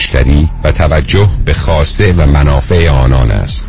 مشتری و توجه به خواسته و منافع آنان است.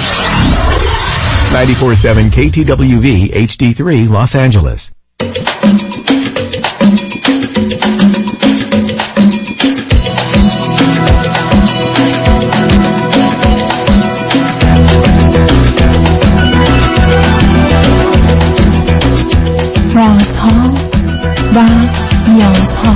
94.7 KTWV HD3 Los Angeles. رازها و نیازها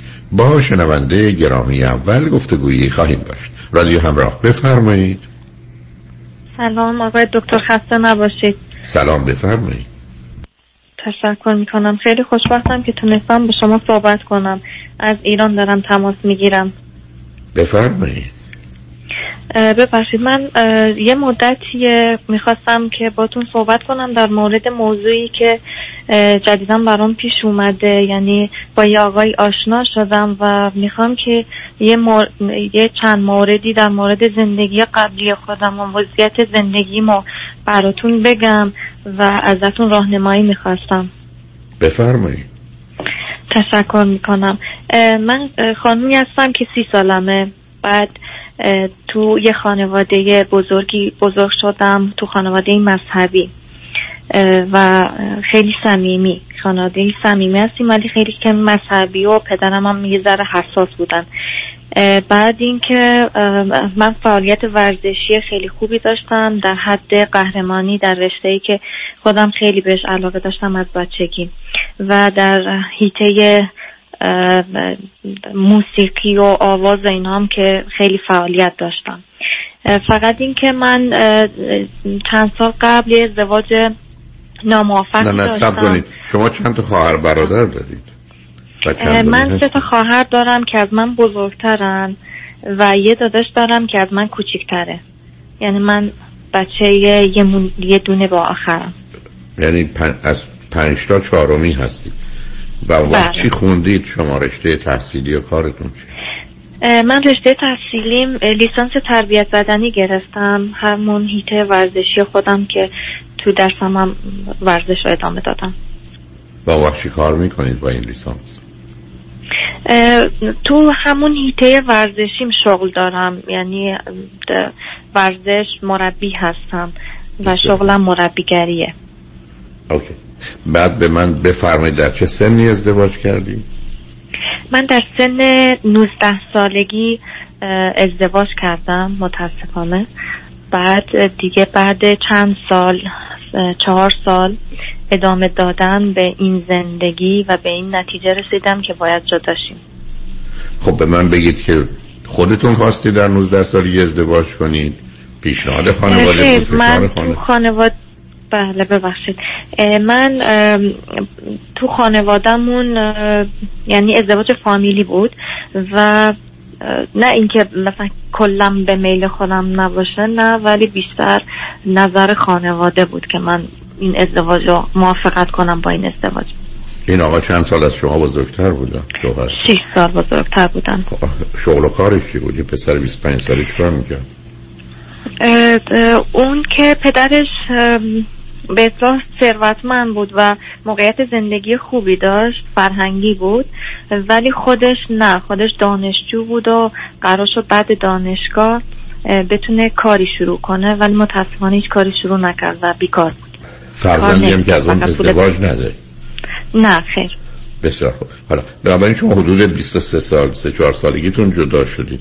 با شنونده گرامی اول گفتگویی خواهیم داشت. رادیو همراه بفرمایید. سلام آقای دکتر خسته نباشید. سلام بفرمایید. تشکر می‌کنم. خیلی خوشبختم که تونستم با شما صحبت کنم. از ایران دارم تماس می‌گیرم. بفرمایید. ببخشید من یه مدتی می‌خواستم که باتون صحبت کنم در مورد موضوعی که جدیدا برام پیش اومده. یعنی با یه آقای آشنا شدم و می‌خوام که یه, یه چند موردی در مورد زندگی قبلی خودم و وضعیت زندگیمو براتون بگم و ازتون راهنمایی می‌خواستم. بفرمایید. تشکر می‌کنم. من خانمی هستم که سی سالمه. بعد تو یه خانواده بزرگی بزرگ شدم تو خانواده مذهبی و خیلی صمیمی. خانواده صمیمی هستیم ولی خیلی که مذهبی و پدرم هم یه ذره حساس بودن. بعد اینکه من فعالیت ورزشی خیلی خوبی داشتم در حد قهرمانی در رشته ای که خودم خیلی بهش علاقه داشتم از بچگی. و در هیته موسیقی و آواز اینا هم که خیلی فعالیت داشتم فقط اینکه من چند سال قبل ازدواج ناموفق نه نه سب کنید. شما چند تا خواهر برادر دارید؟ من سه تا خواهر دارم که از من بزرگترن و یه داداش دارم که از من کوچیکتره. یعنی من بچه یه, یه دونه با آخرم. یعنی از پنج تا چهارمی هستی. و بله. چی خوندید شما رشته تحصیلی و کارتون چی؟ من رشته تحصیلیم لیسانس تربیت بدنی گرفتم همون هیته ورزشی خودم که تو درسم هم ورزش رو ادامه دادم با وقت چی کار می‌کنید با این لیسانس؟ تو همون هیته ورزشیم شغل دارم یعنی ورزش مربی هستم و شغلم مربیگریه اوکی بعد به من بفرمایید در چه سنی ازدواج کردی؟ من در سن 19 سالگی ازدواج کردم متاسفانه. بعد دیگه بعد چند سال چهار سال ادامه دادن به این زندگی و به این نتیجه رسیدم که باید جداشیم خب به من بگید که خودتون خواستی در 19 سالی ازدواج کنید. پیشنهاد خانواده بود من خانواده بله ببخشید من تو خانوادهمون یعنی ازدواج فامیلی بود و نه اینکه مثلا کلم به میل خودم نباشه نه ولی بیشتر نظر خانواده بود که من این ازدواج رو موافقت کنم با این ازدواج این آقا چند سال از شما بزرگتر بودن؟ شیش سال بزرگتر بودن شغل و کارش چی بود؟ یه پسر 25 سالی کار می‌کرد؟ اون که پدرش به اصلاح ثروتمند بود و موقعیت زندگی خوبی داشت فرهنگی بود ولی خودش نه خودش دانشجو بود و قرار شد بعد دانشگاه بتونه کاری شروع کنه ولی متاسفانه هیچ کاری شروع نکرد و بیکار بود. فرزندی هم که از اون ازدواج نده. نه خیر. بسیار خوب. حالا بنابراین شما حدود 23 سال 3 4 سالگیتون جدا شدید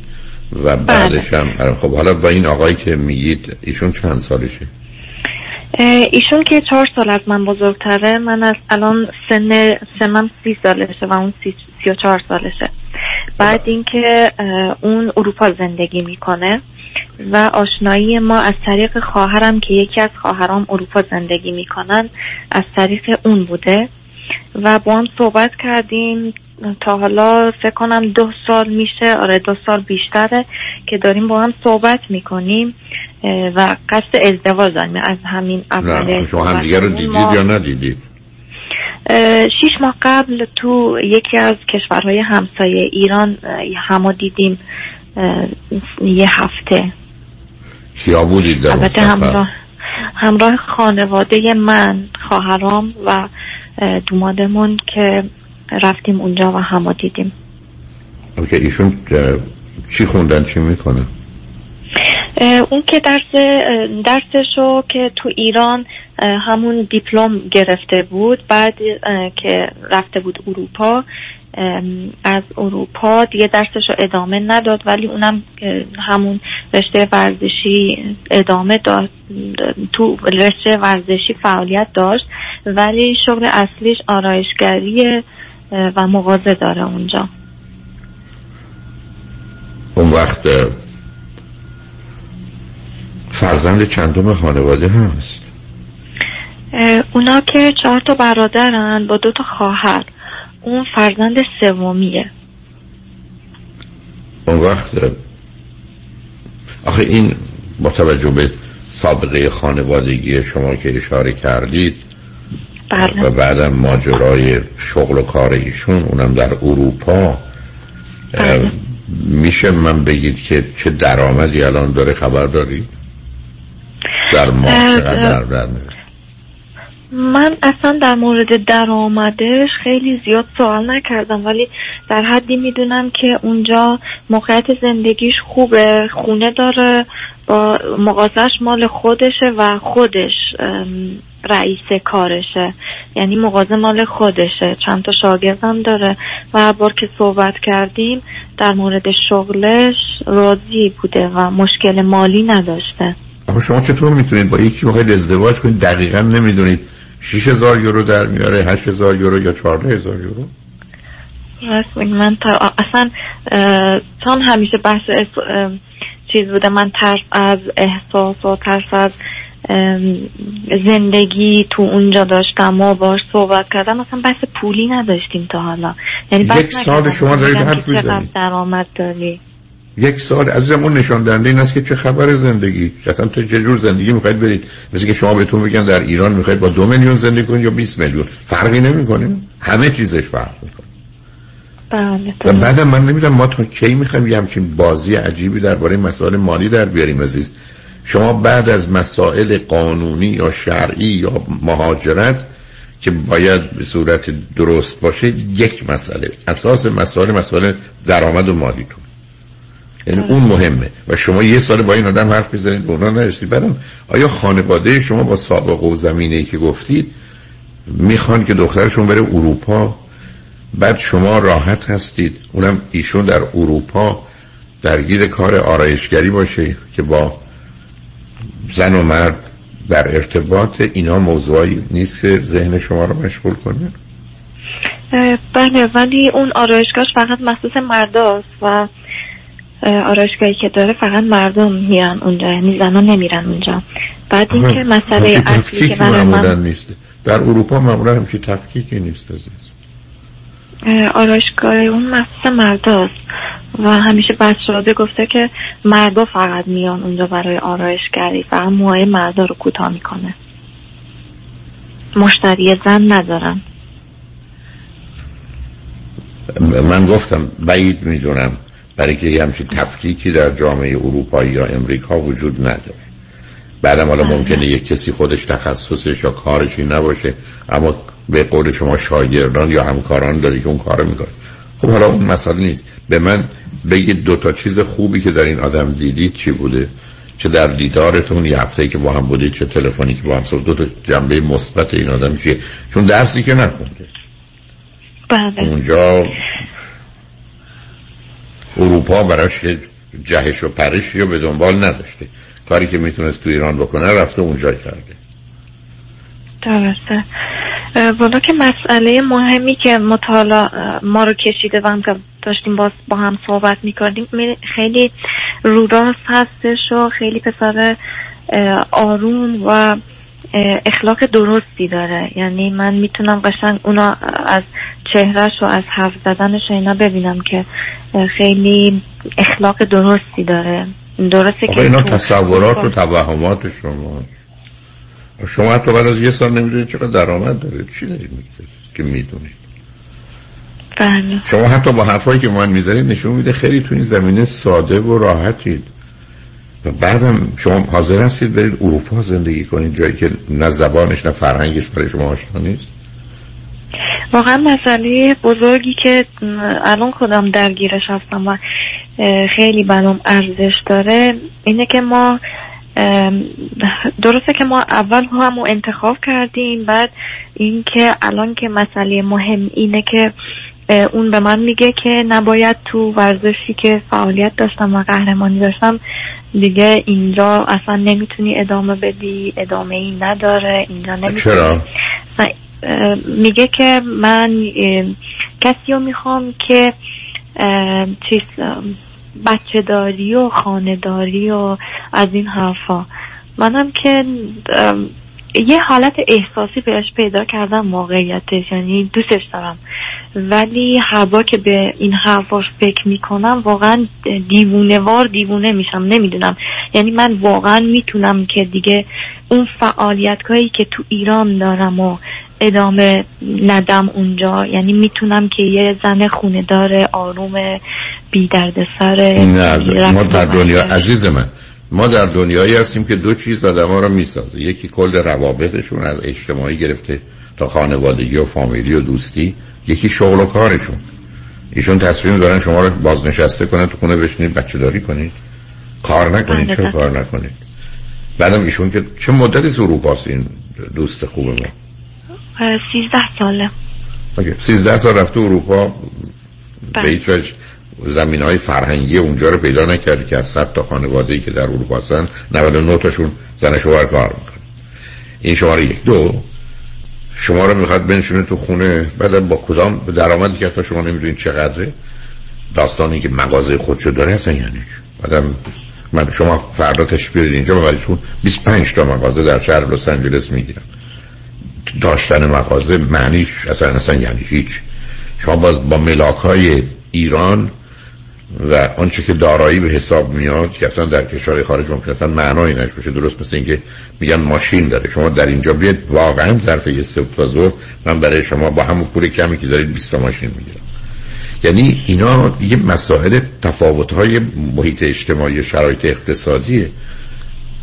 و بله. بعدش هم خب حالا با این آقایی که میگید ایشون چند سالشه؟ ایشون که چهار سال از من بزرگتره من از الان سن سنم سی سالشه و اون سی, سی و چهار سالشه. بعد اینکه اون اروپا زندگی می‌کنه و آشنایی ما از طریق خواهرم که یکی از خواهرام اروپا زندگی می‌کنن از طریق اون بوده. و با هم صحبت کردیم. تا حالا فکر کنم دو سال میشه. آره دو سال بیشتره که داریم با هم صحبت می‌کنیم. و قصد ازدواج داریم. از همین اول شما هم دیگر رو دیدید یا ندیدید؟ شیش ماه قبل تو یکی از کشورهای همسایه ایران همو دیدیم یه هفته. کیا بودید در البته همراه همراه خانواده من خواهرام و دومادمون که رفتیم اونجا و همو دیدیم. اوکی ایشون چی خوندن چی می‌کنه اون که درس درسشو که تو ایران همون دیپلم گرفته بود بعد که رفته بود اروپا از اروپا دیگه درسش رو ادامه نداد ولی اونم همون رشته ورزشی ادامه داد تو رشته ورزشی فعالیت داشت ولی شغل اصلیش آرایشگری و مغازه داره اونجا. اون وقت فرزند چندم خانواده هست؟ اونا که چهار تا برادرن با دو تا خواهر. اون فرزند سومیه. اون وقت آخه این با توجه به سابقه خانوادگی شما که اشاره کردید بله. و بعدم ماجرای شغل و کار ایشون اونم در اروپا بله. میشه من بگید که چه درآمدی الان داره خبر دارید؟ در ماه چقدر در من اصلا در مورد درآمدش خیلی زیاد سوال نکردم ولی در حدی می‌دونم که اونجا موقعیت زندگیش خوبه خونه داره با مغازش مال خودشه و خودش رئیس کارشه. یعنی مغازه مال خودشه چند تا شاگردم داره. و هر بار که صحبت کردیم در مورد شغلش راضی بوده و مشکل مالی نداشته. اما شما چطور می‌تونید با یکی بخواید ازدواج کنید؟ دقیقا نمی‌دونید. 6000 یورو در میاره 8000 یورو یا 14000 یورو؟ راست من تا اصلا چون همیشه بحث چیز بوده من ترس از احساس و ترس از زندگی تو اونجا داشتم و باش صحبت کردم. مثلا بحث پولی نداشتیم تا حالا. یعنی یک سال شما دارید حرف می‌زنید. درآمد داری. یک سال عزیزم اون نشان دهنده این است که چه خبر زندگی؟ اصلا تو چه جور زندگی می‌خواید برید؟ مثل که شما بهتون بگن در ایران می‌خواید با دو میلیون زندگی کنید یا 20 میلیون؟ فرقی نمی‌کنه. همه چیزش فرق می‌کنه. بله و بعدم من نمی‌دونم ما تا کی می‌خوایم یه همچین بازی عجیبی درباره مسائل مالی در بیاریم عزیز. شما بعد از مسائل قانونی یا شرعی یا مهاجرت که باید به صورت درست باشه یک مسئله. اساس مسائل مسائل درآمد و مالیتون. یعنی اون مهمه. و شما یه سال با این آدم حرف می‌زنید به اونا نرسید. بعدم آیا خانواده شما با سابقه و زمینه ای که گفتید می‌خوان که دخترشون بره اروپا؟ بعد شما راحت هستید. اونم ایشون در اروپا درگیر کار آرایشگری باشه که با زن و مرد در ارتباط. اینا موضوعی نیست که ذهن شما رو مشغول کنه. بله ولی اون آرایشگاهش فقط مخصوص مرداست و آرایشگاهی که داره فقط مردم میرن اونجا یعنی زنان نمیرن اونجا. بعد اینکه مسئله اصلی که من نیست. در اروپا معمولا همچی تفکیکی نیست عزیز. آرایشگاه اون مخصوص مرداست. و همیشه شده گفته که مردا فقط میان اونجا برای آرایشگری فقط موهای مردا رو کوتاه می‌کنه. مشتری زن ندارن. من گفتم بعید می‌دونم. برای که یه همچین تفکیکی در جامعه اروپایی یا امریکا وجود نداره. بعدم حالا بله. ممکنه یک کسی خودش تخصصش یا کارشی نباشه اما به قول شما شاگردان یا همکاران داری که اون کارو می‌کنه. خب حالا اون مسئله نیست. به من بگید دو تا چیز خوبی که در این آدم دیدید چی بوده؟ چه در دیدارتون یه هفته که با هم بودید چه تلفنی که با هم دو تا جنبه مثبت این آدم چیه؟ چون درسی که نخونده. بله. اونجا اروپا براش جهش و پرش یا به دنبال نداشته. کاری که می‌تونست تو ایران بکنه رفته اونجا کرده. درسته. والا که مسئله مهمی که مطالعه ما رو کشیده و هم داشتیم باز با هم صحبت می‌کردیم خیلی روراست هستش و خیلی پسر آروم و اخلاق درستی داره. یعنی من می‌تونم قشنگ اونا از چهرش و از حرف زدنش اینا ببینم که خیلی اخلاق درستی داره. درسته که اینا تصورات و توهمات شما. شما حتی بعد از یه سال نمی‌دونید چقدر درآمد داره چی دارید که می‌دونید؟ بله. شما حتی با حرفایی که من می‌زنید نشون میده خیلی تو این زمینه ساده و راحتید. و بعدم شما حاضر هستید برید اروپا زندگی کنید جایی که نه زبانش نه فرهنگش برای شما آشنا نیست؟ واقعا مسئله بزرگی که الان خودم درگیرش هستم و خیلی برام ارزش داره اینه که ما درسته که ما اول همو انتخاب کردیم بعد اینکه الان که مسئله مهم اینه که اون به من میگه که نباید تو ورزشی که فعالیت داشتم و قهرمانی داشتم دیگه اینجا اصلا نمی‌تونی ادامه بدی ادامه ای نداره اینجا نمی‌تونی چرا؟ میگه که من کسی رو می‌خوام که چیز بچه داری و خانداری و از این حرفا منم که یه حالت احساسی بهش پیدا کردم موقعیتش یعنی دوستش دارم. ولی هر بار که به این حرفاش فکر می‌کنم واقعا دیوونه وار دیوونه میشم نمی‌دونم. یعنی من واقعا می‌تونم که دیگه اون فعالیت که تو ایران دارم و ادامه ندم اونجا. یعنی می‌تونم که یه زن خونه داره آروم بی درد سر نه ما در دنیا عزیز من. ما در دنیایی هستیم که دو چیز آدم ها رو می‌سازه. یکی کل روابطشون از اجتماعی گرفته تا خانوادگی و فامیلی و دوستی یکی شغل و کارشون. ایشون تصمیم دارن شما رو بازنشسته کنن تو خونه بشینید بچه داری کنید. کار نکنید. چه بله. کار نکنید؟ بعدم ایشون که چه مدتی از اروپا این دوست خوب ما؟ سیزده ساله. سیزده سال رفته اروپا. به بله. هیچ زمین های فرهنگی اونجا رو پیدا نکردی که از صد تا خانواده که در اروپا هستن 99 تاشون زن شوهر کار می‌کنن. این شماره یک. دو شما رو می‌خواد بنشونه تو خونه بعد با کدام درآمدی که تا شما نمی‌دونید چقدره؟ داستانی که مغازه خودشو داره اصلا یعنی؟ بعدم من شما فردا بیارید اینجا ببریشون 25 تا مغازه در شهر لس آنجلس می‌گیرم داشتن مغازه معنیش اصلا اصلا یعنی هیچ. شما باز با ملاک های ایران و آنچه که دارایی به حساب میاد که اصلا در کشور خارج ممکن اصلا معنایی نش بشه درست مثل اینکه میگن ماشین داره. شما در اینجا بیاد واقعا ظرف یه ظهر من برای شما با همون پول کمی که دارید 20 تا ماشین می‌گیرم. یعنی اینا یه مسائل تفاوت های محیط اجتماعی شرایط اقتصادیه.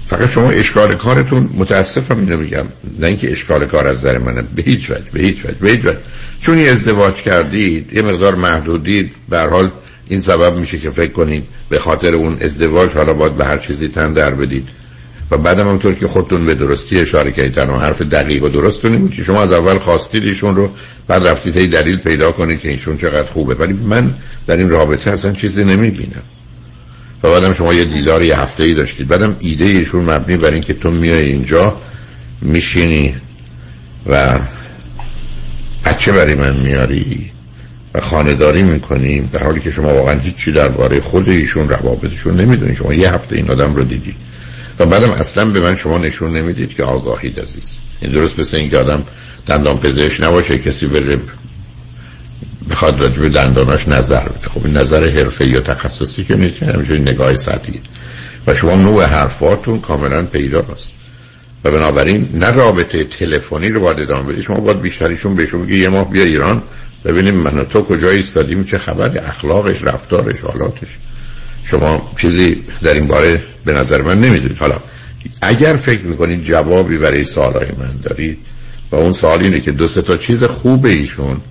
فقط شما اشکال کارتون متاسفم اینو میگم نه اینکه اشکال کار از در منه به هیچ وجه به هیچ وجه به هیچ وجه. چون ازدواج کردید یه مقدار محدودید به حال این سبب میشه که فکر کنید به خاطر اون ازدواج حالا باید به هر چیزی تن در بدید. و بعدم همونطور که خودتون به درستی اشاره کردید تنها حرف دقیق و درست بود که شما از اول خواستید ایشون رو بعد رفتید هی دلیل پیدا کنید که ایشون چقدر خوبه. ولی من در این رابطه اصلا چیزی نمی‌بینم. و بعدم شما یه دیدار یه هفته ای داشتید. بعدم ایده ایشون مبنی بر اینکه تو میای اینجا میشینی و بچه برای من میاری. و خانداری می‌کنیم در حالی که شما واقعا هیچی درباره خود ایشون روابطشون نمی‌دونید. شما یه هفته این آدم رو دیدید. و بعدم اصلا به من شما نشون نمی‌دید که آگاهید عزیز. این درست مثل اینکه آدم دندان پزشک نباشه کسی بره بخواد راجع به دنداناش نظر بده. خب این نظر حرفه یا تخصصی که نیست همینجوری نگاه سطحی و شما نوع حرفاتون کاملا پیداست و بنابراین نه رابطه تلفنی رو باید ادامه بدید. شما باید بیشتریشون بهشون بگی یه ماه بیا ایران. ببینیم من تو کجا ایستادیم چه خبر؟ اخلاقش رفتارش حالاتش. شما چیزی در این باره به نظر من نمی‌دونید. حالا اگر فکر می‌کنید جوابی برای سوالای من دارید و اون سوال اینه که دو سه تا چیز خوب ایشون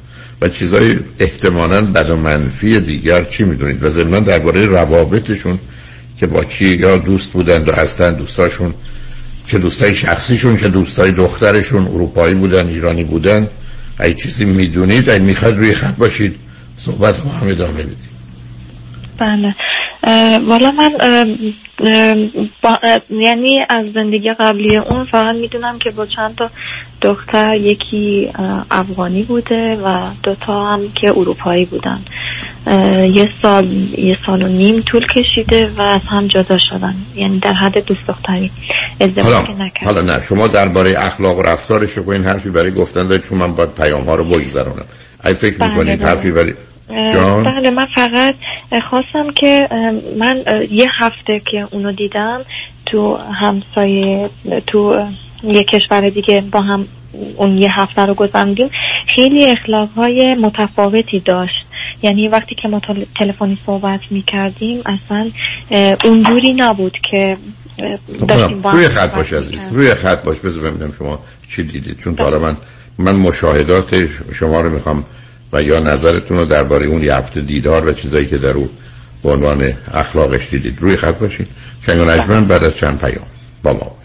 و چیزای احتمالا بد و منفی دیگر چی می‌دونید؟ و ضمنا درباره روابطشون که با کی یا دوست بودند و هستن دوستاشون چه دوستای شخصیشون چه دوستای دخترشون اروپایی بودن ایرانی بودن ای چیزی می‌دونید ای می‌خواد روی خط باشید صحبت با هم ادامه بدید بله. والا من یعنی از زندگی قبلی اون فقط می‌دونم که با چند تا دختر یکی افغانی بوده و دوتا هم که اروپایی بودن. یه سال یه سال و نیم طول کشیده و از هم جدا شدن. یعنی در حد دوست دختری. ازدواج حالا, حالا نه شما درباره اخلاق و رفتارش رو این حرفی برای گفتن دارید چون من باید پیام ها رو بگذرونم. ای فکر بله می‌کنید بله. حرفی برای جان؟ بله من فقط خواستم که من یه هفته که اونو دیدم تو همسایه تو یه کشور دیگه با هم اون یه هفته رو گذراندیم خیلی اخلاق های متفاوتی داشت. یعنی وقتی که ما تل- تلفنی صحبت می کردیم اصلا اونجوری نبود که اه، داشتیم با هم روی خط باش عزیز. روی خط باش. بذار ببینم شما چی دیدید. چون تا من من مشاهدات شما رو می‌خوام و یا نظرتون رو درباره اون یه هفته دیدار و چیزایی که در اون به عنوان اخلاقش دیدید. روی خط باشید شنگ بعد از چند پیام با ما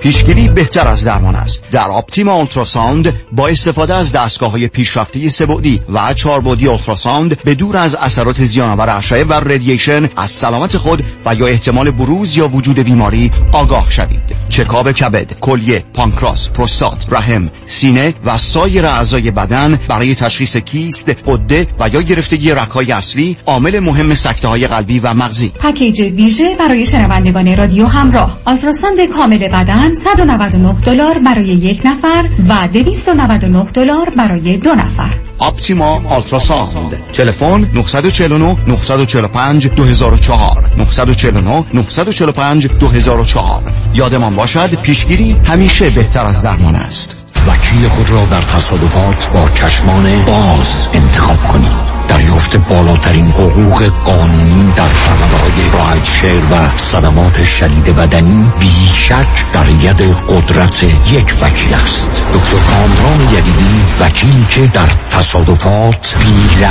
پیشگیری بهتر از درمان است. در آپتیما اولتراساوند با استفاده از دستگاه های پیشرفته سبودی و چاربودی اولتراساوند به دور از اثرات زیانآور اشعه و ردییشن از سلامت خود و یا احتمال بروز یا وجود بیماری آگاه شوید. چکاب کبد کلیه پانکراس پروستات رحم سینه و سایر اعضای بدن برای تشخیص کیست غده و یا گرفتگی رگهای اصلی عامل مهم سکته های قلبی و مغزی. پکیج ویژه برای شنوندگان رادیو همراه. ultrasound کامل بدن 199 دلار برای یک نفر و 299 دلار برای دو نفر. Optima Ultrasound. تلفن 949 945 2004 949 945 2004 یادمان باشد پیشگیری همیشه بهتر از درمان است. وکیل خود را در تصادفات با چشمان باز انتخاب کنید. دریافت بالاترین حقوق قانونی در های راحت شیر و صدمات شدید بدنی بیشک در ید قدرت یک وکیل است. دکتر کامران یدیدی وکیلی که در تصادفات بی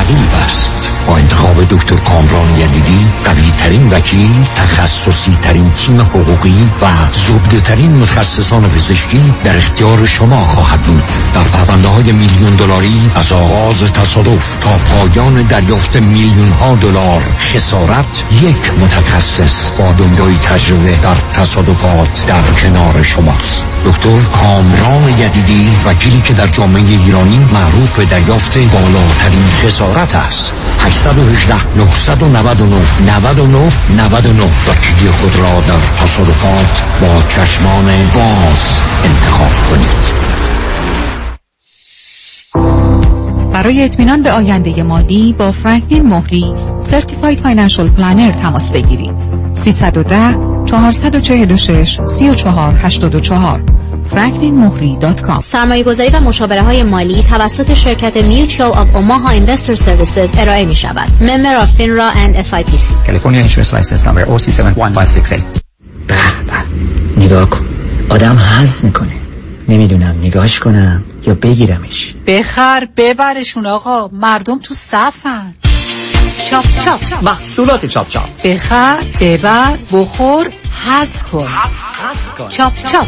است. با انتخاب دکتر کامران یدیدی قوی ترین وکیل تخصصی ترین تیم حقوقی و زبده ترین متخصصان پزشکی در اختیار شما خواهد بود. در پرونده های میلیون دلاری از آغاز تصادف تا پایان دریافت میلیون ها دلار. خسارت یک متخصص با دنیای تجربه در تصادفات در کنار شماست. دکتر کامران یدیدی وکیلی که در جامعه ایرانی معروف به دریافت بالاترین خسارت است. 818 999 99 99 وکیلی خود را در تصادفات با چشمان باز انتخاب کنید. برای اطمینان به آینده مالی با فرانکلین مهری certified financial planner تماس بگیرید. 310 446 3484 franklinmohri.com سرمایه گذاری و مشاوره های مالی توسط شرکت Mutual of Omaha Investor Services ارائه می شود. Member of FINRA and SIPC. California Insurance License Number OC71568 به به نگاه کن. آدم حز می‌کنه. نمی‌دونم نگاهش کنم. یا بگیرمش؟ بخر ببرشون آقا. مردم تو صفن. چاپ چاپ محصولات چاپ چاپ. بخر ببر بخور حز کن. چاپ چاپ.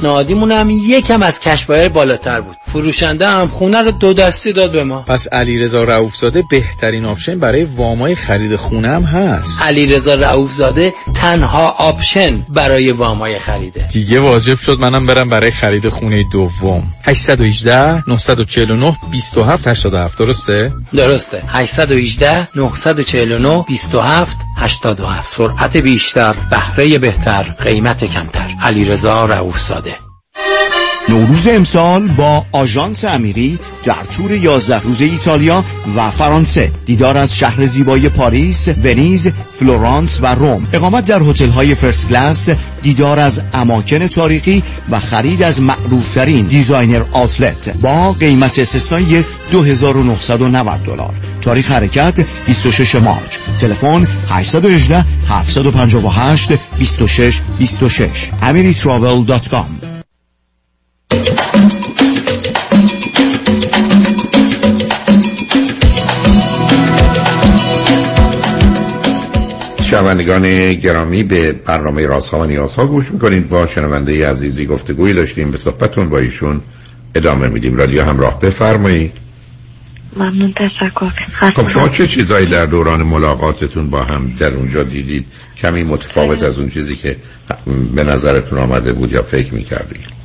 پیشنهادیمون هم یکم از cash buyer بالاتر بود. فروشنده هم خونه رو دو دستی داد به ما. پس علیرضا رؤوفزاده بهترین option برای وامای خرید خونه هم هست. علیرضا رؤوفزاده تنها option برای وامای خریده. دیگه واجب شد منم برم برای خرید خونه دوم. 818 949 27 87 درسته؟ درسته. 818 949 27 87 سرعت بیشتر بهره بهتر قیمت کمتر. علیرضا رؤوف زاده نوروز امسال با آژانس امیری در تور 11 روزه ایتالیا و فرانسه دیدار از شهر زیبای پاریس، ونیز، فلورانس و روم. اقامت در هتل های first class دیدار از اماکن تاریخی و خرید از معروفترین designer outlet با قیمت استثنایی 2990 دلار. تاریخ حرکت 26 مارچ. تلفن 818 758 26 26 amiritravel.com شنوندگان گرامی به برنامه رازها و نیازها گوش می‌کنید. با شنونده عزیزی گفتگوی داشتیم. به صحبتون با ایشون ادامه میدیم. رادیو همراه بفرمایید. ممنون. تشکر. خب شما چه چیزایی در دوران ملاقاتتون با هم در اونجا دیدید؟ کمی متفاوت از اون چیزی که به نظرتون آمده بود یا فکر می‌کردید؟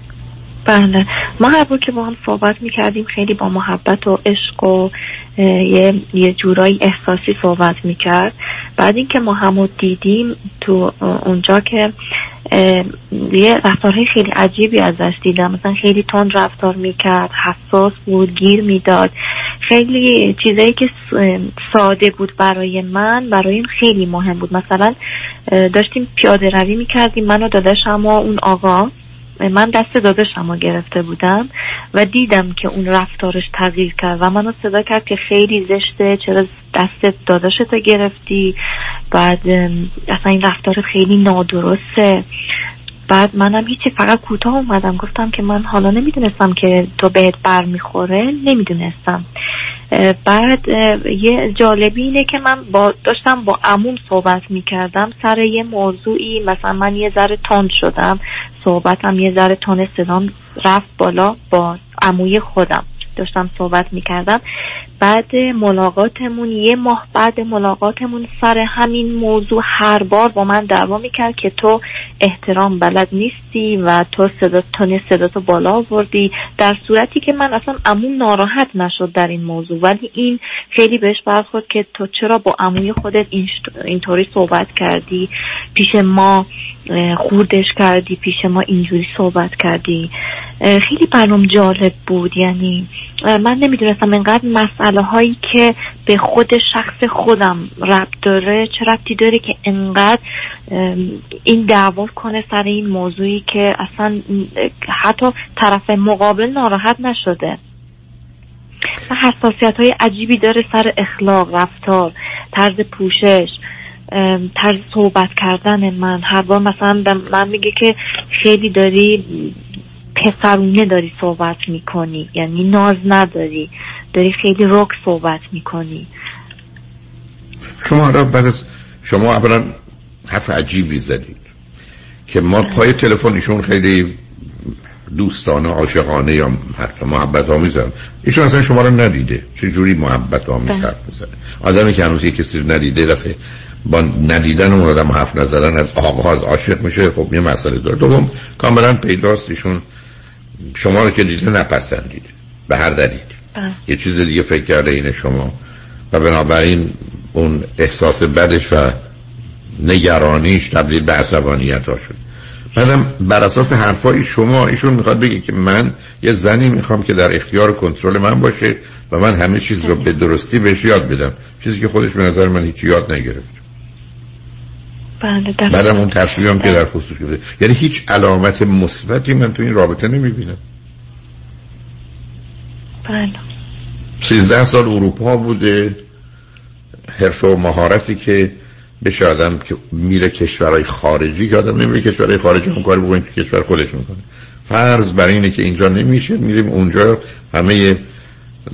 بله. ما هر که با هم صحبت می‌کردیم خیلی با محبت و عشق و یه, یه جورایی احساسی صحبت می‌کرد. بعد اینکه ما همو دیدیم تو اونجا که یه رفتارهای خیلی عجیبی ازش دیدم. مثلا خیلی تند رفتار می‌کرد حساس بود گیر می‌داد. خیلی چیزایی که ساده بود برای من برای این خیلی مهم بود. مثلا داشتیم پیاده روی می‌کردیم. من و داداشم و اون آقا. من دست داداشم رو گرفته بودم و دیدم که اون رفتارش تغییر کرد و منو صدا کرد که خیلی زشته چرا دست داداشت گرفتی؟ بعد اصلا این رفتار خیلی نادرسته. بعد منم هیچی فقط کوتاه اومدم. گفتم که من حالا نمی‌دونستم که تو بهت بر می‌خوره نمی‌دونستم. بعد یه جالبی اینه که من با داشتم با عموم صحبت می‌کردم. سر یه موضوعی مثلا من یه ذره تند شدم. صحبتم یه ذره تون صدام رفت بالا با عموی خودم. داشتم صحبت می‌کردم. بعد ملاقاتمون یه ماه بعد ملاقاتمون سر همین موضوع هر بار با من دعوا می‌کرد که تو احترام بلد نیستی و تو صدا تون صداتو بالا آوردی. در صورتی که من اصلا امون ناراحت نشد در این موضوع. ولی این خیلی بهش برخورد که تو چرا با عموی خودت اینطوری صحبت کردی؟ پیش ما خوردش کردی پیش ما اینجوری صحبت کردی. خیلی برام جالب بود. یعنی من نمی‌دونستم انقدر مسئله هایی که به خود شخص خودم ربط داره چه ربطی داره که انقدر این دعوا کنه سر این موضوعی که اصلا حتی طرف مقابل ناراحت نشده. حساسیت های عجیبی داره سر اخلاق رفتار طرز پوشش. طرز صحبت کردن من. هر بار مثلا من میگه که خیلی داری پسرونه داری صحبت می‌کنی. یعنی ناز نداری. داری خیلی رک صحبت می‌کنی. شما را بعد از شما اولا حرف عجیبی زدید که ما پای تلفن ایشون خیلی دوستانه عاشقانه یا حتی محبت آمیزن ایشون اصلا شما رو ندیده. چه جوری محبت آمیز بله. حرف می‌زنه؟ آدمی که هنوز کسی رو ندیده دفعه با ندیدن اون آدم حرف نزدن از آغاز عاشق میشه. خب یه مسئله داره. دوم کاملا پیداست. ایشون شما رو که دیده نپسندیده به هر دلیل. بله. یه چیز دیگه فکر کرده اینه شما. و بنابراین اون احساس بدش و نگرانیش تبدیل به عصبانیت ها شد. بعدم بر اساس حرفای شما ایشون می‌خواد بگه که من یه زنی می‌خوام که در اختیار کنترل من باشه و من همه چیز رو به درستی بهش یاد بدم. چیزی که خودش به نظر من هیچ یاد نگرفت. بله بعدم اون تصویرم که در خصوص بده یعنی هیچ علامت مثبتی من تو این رابطه نمی‌بینم. بله. سیزده سال اروپا بوده حرفه و مهارتی که بشه آدم که میره کشورهای خارجی که آدم نمیره کشورهای خارجی هم کار بکنیم که کشور خودش می‌کنه. فرض بر اینه که اینجا نمیشه میریم اونجا همه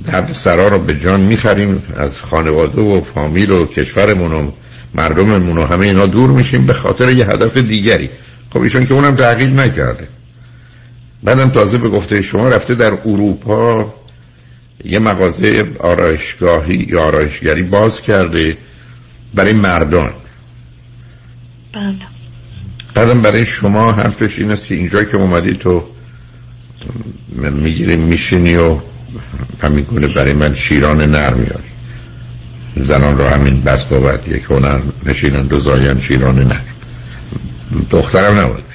درد سرا رو به جان می‌خریم از خانواده و فامیل و کشورمون مردممون و همه اینا دور میشیم به خاطر یه هدف دیگری. خب ایشون که اونم تغییر نکرده. بعدم تازه به گفته شما رفته در اروپا یه مغازه آرایشگاهی یا آرایشگری باز کرده برای مردان. بله. بعدم برای شما حرفش این است که اینجا که اومدی تو می‌گیری میشینی و همین برای من شیران نر میاری. زنان رو همین بس بابت یک هنر نشینن دو زاین شیران نر دخترم نباید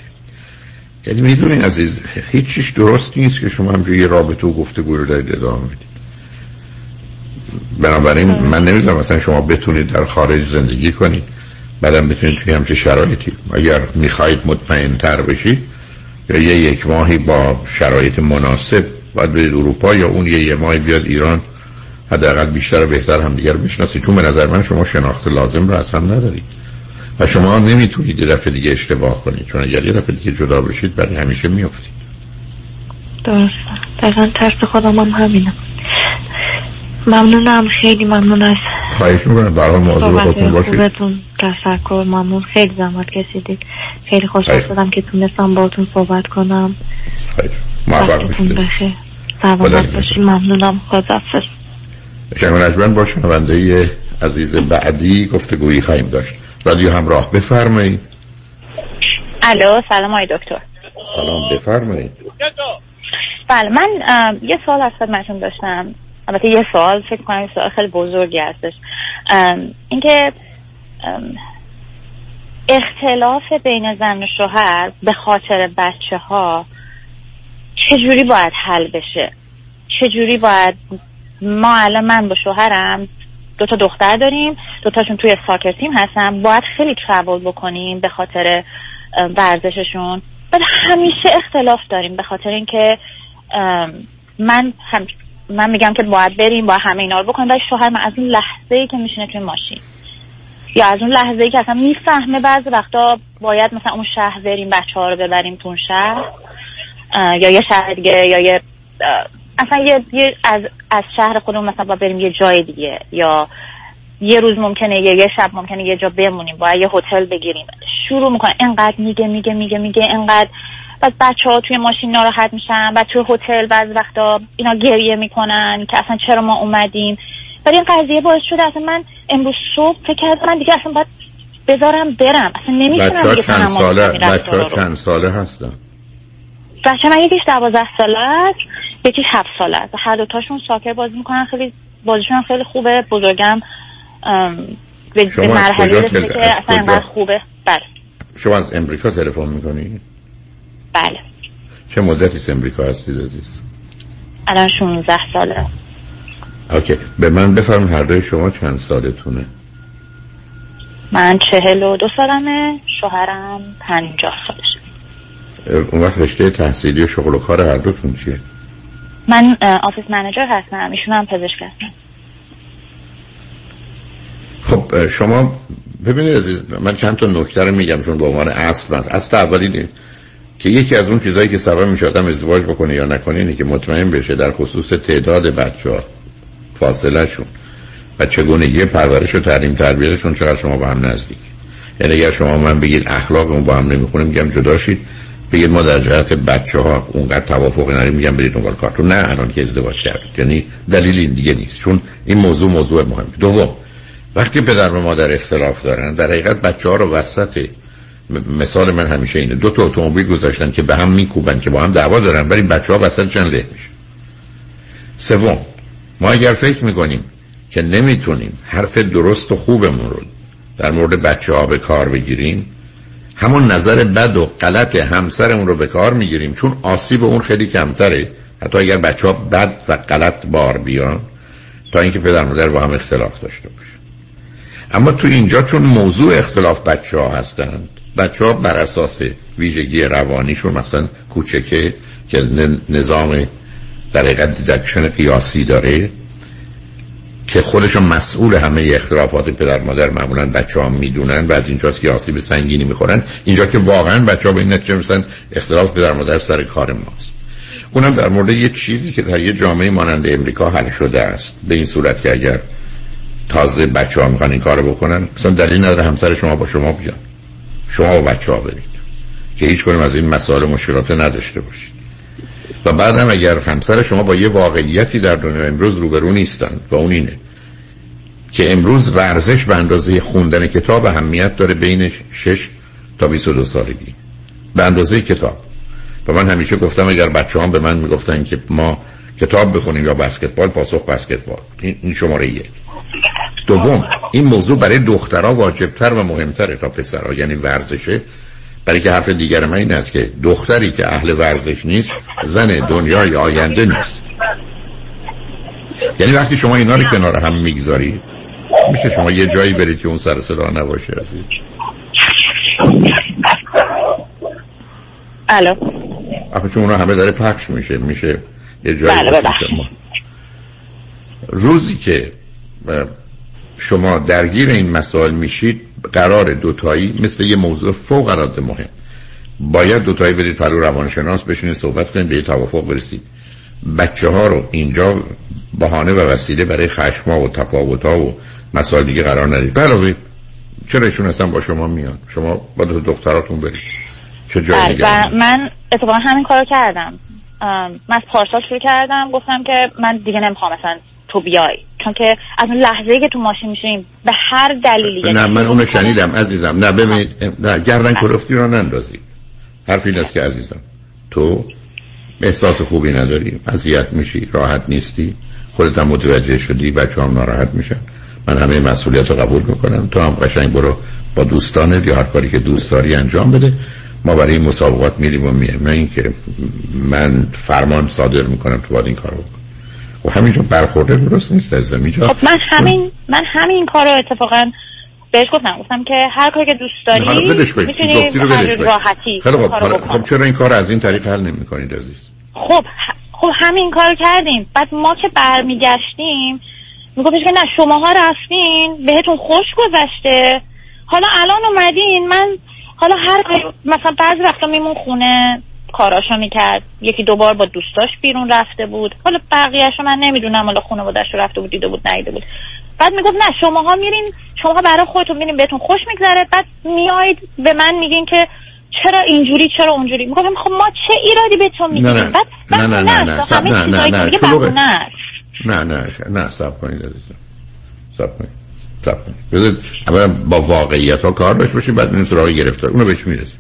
یعنی می‌دونین عزیز هیچ چیش درست نیست که شما همجوری یه رابطه و گفته رو دارید ادامه می‌دید بنابراین من نمی‌دونم مثلا شما بتونید در خارج زندگی کنید بعدم بتونید توی همچه شرایطی. اگر می‌خواهید مطمئن تر بشید یا یه یک ماهی با شرایط مناسب باید برید اروپا یا اون یه, یه ماهی بیاد ایران حداقل بیشتر و بهتر هم دیگر بشناسید. چون به نظر من شما شناخت لازم رو اصلا ندارید. و شما نمی‌تونید یه دفعه دیگه اشتباه کنید. چون اگر یه دفعه دیگه جدا بشید برای همیشه میافتید. درست دقیقا ترس خودم هم همینم ممنونم. خیلی ممنون از خواهش می‌کنم. برای موضوع خودتون باشید. تشکر. ممنون. خیلی زحمت کشیدید. خیلی خوشحال شدم که تونستم باتون صحبت کنم. خیلی موفق باشید سلامت باشید ممنونم خداحافظ شنگ با شنونده عزیز بعدی گفتگویی خواهیم داشت. رادیو همراه بفرمایید. الو سلام آقای دکتر. سلام بفرمایید. بله من یه سوال از خدمتتون داشتم. البته یه سوال فکر کنم سوال خیلی بزرگی هستش. اینکه اختلاف بین زن و شوهر به خاطر بچه ها چجوری باید حل بشه؟ چجوری باید ما الان من با شوهرم دو تا دختر داریم دو تاشون توی ساکر تیم هستن. باید خیلی ترابل بکنیم به خاطر ورزششون. بعد همیشه اختلاف داریم به خاطر اینکه من هم من میگم که باید بریم با همه اینا رو بکنیم. ولی شوهر من از اون لحظه ای که میشینه توی ماشین. یا از اون لحظه ای که اصلا می‌فهمه بعضی وقتا باید مثلا اون شهر بریم بچه ها رو ببریم تون شهر. یا یه شهر دیگه یا یه اصلا یه, یه از از شهر خودمون مثلا با بریم یه جای دیگه یا یه روز ممکنه یه, یه شب ممکنه یه جا بمونیم باید یه هتل بگیریم. شروع می‌کنه. اینقدر میگه میگه میگه میگه اینقدر بعد بچه ها توی ماشین ناراحت میشن بعد توی هتل بعض وقتا اینا گریه می‌کنن که اصلا چرا ما اومدیم. ولی این قضیه باعث شده اصلا من امروز صبح فکر کردم من دیگه اصلا باید بذارم برم. اصلا نمی‌تونم بچه ها چند ساله بچه ها چند ساله هستن؟ بچه من یکیش دوازده ساله است. یکیش هفت ساله است. هر دوتاشون ساکر بازی می‌کنن. خیلی بازیشون خیلی خوبه. بزرگم به مرحله رسیده که اصلا اینقدر خوبه. بله. شما از امریکا تلفن می‌کنی؟ بله. چه مدتی امریکا هستید عزیز؟ الان 16 ساله. اوکی. به من بفرم هر دوی شما چند سالتونه؟ من چهل و دو سالمه شوهرم پنجاه سالشه. اون وقت رشته تحصیلی و شغل و کار هر دوتون چیه؟ من office manager هستم. ایشون هم پزشک هستم خب شما ببینید عزیز من چند تا نکته رو میگم چون به عنوان اصل من. اصل اولی که یکی از اون چیزایی که سبب میشه آدم ازدواج بکنه یا نکنه اینه که مطمئن بشه در خصوص تعداد بچه ها فاصله شون و چگونگی پرورش و تعلیم تربیتشون چقدر شما با هم نزدیک. یعنی اگر شما من بگید اخلاقمون با هم نمی‌خونه میگم جدا شید. بگید ما در جهت بچه ها اونقدر توافق نداریم میگم برید دنبال کارتون. نه الان که ازدواج کردید. یعنی دلیل این دیگه نیست. چون این موضوع موضوع مهم دوم وقتی پدر و مادر اختلاف دارن در حقیقت بچه ها رو وسط مثال من همیشه اینه. دو تا اتومبیل گذاشتن که به هم میکوبن که با هم دعوا دارن ولی بچه ها وسط چند له میشه سوم ما اگر فکر می‌کنیم که نمی‌تونیم حرف درست و خوبمون رو در مورد بچه ها به کار بگیریم همون نظر بد و غلط همسرمون رو به کار می‌گیریم. چون آسیب اون خیلی کمتره. حتی اگر بچه ها بد و غلط بار بیان تا اینکه پدر مادر با هم اختلاف داشته باشه اما تو اینجا چون موضوع اختلاف بچه ها هستند بچه ها بر اساس ویژگی روانیشون مثلا کوچکه که نظام در حقیقت دیدکشن قیاسی داره که خودشون مسئول همه اختلافات پدر مادر معمولا بچه ها می‌دونن و از اینجاست که آسیب سنگینی می‌خورن. اینجا که واقعا بچه ها به این نتیجه مثلا اختلاف پدر مادر سر کار ماست. اونم در مورد یه چیزی که در یه جامعه مانند امریکا حل شده است. به این صورت که اگر تازه بچه ها می‌خوان این کارو بکنن مثلا دلیل نداره همسر شما با شما بیان. شما و بچه ها برید. که هیچ کنیم از این مسائل مشکلات نداشته باشید. و بعدم اگر همسر شما با یه واقعیتی در دنیا امروز روبرو نیستن و اون اینه که امروز ورزش به اندازه خوندن کتاب اهمیت داره بین 6 تا 22 سالگی. به اندازه کتاب. و من همیشه گفتم اگر بچه هم به من می‌گفتن که ما کتاب بخونیم یا بسکتبال پاسخ بسکتبال. این شماره یک. دوم این موضوع برای دخترها واجبتر و مهمتره تا پسرها. یعنی ورزشه برای که حرف دیگر من این است که دختری که اهل ورزش نیست زن دنیای آینده نیست. یعنی وقتی شما اینا رو کنار هم می‌گذاری میشه شما یه جایی برید که اون سر صدا نباشه عزیز. الو. آخه چون اونا همه داره پخش میشه میشه یه جایی بله روزی که شما درگیر این مسائل میشید قرار دوتایی مثل یه موضوع فوق العاده مهم. باید دوتایی برید پلو روانشناس بشینید صحبت کنید به یه توافق برسید. بچه ها رو اینجا بهانه و وسیله برای خشما و تفاوت ها و مسائل دیگه قرار ندید. بلاوی چرا ایشون اصلا با شما میان؟ شما با دو دختراتون برید. چه جایی بله، من اتفاقا همین کارو کردم. من از پارسال شروع کردم گفتم که من دیگه نمی‌خوام مثلا تو بیای. چون که از اون لحظه که تو ماشین میشیم به هر دلیلی نه من اونو شنیدم عزیزم. نه ببینید نه گردن کلفتی رو نندازی. حرف این است که عزیزم تو احساس خوبی نداری اذیت میشی راحت نیستی خودت هم متوجه شدی بچه هم ناراحت میشن. من همه مسئولیت رو قبول می‌کنم. تو هم قشنگ برو با دوستانت یا هر کاری که دوست داری انجام بده. ما برای این مسابقات میریم و میایم. نه اینکه من فرمان صادر می‌کنم تو باید این کارو بکن و همینجا برخورده درست نیست از خب من همین من همین کارو اتفاقا بهش گفتم. گفتم که هر کاری که دوست داری می‌تونی راحتی خب. خب, خب چرا این کار از این طریق حل نمی کنید عزیز؟ خب خب همین کار کردیم. بعد ما که برمیگشتیم میگفتش که نه شماها رفتین بهتون خوش گذشته. حالا الان اومدین من حالا هر کاری مثلا بعضی وقتا میمون خونه کاراشو می‌کرد. یکی دوبار با دوستاش بیرون رفته بود. حالا بقیهشو من نمی‌دونم. حالا خانوادهش رفته بود دیده بود نیده بود. بعد می‌گفت نه شماها میرین شما برای خودتون میرین بهتون خوش میگذره. بعد میایید به من میگین که چرا اینجوری چرا اونجوری؟ می‌گفتم خب ما چه ایرادی بهتون میگیم نه نه. بعد نه نه نه نه نه نه نه. نه نه نه سب کنید عزیزم. سب کنید. سب کنید. بذارید اولا با واقعیت ها کار داشته باشید بعد این سراغ گرفتار. اونو بهش می‌رسید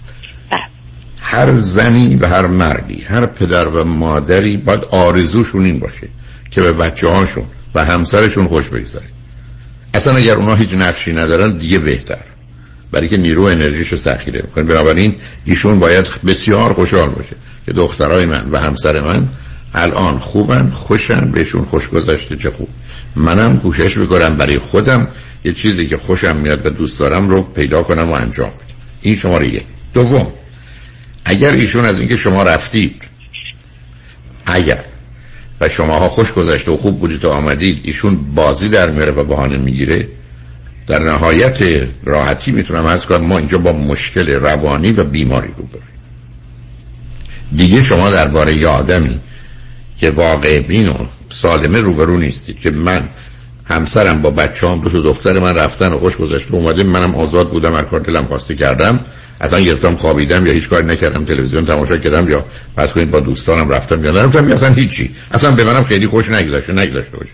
هر زنی و هر مردی هر پدر و مادری باید آرزوشون این باشه که به بچه هاشون و همسرشون خوش بگذاره اصلا اگر اونا هیچ نقشی ندارن دیگه بهتر. برای که نیرو انرژیش رو ذخیره می‌کنه بنابراین ایشون باید بسیار خوشحال باشه که دخترای من و همسر من الان خوبن خوشن بهشون خوش گذشته چه خوب. منم کوشش می‌کنم برای خودم یه چیزی که خوشم میاد و دوست دارم رو پیدا کنم و انجام بدم. این شماره یک. دوم. اگر ایشون از اینکه شما رفتید اگر و شماها خوش گذشته و خوب بودید و آمدید ایشون بازی در میاره و بهانه می‌گیره در نهایت راحتی می‌تونم از کنم ما اینجا با مشکل روانی و بیماری رو بریم دیگه شما درباره یه آدمی که واقع بین و سالمه روبرو نیستید که من همسرم با بچه هم دو دختر من رفتن و خوش گذشته اومده منم آزاد بودم هر کار دلم خواسته کردم اصلا گرفتم خوابیدم یا هیچ کاری نکردم تلویزیون تماشا کردم یا پس کنید با دوستانم رفتم یا نرفتم یا اصلا هیچی. اصلا به منم خیلی خوش نگذشته نگذشته باشه.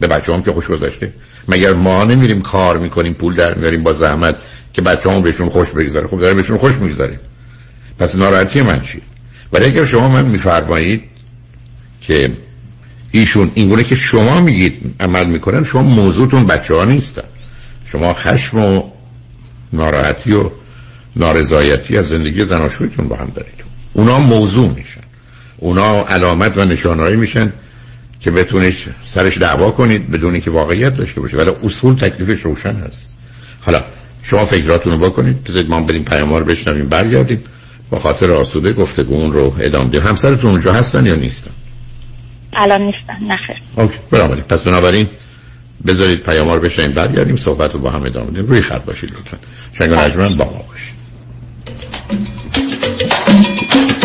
به بچه هم که خوش گذشته. مگر ما نمیریم کار می‌کنیم پول در میاریم با زحمت که بچه هم بهشون خوش بگذاره خب داره بهشون خوش می‌گذاره پس ناراحتی من چیه؟ ولی اگر شما من میفرمایید که ایشون اینگونه که شما میگید عمل می‌کنن شما موضوعتون بچه ها نیستن. شما خشم و ناراحتی و نارضایتی از زندگی زناشویتون با هم دارید. اونا موضوع میشن. اونا علامت و نشانهایی میشن که بتونید سرش دعوا کنید بدون که واقعیت داشته باشه. ولی اصول تکلیفش روشن هست. حالا شما فکراتون رو بکنید. بذارید ما بریم پیام رو بشنویم برگردیم. با خاطر آسوده گفتگون رو ادامه دیم. همسرتون اونجا هستن یا نیستن؟ الان نیستن نخیر اوکی بنابراین پس بنابراین بذارید پیام رو بشنویم برگردیم صحبت رو با هم ادامه بدیم روی خط باشید لطفا. شنگ با ما باشید.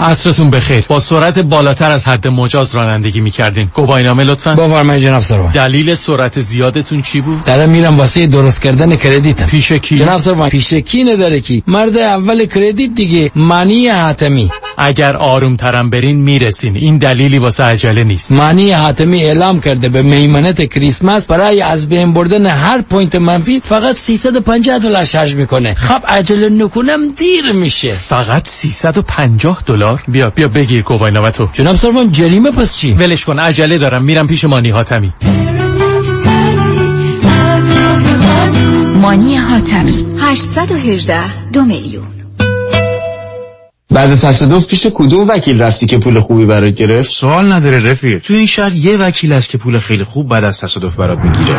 عصرتون بخیر. با سرعت بالاتر از حد مجاز رانندگی می‌کردین. گواهینامه لطفا. بفرمایید جناب سروان. دلیل سرعت زیادتون چی بود؟ دارم میرم واسه درست کردن credit م. پیش کی؟ جناب سروان پیش کی نداره کی؟ مرد اول credit دیگه مانی حاتمی. اگر آروم ترم برین می‌رسین. این دلیلی واسه عجله نیست. مانی حاتمی اعلام کرده به میمنت کریسمس برای از بین بردن هر point منفی فقط 350 دلار شارژ می‌کنه. خب عجله نکنم دیر میشه. فقط 350 دلار؟ بیا. بیا بگیر گواهینامه تو. جناب سروان جریمه پس چی؟ ولش کن عجله دارم. میرم پیش مانی حاتمی. مانی حاتمی 818 دو میلیون. بعد تصادف پیش کدوم وکیل رفتی که پول خوبی برات گرفت؟ سوال نداره رفیق. تو این شهر یه وکیل است که پول خیلی خوب بعد از تصادف برات می‌گیره.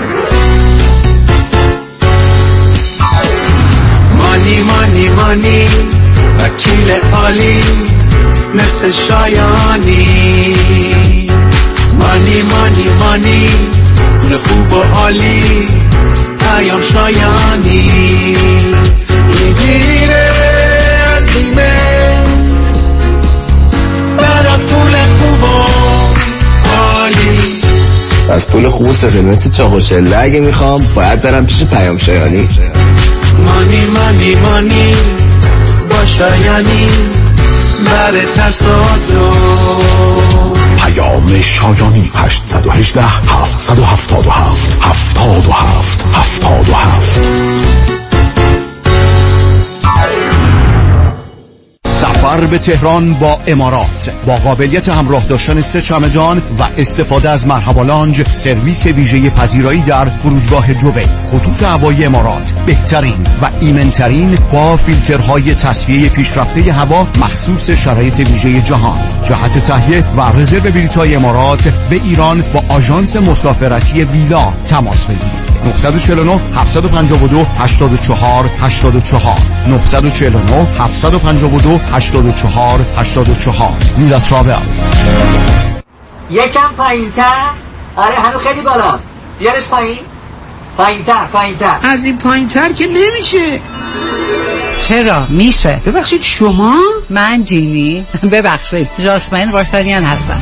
مانی مانی مانی وکیل عالی. مثل شایانی. مانی مانی مانی پول خوب و عالی پیام شایانی. می‌گیره از بیمه برات پول خوب و عالی. از پول خوب و سفلمت چاق و چله اگه می‌خوام باید برم پیش پیام شایانی. مانی مانی مانی با شایانی. بر تصادف. پیام شایانی 818 777 77 77 سفر به تهران با امارات با قابلیت همراه داشتن سه چمدان و استفاده از مرحبا لانج سرویس ویژه پذیرایی در فرودگاه دبی خطوط هوایی امارات بهترین و ایمنترین با فیلترهای تصفیه پیشرفته هوا مخصوص شرایط ویژه جهان. جهت تهیه و رزرو بلیط‌های امارات به ایران با آژانس مسافرتی ویلا تماس بگیرید. 949 752 84 84 949 752 84 84 ویلا تراول یکم پایین تر آره هنو خیلی بالاست. بیارش پایین. پایین تر پایین تر از این پایین تر که نمیشه. چرا؟ میشه. ببخشید شما؟ من جینی ببخشید. جاسمین وارتانیان هستم.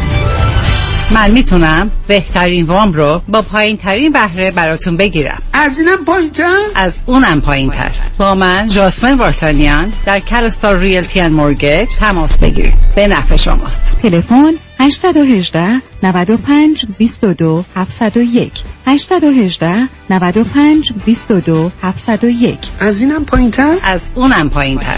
من می‌تونم بهترین وام رو با پایین ترین بهره براتون بگیرم. از اینم پایین تر؟ از اونم پایین تر با من جاسمین وارتانیان در کلستار ریلتی ان مورگیج تماس بگیرید. به نفع شماست. تلفن 818 95 22 701 818 95 22 701 از اینم پایین تر؟ از اونم پایین تر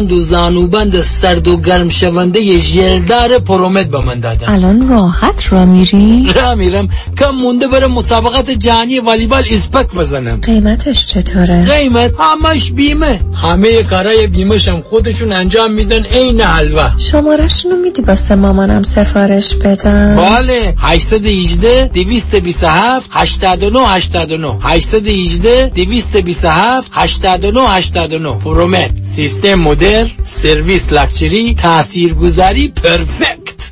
بند و زانوبند سرد و گرم شونده ژلدار پرومت به من دادن. الان راحت را میری؟ را میرم. کم مونده برم مسابقات جهانی والیبال اسپک بزنم. قیمتش چطوره؟ قیمت همش بیمه. همه کارای بیمهشم خودشون انجام میدن عین حلوا شمارشونو میدی واسه مامانم سفارش بدم؟ بله. 818 227 89 89 818 227 89 89 پرومت سیستم مدر سرویس لکچری تاثیرگذاری پرفکت.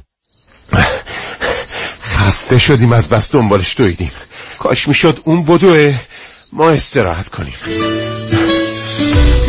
خسته شدیم از بس دنبالش دویدیم. کاش می‌شد اون بدوه. ما استراحت کنیم.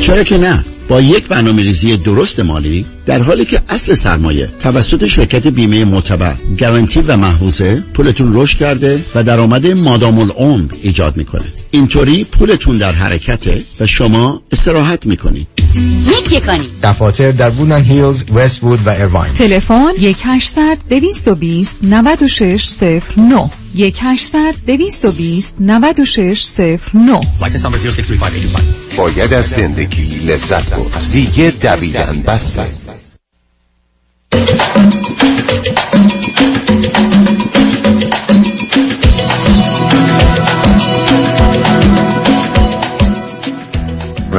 چرا که نه؟ با یک برنامه ریزی درست مالی در حالی که اصل سرمایه توسط شرکت بیمه معتبر گارانتی و محفوظه پولتون رشد کرده و درآمد مادام العمر ایجاد می‌کنه. اینطوری پولتون در حرکته و شما استراحت می‌کنید. یک یکانی دفاتر در بودن هیلز، وست بود و ایرواین تلفن 1800 220 9609 1800 220 9609 باید از زندگی لذت برد. دیگه دویدن بس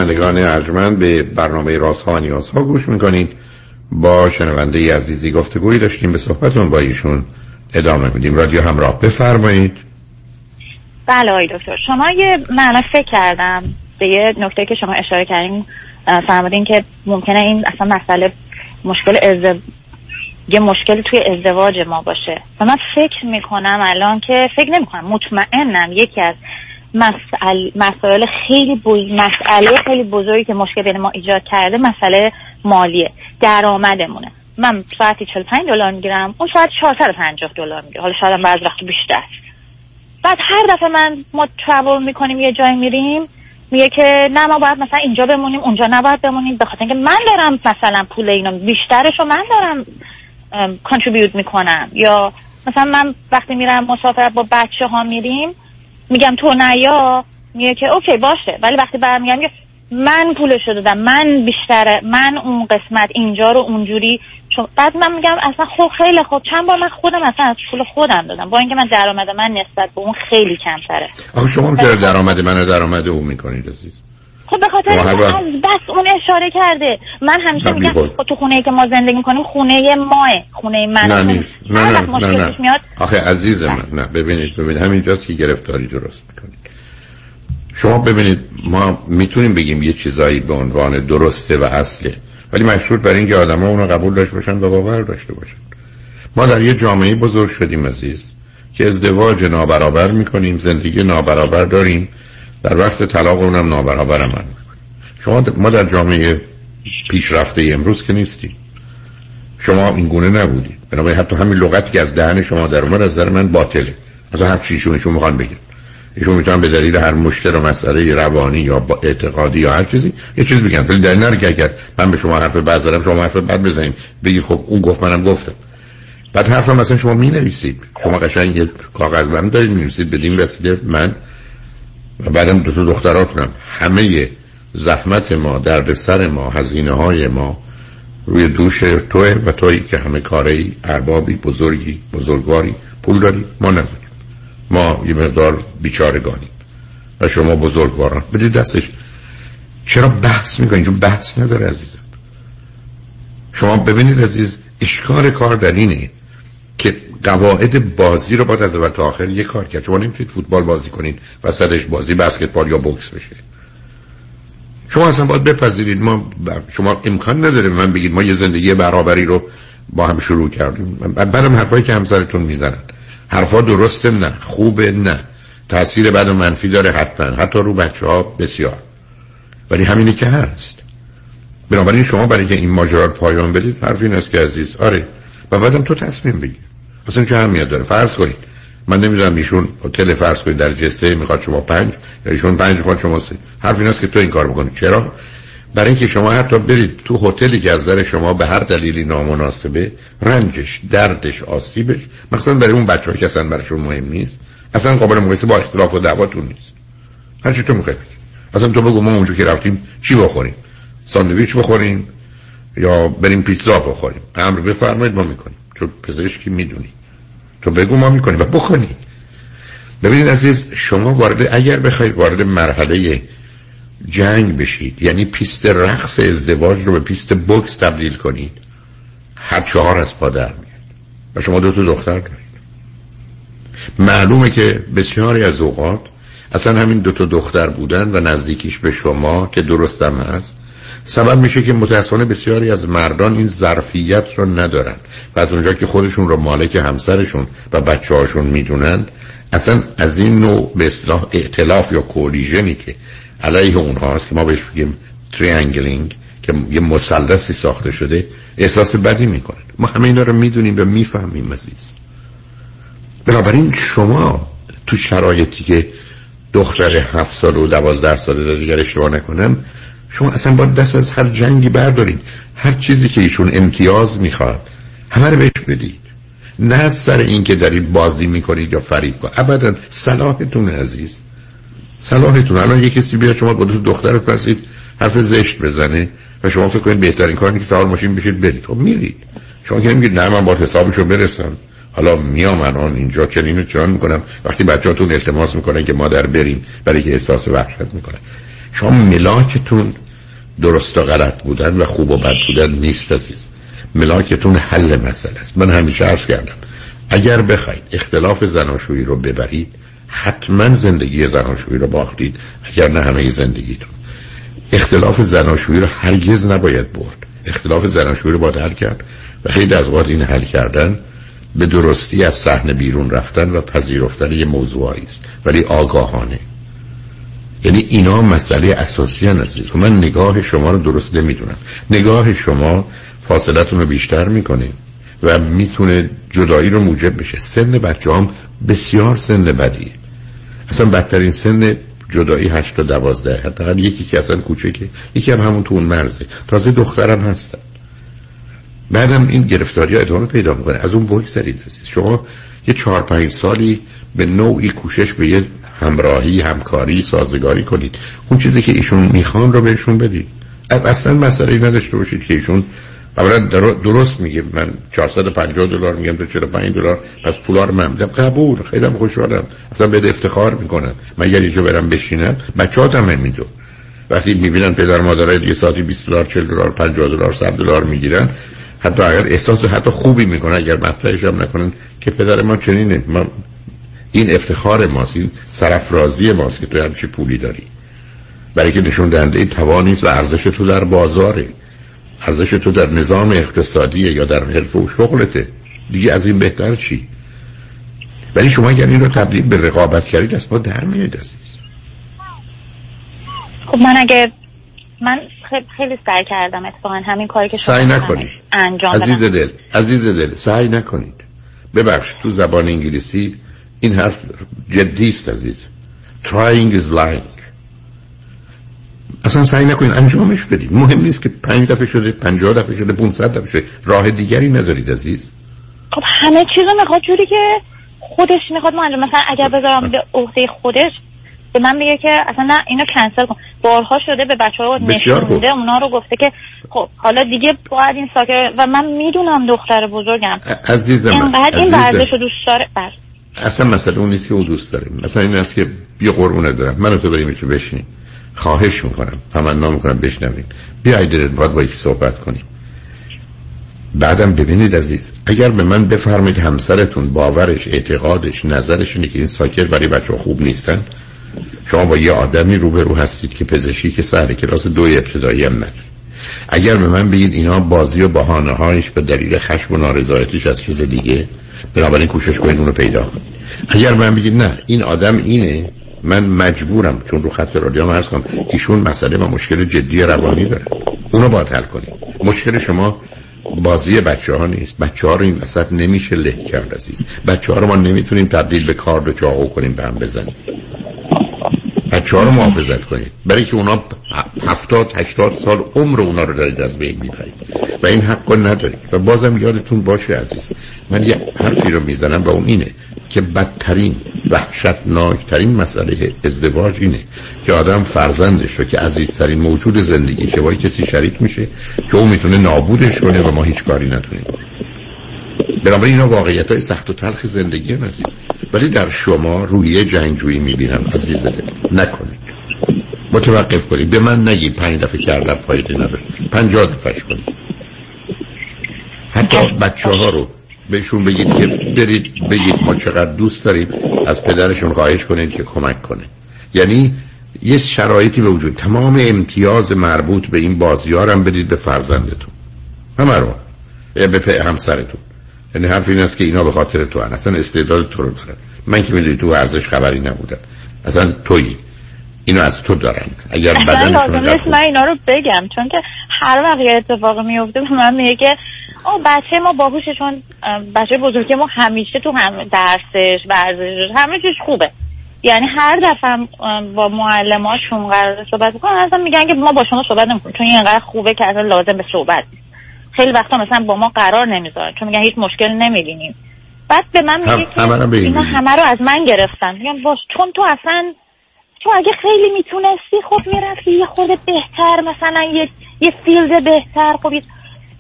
مندگان ارجمند به برنامه راست ها نیاز ها گوش می‌کنید. با شنونده عزیزی گفتگویی داشتیم به صحبتون با ایشون ادامه میدیم. رادیو همراه بفرمایید. بله آقای دکتر. شما یه من فکر کردم. به یه نکته که شما اشاره کردین فرمودین که ممکنه این اصلا مسئله مشکل ازدو... یه مشکلی توی ازدواج ما باشه. و من فکر می‌کنم الان که فکر نمی‌کنم مطمئنم یکی از مسئله مسائل خیلی بوی... مسئله خیلی بزرگی که مشکل بین ما ایجاد کرده مسئله مالیه. درآمدمونه. من ساعتی 45 دلار می‌گیرم اون ساعت 450 دلار می‌گیره حالا شاید بعض وقت بیشتر. بعد هر دفعه من ما ترابل می‌کنیم یه جای میریم میگه که نه ما باید مثلا اینجا بمونیم اونجا نباید بمونیم به خاطر اینکه من دارم مثلا پول اینو بیشترش رو من دارم کانتریبیوت می‌کنم. یا مثلا من وقتی میرم مسافرت با بچه ها میریم میگم تو نیا. میگه که اوکی باشه. ولی وقتی برمیگم من پولش رو دادم. من بیشتر من اون قسمت اینجا رو اونجوری. چون بعد من میگم اصلا خب خیلی خوب چند بار من خودم اصلا از پول خودم دادم. با اینکه من درآمد من نسبت به اون خیلی کمتره. آخه شما چرا درآمد من رو درآمد او می‌کنید عزیز؟ خب به خاطر از بس اون اشاره کرده. من همیشه میگم خب تو خونه ای که ما زندگی می‌کنیم خونه ماه خونه من. نه نیست. نه نه نه, نه, نه. آخه عزیز من نه ببینید ببینید. همینجاست که گرفتاری درست می‌کنید. شما ببینید ما می‌تونیم بگیم یه چیزایی به عنوان درسته و اصله. ولی مشروط بر اینکه آدما اونو قبول داشته باشن و باور داشته باشن. ما در یه جامعه بزرگ شدیم عزیز که ازدواج نابرابر می‌کنیم زندگی نابرابر داریم. در وقت طلاق اونم نابرابر عمل شما ما در جامعه پیشرفته امروز که نیستیم شما این گونه نبودید بنابراین حتی همین لغتی که از دهن شما در اومد از نظر من باطله. از هر چیزی شما می‌خوان بگید ایشون می‌تونن به دلیل هر مشکل و مسئله روانی یا اعتقادی یا هر چیزی یه چیز بگن. ولی دلیل نره که اگر من به شما حرف بعد زدم شما حرف بعد بزنید. بگید خب اون گفت منم گفتم. بعد حرف هم مثلا شما می نویسید شما قشنگ یه کاغذ برم دارید می نویسید بدین وسیله من و بعدم دو تا دختراتونم همه زحمت ما درد سر ما هزینه های ما روی دوش توه و تویی که همه کاری اربابی بزرگی بزرگواری پول داری ما نداریم. ما یه مقدار بیچارگانیم. و شما بزرگواران. بدید دستش. چرا بحث می‌کنید چون بحث نداره عزیزم. شما ببینید عزیز اشکال کار در اینه که قواعد بازی رو باید از اول تا آخر یه کار کرد. شما نمی‌تونید فوتبال بازی کنید و صدش بازی بسکتبال یا بوکس بشه. شما اصلا باید بپذیرید. ما شما امکان نداره من بگید ما یه زندگی برابری رو با هم شروع کردیم. بعدم حرفایی که همسرتون می‌زنن. حرفا درسته نه خوبه نه. تاثیر بد و منفی داره حتما. حتی رو بچه ها بسیار. ولی همینی که هست. بنابراین شما برای که این ماجرا پایان بدید حرف این است که عزیز. آره. و بعدم تو تصمیم بگیر. اصلا چه اهمیت داره. فرض کنید. من نمی‌دونم ایشون هتل فرض کنید در جسته می‌خواد شما پنج یا ایشون پنج می‌خواد شما سه. حرف این است که تو این کار می‌کنی. چرا؟ برای اینکه شما حتی برید تو هتلی که از نظر شما به هر دلیلی نامناسبه رنجش دردش آسیبش مثلا برای اون بچه‌ها که اصلا براشون مهم نیست. اصلا قابل مقایسه با اختلاف و دعواتون نیست. هر چی تو می‌خوای اصلا تو بگو ما اونجا که رفتیم چی بخوریم؟ ساندویچ بخوریم یا بریم پیتزا بخوریم؟ امر بفرمایید ما می‌کنیم. چون پزشکی می‌دونی. تو بگو ما می‌کنیم و بکنی ببینید عزیز شما وارد اگر بخواید وارد مرحله جنگ بشید یعنی پیست رقص ازدواج رو به پیست بوکس تبدیل کنید هر چهار از پا در میاد و شما دو تا دختر دارید. معلومه که بسیاری از اوقات اصلا همین دو تا دختر بودن و نزدیکیش به شما که درستم هست سبب میشه که متاسفانه بسیاری از مردان این ظرفیت رو ندارن. و از اونجا که خودشون رو مالک همسرشون و بچه هاشون می‌دونن اصلا از این نوع به اصطلاح ائتلاف یا کولیژنی که علیه اونهاست که ما بهش بگیم تریانگلینگ که یه مثلثی ساخته شده احساس بدی می‌کنه. ما همه اینا رو می‌دونیم و می‌فهمیم عزیز. بنابراین شما تو شرایطی که دختر هفت سال و دوازده ساله دیگر اشتباه نکنم شما اصلا با دست از هر جنگی بردارید. هر چیزی که ایشون امتیاز می‌خواد همه رو بهش بدید. نه از سر این که دارید بازی می‌کنید یا فریب کنید ابدا صلاحتون عزیز. صلاحتون. الان یه کسی بیاد شما با دو دختر پرسید حرف زشت بزنه و شما فکر کنید بهترین کاری که سوار ماشین بشید برید. خب میرید. شما که نمیگید نه من با حسابشو برسم. حالا میام الان اینجا چنین چنان می‌کنم. وقتی بچه‌هاتون التماس می‌کنن که مادر بریم برای که احساس وحشت می‌کنن. شما ملاکتون درست و غلط بودن و خوب و بد بودن نیست عزیز. ملاکتون حل مسئله است. من همیشه عرض کردم اگر بخواید اختلاف زناشویی رو ببرید حتما زندگی زناشویی رو باختید اگر نه همه زندگیتون. اختلاف زناشویی رو هرگز نباید برد. اختلاف زناشویی رو باید حل کرد و خیلی از وقت این حل کردن به درستی از صحنه بیرون رفتن و پذیرفتن یه موضوعی است. ولی آگاهانه. یعنی اینا مسئله اساسی عزیز. و من نگاه شما رو درست نمی‌دونم. نگاه شما فاصلتون رو بیشتر می‌کنه و می‌تونه جدایی رو موجب بشه. سن بچه هم بسیار سن بدیه. اصلا بدترین سن جدایی هشت تا دوازده حداقل یکی که اصلا کوچکه یکی هم همون تو اون مرزه. تازه دخترم هستن. بعدم این گرفتاری ها ادامه پیدا می‌کنه. از اون بگذارید عزیز. شما یه چهار پنج سالی به نوعی کوشش به یه همراهی همکاری سازگاری کنید. اون چیزی که ایشون می‌خوان رو بهشون بدید. اصلا مسئله نداشته باشید که ایشون اولا درست میگه. من 450 دلار میگم تو 45 دلار پس پولا رو من قبول. خیلی خوشحالم. اصلا بده افتخار می‌کنم. من اگر یه برم بشینم؟ بچه‌هات هم همینطور. وقتی می‌بینن پدر مادرای یه ساعتی 20 دلار 40 دلار 50 دلار 100 دلار می‌گیرن حتی اگر احساس حتی خوبی می‌کنن اگر مطرحش هم نکنن که پدر ما چنینه. ما این افتخار ماست این سرفرازی ماست که تو همچی پولی داری. برای که نشون دهنده توانیست و ارزش تو در بازاره. ارزش تو در نظام اقتصادی یا در حرف و شغلته. دیگه از این بهتر چی؟ ولی شما اگر این رو تبدیل به رقابت کردید از ما در میاد خب من اگر من خیلی سعی کردم اتفاقا همین کاری که شما سعی نکنید. انجام عزیز دل عزیز دل سعی نکنید. ببخش تو زبان انگلیسی این حرف جدی است عزیز. Trying is lying. اصلا سعی نکنید انجامش بدید مهم نیست که پنج دفعه شده پنجاه دفعه شده 500 دفعه شده. راه دیگری ندارید عزیز. خب همه چیز رو می‌خواد جوری که خودش می‌خواد ما مثلا اگر بذارم به عهده خودش به من میگه که اصلا نه اینو کنسل کن. بارها شده به بچه ها نشونده اونا رو گفته که خب حالا دیگه باید این ساکر و من می‌دونم دختر بزرگم. عزیزم اینقدر این ورزش رو دوست داره. بر اصلا مسئله اون نیست که او دوست داریم. مثلا این است که بیا قربونه دارم منو تو بریم چه بشینیم. خواهش می‌کنم. تمنا می‌کنم. بشنوین بیا دلت باید با یکی صحبت کنیم. بعدم ببینید عزیز اگر به من بفرمید همسرتون باورش اعتقادش نظرش اینه که این ساکر برای بچه خوب نیستن شما با یه آدمی روبرو هستید که پزشکی که سر کلاس دو ابتدایی هم نداره. اگر به من بگید اینا بازی و بهانه هایش به دلیل خشم و نارضایتیش از چیز دیگه بنابراین کوشش کنید اونو پیدا کنید. اگر من بگید نه این آدم اینه من مجبورم چون رو خط رادیو هم کنم ایشون مسئله و مشکل جدی روانی داره. اونو باید حل کنید مشکل شما بازی بچه ها نیست. بچه ها رو این وسط نمیشه له کرد عزیز. بچه ها رو ما نمی‌تونیم تبدیل به کارد و چاقو کنیم به هم بزنیم. بچه ها رو محافظت کنید. برای که اونا هفتاد هشتاد سال عمر اونا رو دارید از بین می‌برید. و این حق رو ندارید. و بازم یادتون باشه عزیز من یه حرفی رو می‌زنم و اون اینه که بدترین وحشتناکترین مسئله ازدواج اینه که آدم فرزندش رو که عزیزترین موجود زندگی با کسی شریک میشه که اون می‌تونه نابودش کنه و ما هیچ کاری نتونیم. بنابراین اینا واقعیت های سخت و تلخ زندگی عزیز. ولی در شما رویه جنگجویی می‌بینم عزیز دل. نکنید. متوقف کنید. به من نگید. پنج دفعه کردن فایده نداشت پنجاه دفعش کنید. حتی بچه ها رو بهشون بگید که برید بگید ما چقدر دوست داریم. از پدرشون خواهش کنید که کمک کنه. یعنی یه شرایطی به وجود. تمام امتیاز مربوط به این بازیارم بدید به فرزندتون. همه رو. به همسرتون. یعنی حرف این است که اینا به خاطر تو هن. اصلا استعداد تو رو دارن. من که می‌دونی تو ورزش خبری نبودم. اصلا تویی. اینو از تو دارن. اگر بدنشون من اینا رو بگم. چون که هر وقت یه اتفاق میفته به من میگه که او بچه ما باهوشه چون بچه بزرگی ما همیشه تو هم درسش ورزشش همه چیز خوبه. یعنی هر دفعه با معلماشون قرار صحبت بکنن اصلا میگن که ما با شما صحبت نمی‌کنیم. چون اینقدر خوبه که اصلا لازم به صحبت خیلی وقتا مثلا با ما قرار نمی‌ذارن چون میگن هیچ مشکل نمی‌بینیم. بعد به من میگه که اینا همه رو از من گرفتن. میگم باش چون تو اصلا تو اگه خیلی می‌تونستی خب می‌رفتی یه خورده بهتر مثلا یه, یه فیلد بهتر خب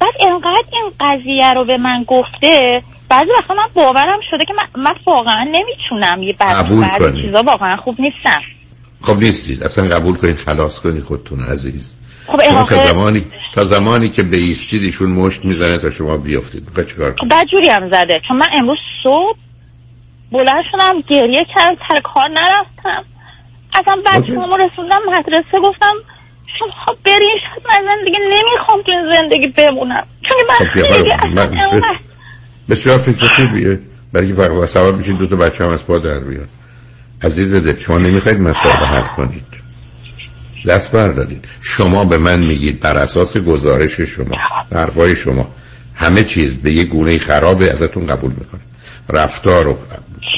بعد انقدر این قضیه رو به من گفته بعضی وقتا من باورم شده که من, من واقعا نمی‌تونم یه بعضی چیزا واقعا خوب نیستم. خب نیستید. اصلا قبول کنید خلاص کنید خودتون عزیز. خب شما تا زمانی تا زمانی که به ایستید ایشون مشت می‌زنه تا شما بیافتید. بخواه چیکار بعد جوری هم زده چون من امروز صبح بلند شدم گریه کردم تر کار نرفتم. اصلا بچه همو رسوندم مدرسه گفتم شما برین شاید من دیگه نمی‌خوام تو زندگی بمونم. چون من خب، خیلی اصلا بسیار فکر خوبیه. برای که فقط سبب میشین دو تا بچه هم از پا در بیان. عزیز دل شما نمی‌خواید مسئله حل کنید دست بردارید. شما به من میگید بر اساس گزارش شما حرفای شما. همه چیز به یه گونه خرابه ازتون قبول می‌کنه رفتار و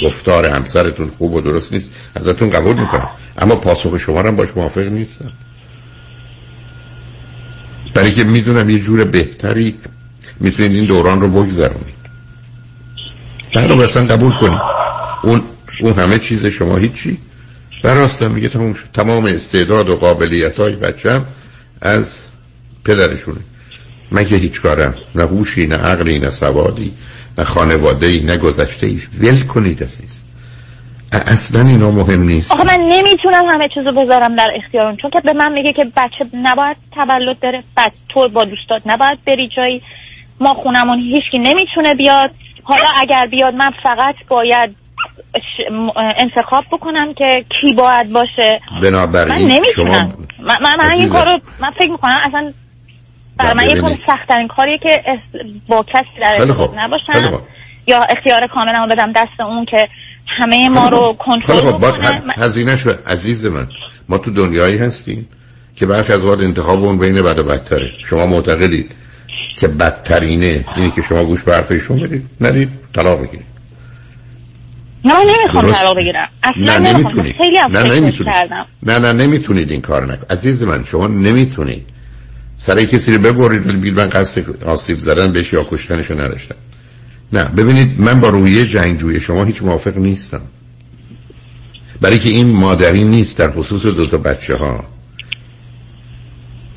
گفتار همسرتون خوب و درست نیست ازتون قبول می‌کنم. اما پاسخ شما هم باش موافق نیستم. برای که می‌دونم یه جور بهتری می‌تونید این دوران رو بگذرونید. رو اصلا قبول کنید. اون اون همه چیز شما هیچی. براستم میگه تمام تمام استعداد و قابلیت های بچم از پدرشونه. من که هیچ کارم نه هوشی نه عقلی نه سوادی نه خانواده ای نه گذشته ای ول کنید عزیز. اصلا اینا مهم نیست. آخه من نمی‌تونم همه چیزو بذارم در اختیارم چون که به من میگه که بچه نباید تولد داره. بعد تو با دوستات نباید بری جایی. ما خونمون هیچکی نمی‌تونه بیاد. حالا اگر بیاد من فقط باید انتخاب بکنم که کی باید باشه. بنابراین من نمی‌تونم. شما... من, من, من این کارو من فکر می‌کنم اصلا برای من یه سختترین کاریه که با کسی در ارتباط نباشم یا اختیار کاملمو بدم دست اون که همه ما رو کنترل کنه هزینه شو. عزیز من ما تو دنیایی هستیم که برخی از وقت انتخاب اون بین بد و بدتره. شما معتقدید که بدترینه اینی که شما گوش به حرفشون بدید. ندید؟ طلاق بگیرید. نه نمی‌خوام طلاق بگیرم. اصلا نه نمی‌تونید نه نمی‌تونید نه نه نمی‌تونید این کار نکن عزیز من شما نمی‌تونید. سر کسی رو ببرید ولی من قصد آسیب زدن بهش یا کشتنشو نداشتم. نه ببینید من با رویه جنگجوی شما هیچ موافق نیستم. برای که این مادری نیست در خصوص دو تا بچه ها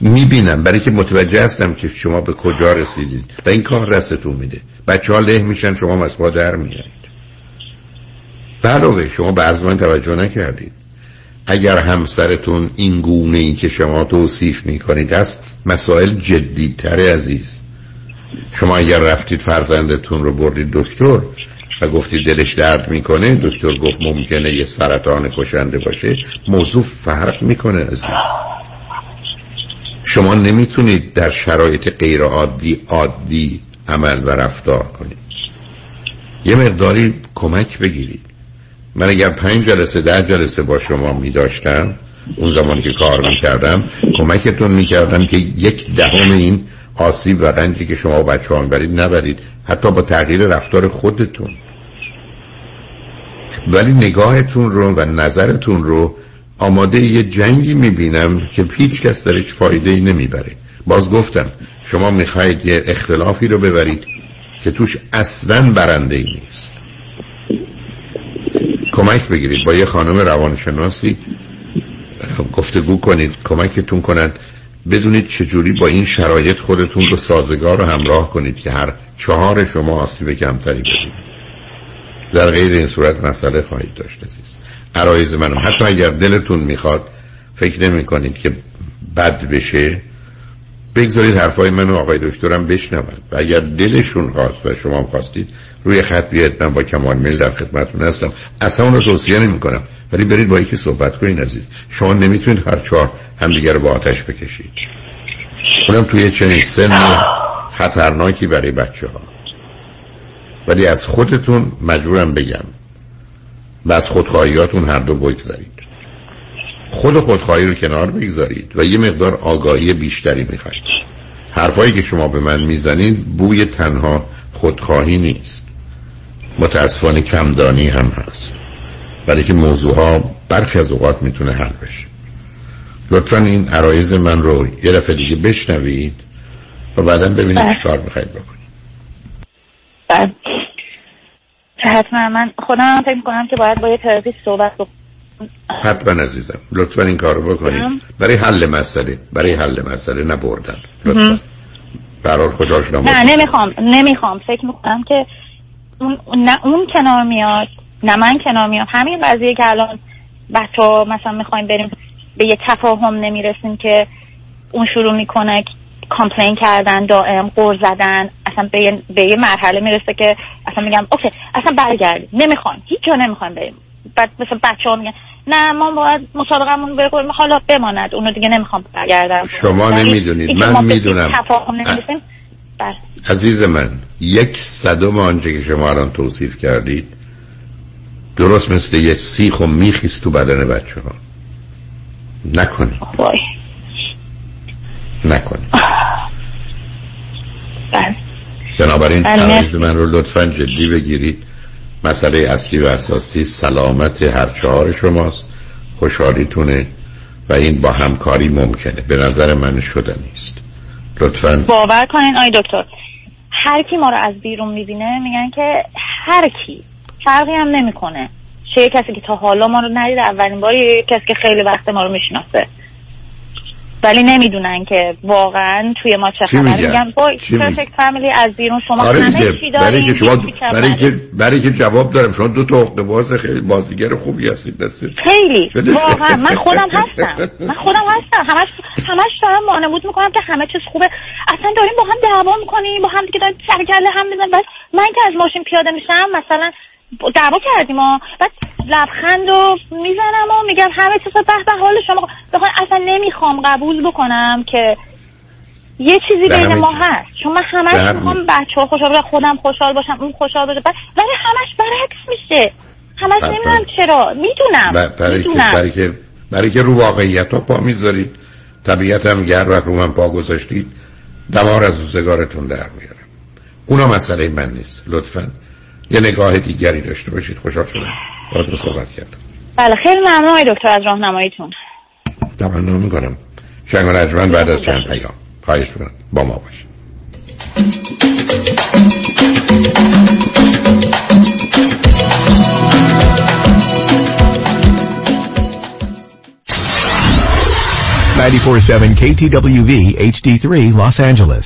می‌بینم برای که متوجه هستم که شما به کجا رسیدید. و این کار رستون میده. بچه ها له میشن شما از در میارید علاوه شما به عرض من توجه نکردید. اگر همسرتون این گونه ای که شما توصیف می‌کنید است مسائل جدیتره عزیز شما اگر رفتید فرزندتون رو بردید دکتر و گفتید دلش درد می‌کنه دکتر گفت ممکنه یه سرطان کشنده باشه موضوع فرق می‌کنه عزیز. شما نمی‌تونید در شرایط غیر عادی عادی عمل و رفتار کنید. یه مقداری کمک بگیرید. من اگر پنج جلسه ده جلسه با شما می داشتم اون زمان که کار می کردم کمکتون می کردم که یک دهم این آسیب و رنجی که شما بچه ها برید نبرید. حتی با تغییر رفتار خودتون. ولی نگاهتون رو و نظرتون رو آماده یه جنگی می‌بینم که هیچ کس درش فایده ای نمی‌بره. باز گفتم شما می‌خواید یه اختلافی رو ببرید که توش اصلا برنده ای نیست. کمک بگیرید. با یه خانم روانشناسی گفتگو کنید کمکتون کنند. بدونید چجوری با این شرایط خودتون رو سازگار و همراه کنید که هر چهار شما آسیب کمتری ببینید در غیر این صورت مسئله خواهید داشت عزیز. عرایز منم حتی اگر دلتون می‌خواد فکر نمی کنید که بد بشه بگذارید حرفای من آقای دکترم بشنون و اگر دلشون خواست و شما خواستید روی خط بیاد من با کمال میل در خدمتتون هستم. اصلا اون رو توصیه نمی کنم ولی برید با یکی صحبت کنید عزیز. شما نمی‌تونید هر چهار همدیگه رو با آتش بکشید. اونم توی چنین سن خطرناکی برای بچه ها ولی از خودتون مجبورم بگم. و از خودخواهیاتون هر دو بگذارید. خود خودخواهی رو کنار بگذارید و یه مقدار آگاهی بیشتری می‌خواید. حرفایی که شما به من می‌زنید بوی تنها خودخواهی نیست. متاسفانه کمدانی هم هست. ولی که موضوع ها برخی از اوقات می‌تونه حل بشه. لطفا این عرایز من رو یه دفعه دیگه بشنوید و بعدا ببینید بله. چیکار می‌خواید بکنید بله. حتما من خودم فکر کنم که باید با یه تراپیست صحبت حتما عزیزم. لطفا این کار رو بکنید برای حل مسئله برای حل مسئله نبردن. لطفا. برار خوشحال شدم نه نمی‌خوام نمی‌خوام. فکر می‌کنم که اون نه اون کنار میاد نه من کنار میاد همین قضیه که الان بچه ها مثلا می‌خوایم بریم به یه تفاهم نمی‌رسیم که اون شروع می‌کنه complain کردن دائم غر زدن اصلا به یه, به یه مرحله می‌رسه که اصلا میگم okay اصلا برگردیم. نمی‌خوایم. هیچ جا نمی‌خوایم بریم. بعد مثلا بچه ها میگن نه ما باید مسابقمون بکنیم. حالا بماند. اونو دیگه نمی‌خوام برگردم. شما ولی نمی‌دونید. من می‌دونم. نمی‌رسیم بله. عزیز من یک صدم آنچه که شما الان توصیف کردید درست مثل یک سیخ و میخیست تو بدن بچه ها نکنید. وای. نکنید. بله. بنابراین بله. عرایز من رو لطفا جدی بگیرید. مسئله اصلی و اساسی سلامت هر چهار شماست. خوشحالیتونه و این با همکاری ممکنه. به نظر من شده نیست. لطفا. باور کنین آی دکتر. هر کی ما رو از بیرون می‌بینه میگن که هر کی. فرقی هم نمی‌کنه. چه کسی که تا حالا ما رو ندیده اولین بار کسی که خیلی وقت ما رو می‌شناسه. ولی نمی‌دونن که واقعا توی ما چه چی خبره میگن؟ میگن؟ پرفکت فامیلی از بیرون شما آره همه چی برای که شما برای که برای که جواب دارم شما دو تا باز خیلی بازیگر خوبی هستید دستید خیلی. واقعا. من خودم هستم. من خودم هستم. همش همش دارم وانمود می‌کنم که همه چیز خوبه. اصلا داریم با هم دعوا می‌کنیم با هم دیگه داریم سر کله هم می‌زنیم. من که از ماشین پیاده میشم مثلا دعوا کردیم و بعد لبخند و می‌زنم و میگم همه چیز به به حال شما. بخوام اصلا نمی‌خوام قبول بکنم که یه چیزی بین ما. هست. چون من همش. می‌خوام بچه ها خوشحال باشم خودم خوشحال باشم اون خوشحال باشه. ولی همش برعکس میشه. همش بله. نمی‌دونم چرا. می‌دونم. ب- برای که برای که برای که رو واقعیت ها پا می‌ذارید. طبیعت هم گر و رو هم پا گذاشتید. دمار از روزگارتون در میارم. اونا مسئله من نیست لطفا. یه نگاه دیگری داشته باشید. خوشحال شدم. باید صحبت کردم. بله خیلی ممنون آقای دکتر از راهنماییتون. تمنا می‌کنم. شنگ و نجمن بعد از چند پیام. خواهش می‌کنم. با ما باشید. ninety four seven KTWV HD3 Los Angeles.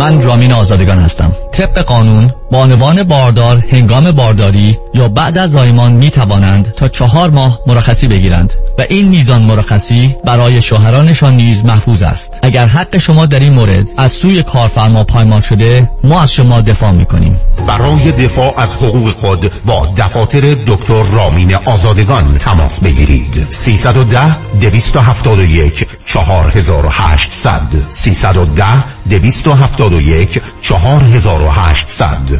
من رامین آزادگان هستم. طبق قانون بانوان باردار هنگام بارداری یا بعد از زایمان می توانند تا چهار ماه مرخصی بگیرند و این میزان مرخصی برای شوهرانشان نیز محفوظ است. اگر حق شما در این مورد از سوی کارفرما پایمال شده ما از شما دفاع می کنیم برای دفاع از حقوق خود با دفاتر دکتر رامین آزادگان تماس بگیرید. 310 271 4800 310 271 4800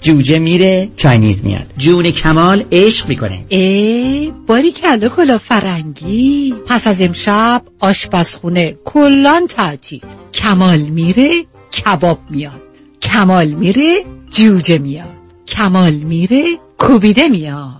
جوجه میره چاینیز میاد. جون کمال عشق می‌کنه. ای باری کلا کلا فرنگی. پس از امشب آشپزخونه کلان تعطیل. کمال میره کباب میاد. کمال میره جوجه میاد. کمال میره کوبیده میاد.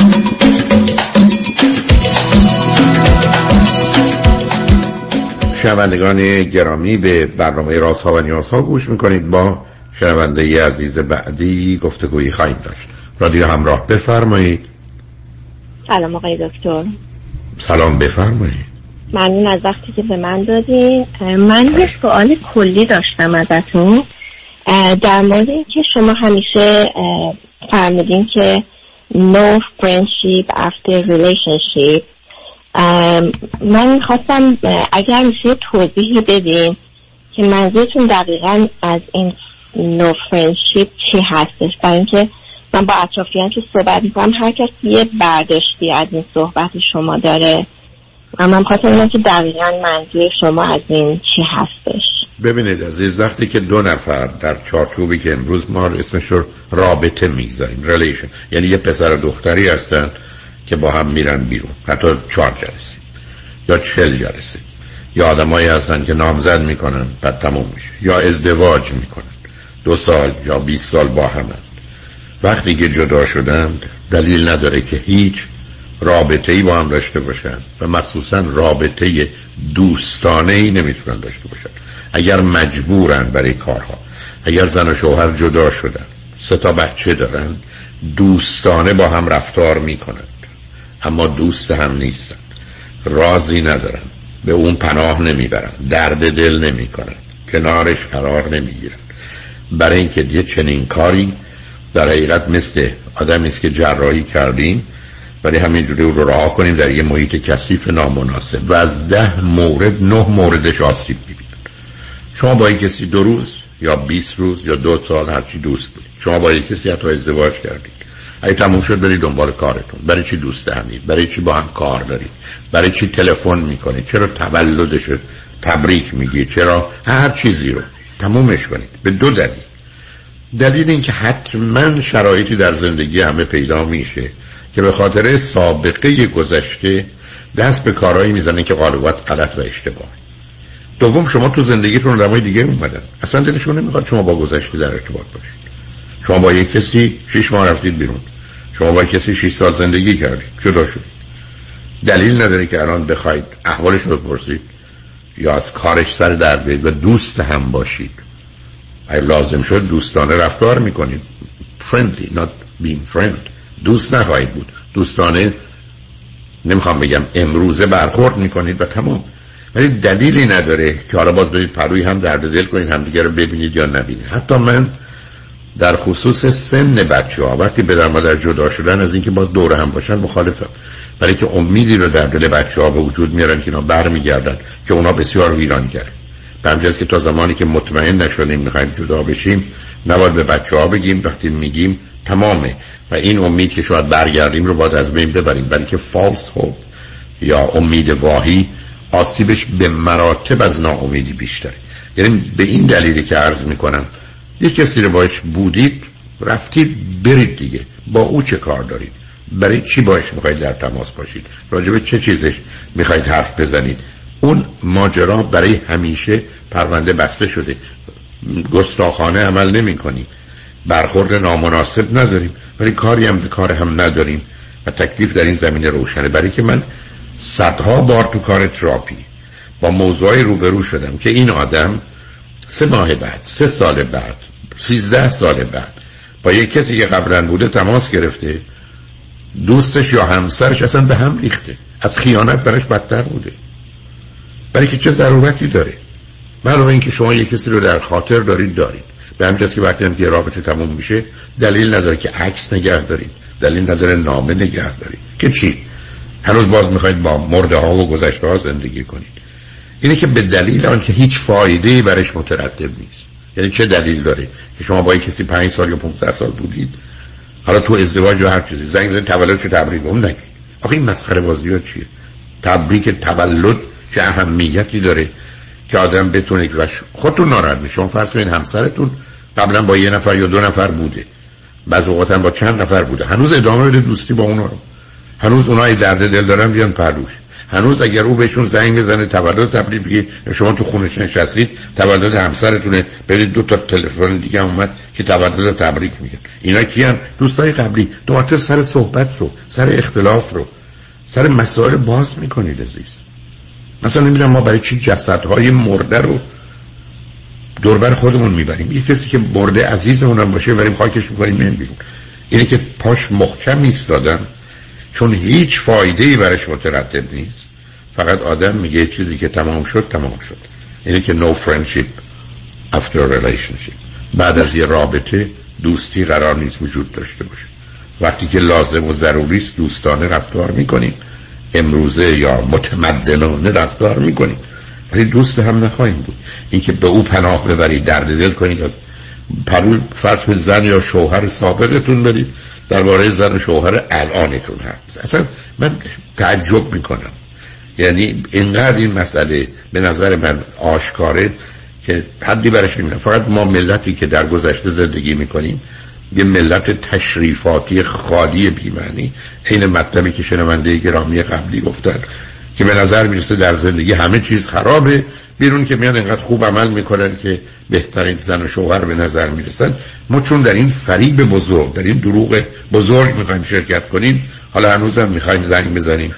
شنوندگان گرامی به برنامه رازها و نیازها گوش می‌کنید. با شنونده عزیز بعدی گفتگویی خواهیم داشت. رادیو همراه بفرمایید. سلام آقای دکتر. سلام بفرمایید. ممنون از وقتی که به من دادین. من یه سوال کلی داشتم ازتون. در مورد اینکه شما همیشه فرمودین که no friendship after relationship. من خواستم اگر میشه توضیحی بدین که منظورتون دقیقا از این no friendship چی هستش. برای اینکه من با اطرافیان که صحبت می‌کنم هر کسی یه برداشتی از این صحبت شما داره. و من خواستم که دقیقا منظور شما از این چی هستش. ببینید عزیز وقتی که دو نفر در چارچوبی که امروز ما اسمش رو رابطه می‌گذاریم relation یعنی یه پسر و دختری هستن که با هم میرن بیرون. حتی چهار جلسه یا چل جلسه یا آدمایی هستن که نامزد می‌کنن بعد تموم میشه. یا ازدواج می‌کنن. دو سال یا 20 سال با هم وقتی که جدا شدن دلیل نداره که هیچ رابطه ای با هم داشته باشن و مخصوصا رابطه دوستانه ای نمی‌تونن داشته باشن. اگر مجبورن برای کارها اگر زن و شوهر جدا شدن سه تا بچه دارن دوستانه با هم رفتار می‌کنند اما دوست هم نیستن رازی ندارن به اون پناه نمی‌برن درد دل نمی‌کنن کنارش قرار نمی‌گیرن برای اینکه یه چنین کاری در حقیقت مثل آدمی است که جراحی کردیم ولی همینجوری رو راه کنیم در یه محیط کثیف نامناسب و از ده مورد نه موردش آسیب می‌بینن. شما با کسی دو روز یا 20 روز یا دو سال هرچی دوست بود شما با کسی حتی ازدواج کردید. اگه تموم شد برید دنبال کارتون. برای چی دوست همید برای چی با هم کار دارید؟ برای چی تلفن می‌کنید؟ چرا تولدش تبریک میگید چرا هر چیزی رو؟ تمومش کنید. به دو دلیل. دلیل اینکه حتما شرایطی در زندگی همه پیدا میشه که به خاطر سابقه گذشته دست به کارهایی می‌زنه که غالبات غلط و اشتباه دوم شما تو زندگیتون آدمای دیگه اومدن. اصلا دلشون نمی‌خواد شما با گذشته در ارتباط باشید. شما با یک کسی شش ماه رفتید بیرون. شما با کسی 6 سال زندگی کردید. جدا شدید دلیل نداره که الان بخواید احوالش رو بپرسید یا از کارش سر در بیارید و دوست هم باشید. اگر لازم شد دوستانه رفتار می‌کنید. Friendly not being friend. دوست نخواهید بود. دوستانه نمی‌خوام بگم امروزه برخورد می‌کنید و تمام. ولی دلیلی نداره که حالا باز برید پروی هم درد دل کنید همدیگه رو ببینید یا نبینید. حتی من در خصوص سن بچه ها وقتی به در جدا شدن از اینکه باز دور هم باشن مخالفم برای که امیدی رو در دل بچه ها به وجود میارن که اینا برمیگردن که اونا بسیار ویران کرد به که تا زمانی که مطمئن نشدیم می‌خوایم جدا بشیم نباید به بچه ها بگیم وقتی میگیم تمامه. و این امید که شاید برگردیم رو باید از بین ببریم. برای که فالس هوپ یا امید واهی آسیبش به مراتب از ناامیدی بیشتره. یعنی به این دلیلی که عرض می‌کنم یک کسی رو باش بودید رفتید برید دیگه. با او چه کار دارید؟ برای چی باش می‌خواید در تماس باشید؟ راجبه چه چیزش می‌خواید حرف بزنید؟ اون ماجرا برای همیشه پرونده بسته شده. گستاخانه عمل نمی کنیم برخورد نامناسب نداریم. ولی کاری هم کار هم نداریم. و تکلیف در این زمینه روشنه. برای که من صدها بار تو کار تراپی با موضوعی روبرو شدم که این آدم سه ماه بعد سه سال بعد سیزده سال بعد. با یک کسی که قبلا بوده تماس گرفته. دوستش یا همسرش اصلا به هم ریخته. از خیانت برش بدتر بوده. برای که چه ضرورتی داره؟ علاوه اینکه شما یک کسی رو در خاطر دارید دارید. به همین که وقتی هم که رابطه تموم میشه دلیل نداره که عکس نگه دارید. دلیل نداره نامه نگه دارید. که چی؟ هنوز باز می‌خواید با مرده ها و گذشته ها زندگی کنید. اینه که به دلیل آنکه هیچ فایده برش مترتب نیست. یعنی چه دلیل داره که شما با کسی پنج سال یا 15 سال بودید؟ حالا تو ازدواج و هر چیزی زنگ بزنید تولد چه تبریک اون نگید آخه این مسخره بازی ها چیه؟ تبریک تولد چه اهمیتی داره که آدم بتونه که خودتون ناراحت میشه شما فرض کنید همسرتون قبلا با یه نفر یا دو نفر بوده. بعض اوقات با چند نفر بوده. هنوز ادامه بده دوستی با اونا رو. هنوز اونای درد دل دارن بیان پروش هنوز اگر او بهشون زنگ بزنه تولد تبریک بگه. شما تو خونش نشستید تولد همسرتونه. برید دو تا تلفن دیگه اومد که تولد تبریک میگن اینا کیان دوستای قبلی. تو سر صحبت رو سر اختلاف رو سر مسائل باز می‌کنید عزیز. مثلا نمی‌دونم ما برای چی جسدهای مرده رو دوربر خودمون می‌بریم. یه کسی که مرده عزیزمون هم باشه بریم خاکش می‌کنیم بیرون. اینه که پاش محکم ایستادن. چون هیچ فایده ای برش مترتب نیست. فقط آدم میگه چیزی که تمام شد تمام شد. اینه که no friendship after relationship. بعد از یه رابطه دوستی قرار نیست وجود داشته باشه. وقتی که لازم و ضروری است دوستانه رفتار می‌کنیم. امروزه یا متمدنانه رفتار می‌کنیم. ولی دوست هم نخواهیم بود. اینکه به او پناه ببرید درد دل کنید از پرول فرض زن یا شوهر سابقتون برید درباره زن و شوهر الانتون هست اصلا من تعجب می‌کنم. یعنی اینقدر این مسئله به نظر من آشکاره که حدی برش نمیدن فقط ما ملتی که در گذشته زندگی می‌کنیم یه ملت تشریفاتی خالی بیمعنی. این مطلبی که شنونده گرامی قبلی گفتن که به نظر می‌رسه در زندگی همه چیز خرابه. بیرون که میان اینقدر خوب عمل می‌کنن که بهترین زن و شوهر به نظر می‌رسن. ما چون در این فریب بزرگ در این دروغ بزرگ می‌خوایم شرکت کنیم حالا هنوزم می‌خوایم زنگ بزنیم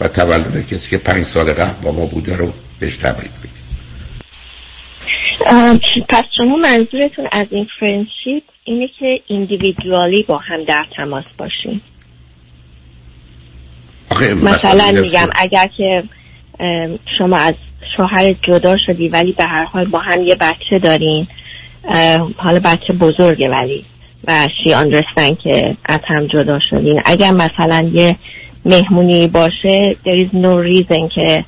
و تولد کسی که پنج سال قبل با ما بوده رو بهش تبریک بگیم. پس شما منظورتون از این فرنشیپ اینه که ایندیویدوالی با هم در تماس باشیم مثلا میگم اگر که شما از شوهر جدا شدی ولی به هر حال با هم یه بچه دارین حالا بچه بزرگه ولی. و شی آندرستن که از هم جدا شدین. اگر مثلا یه مهمونی باشه there is no reason که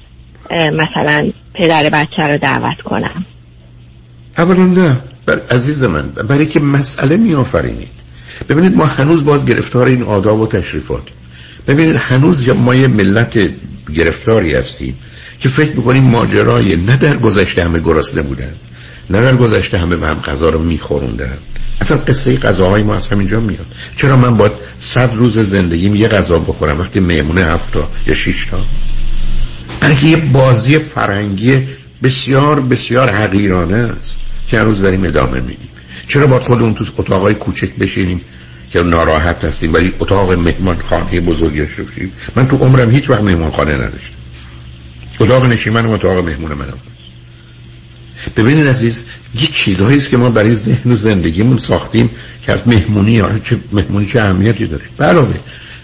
مثلا پدر بچه رو دعوت کنم. اولا نه بر عزیز من برای که مسئله می آفرینید ببینید ما هنوز باز گرفتار این آداب و تشریفات. ببینید هنوز ما یه ملت گرفتاری هستیم. که فکر می‌کنیم ماجرای نه در گذشته همه گرسنه بودن نه در گذشته همه به هم غذا رو میخوروندن. اصلا قصه غذاهای ما از همینجا میاد. چرا من باید صد روز زندگیم یه غذا بخورم وقتی میمونه هفتا یا شیش تا برای یه بازی فرنگی بسیار بسیار حقیرانه است که روز داریم ادامه میدیم. چرا باید خودمون تو اتاقای کوچک بشینیم که ناراحت هستیم ولی اتاق مهمان خانه بزرگی بشیم من تو عمرم هیچ وقت مهمان خانه نداشتم. اتاق نشیمن و اتاق مهمون منم. ببینید عزیز یک چیزهایی است که ما برای ذهن و زندگیمون ساختیم که از مهمونی ها چه مهمونی چه اهمیتی داره. علاوه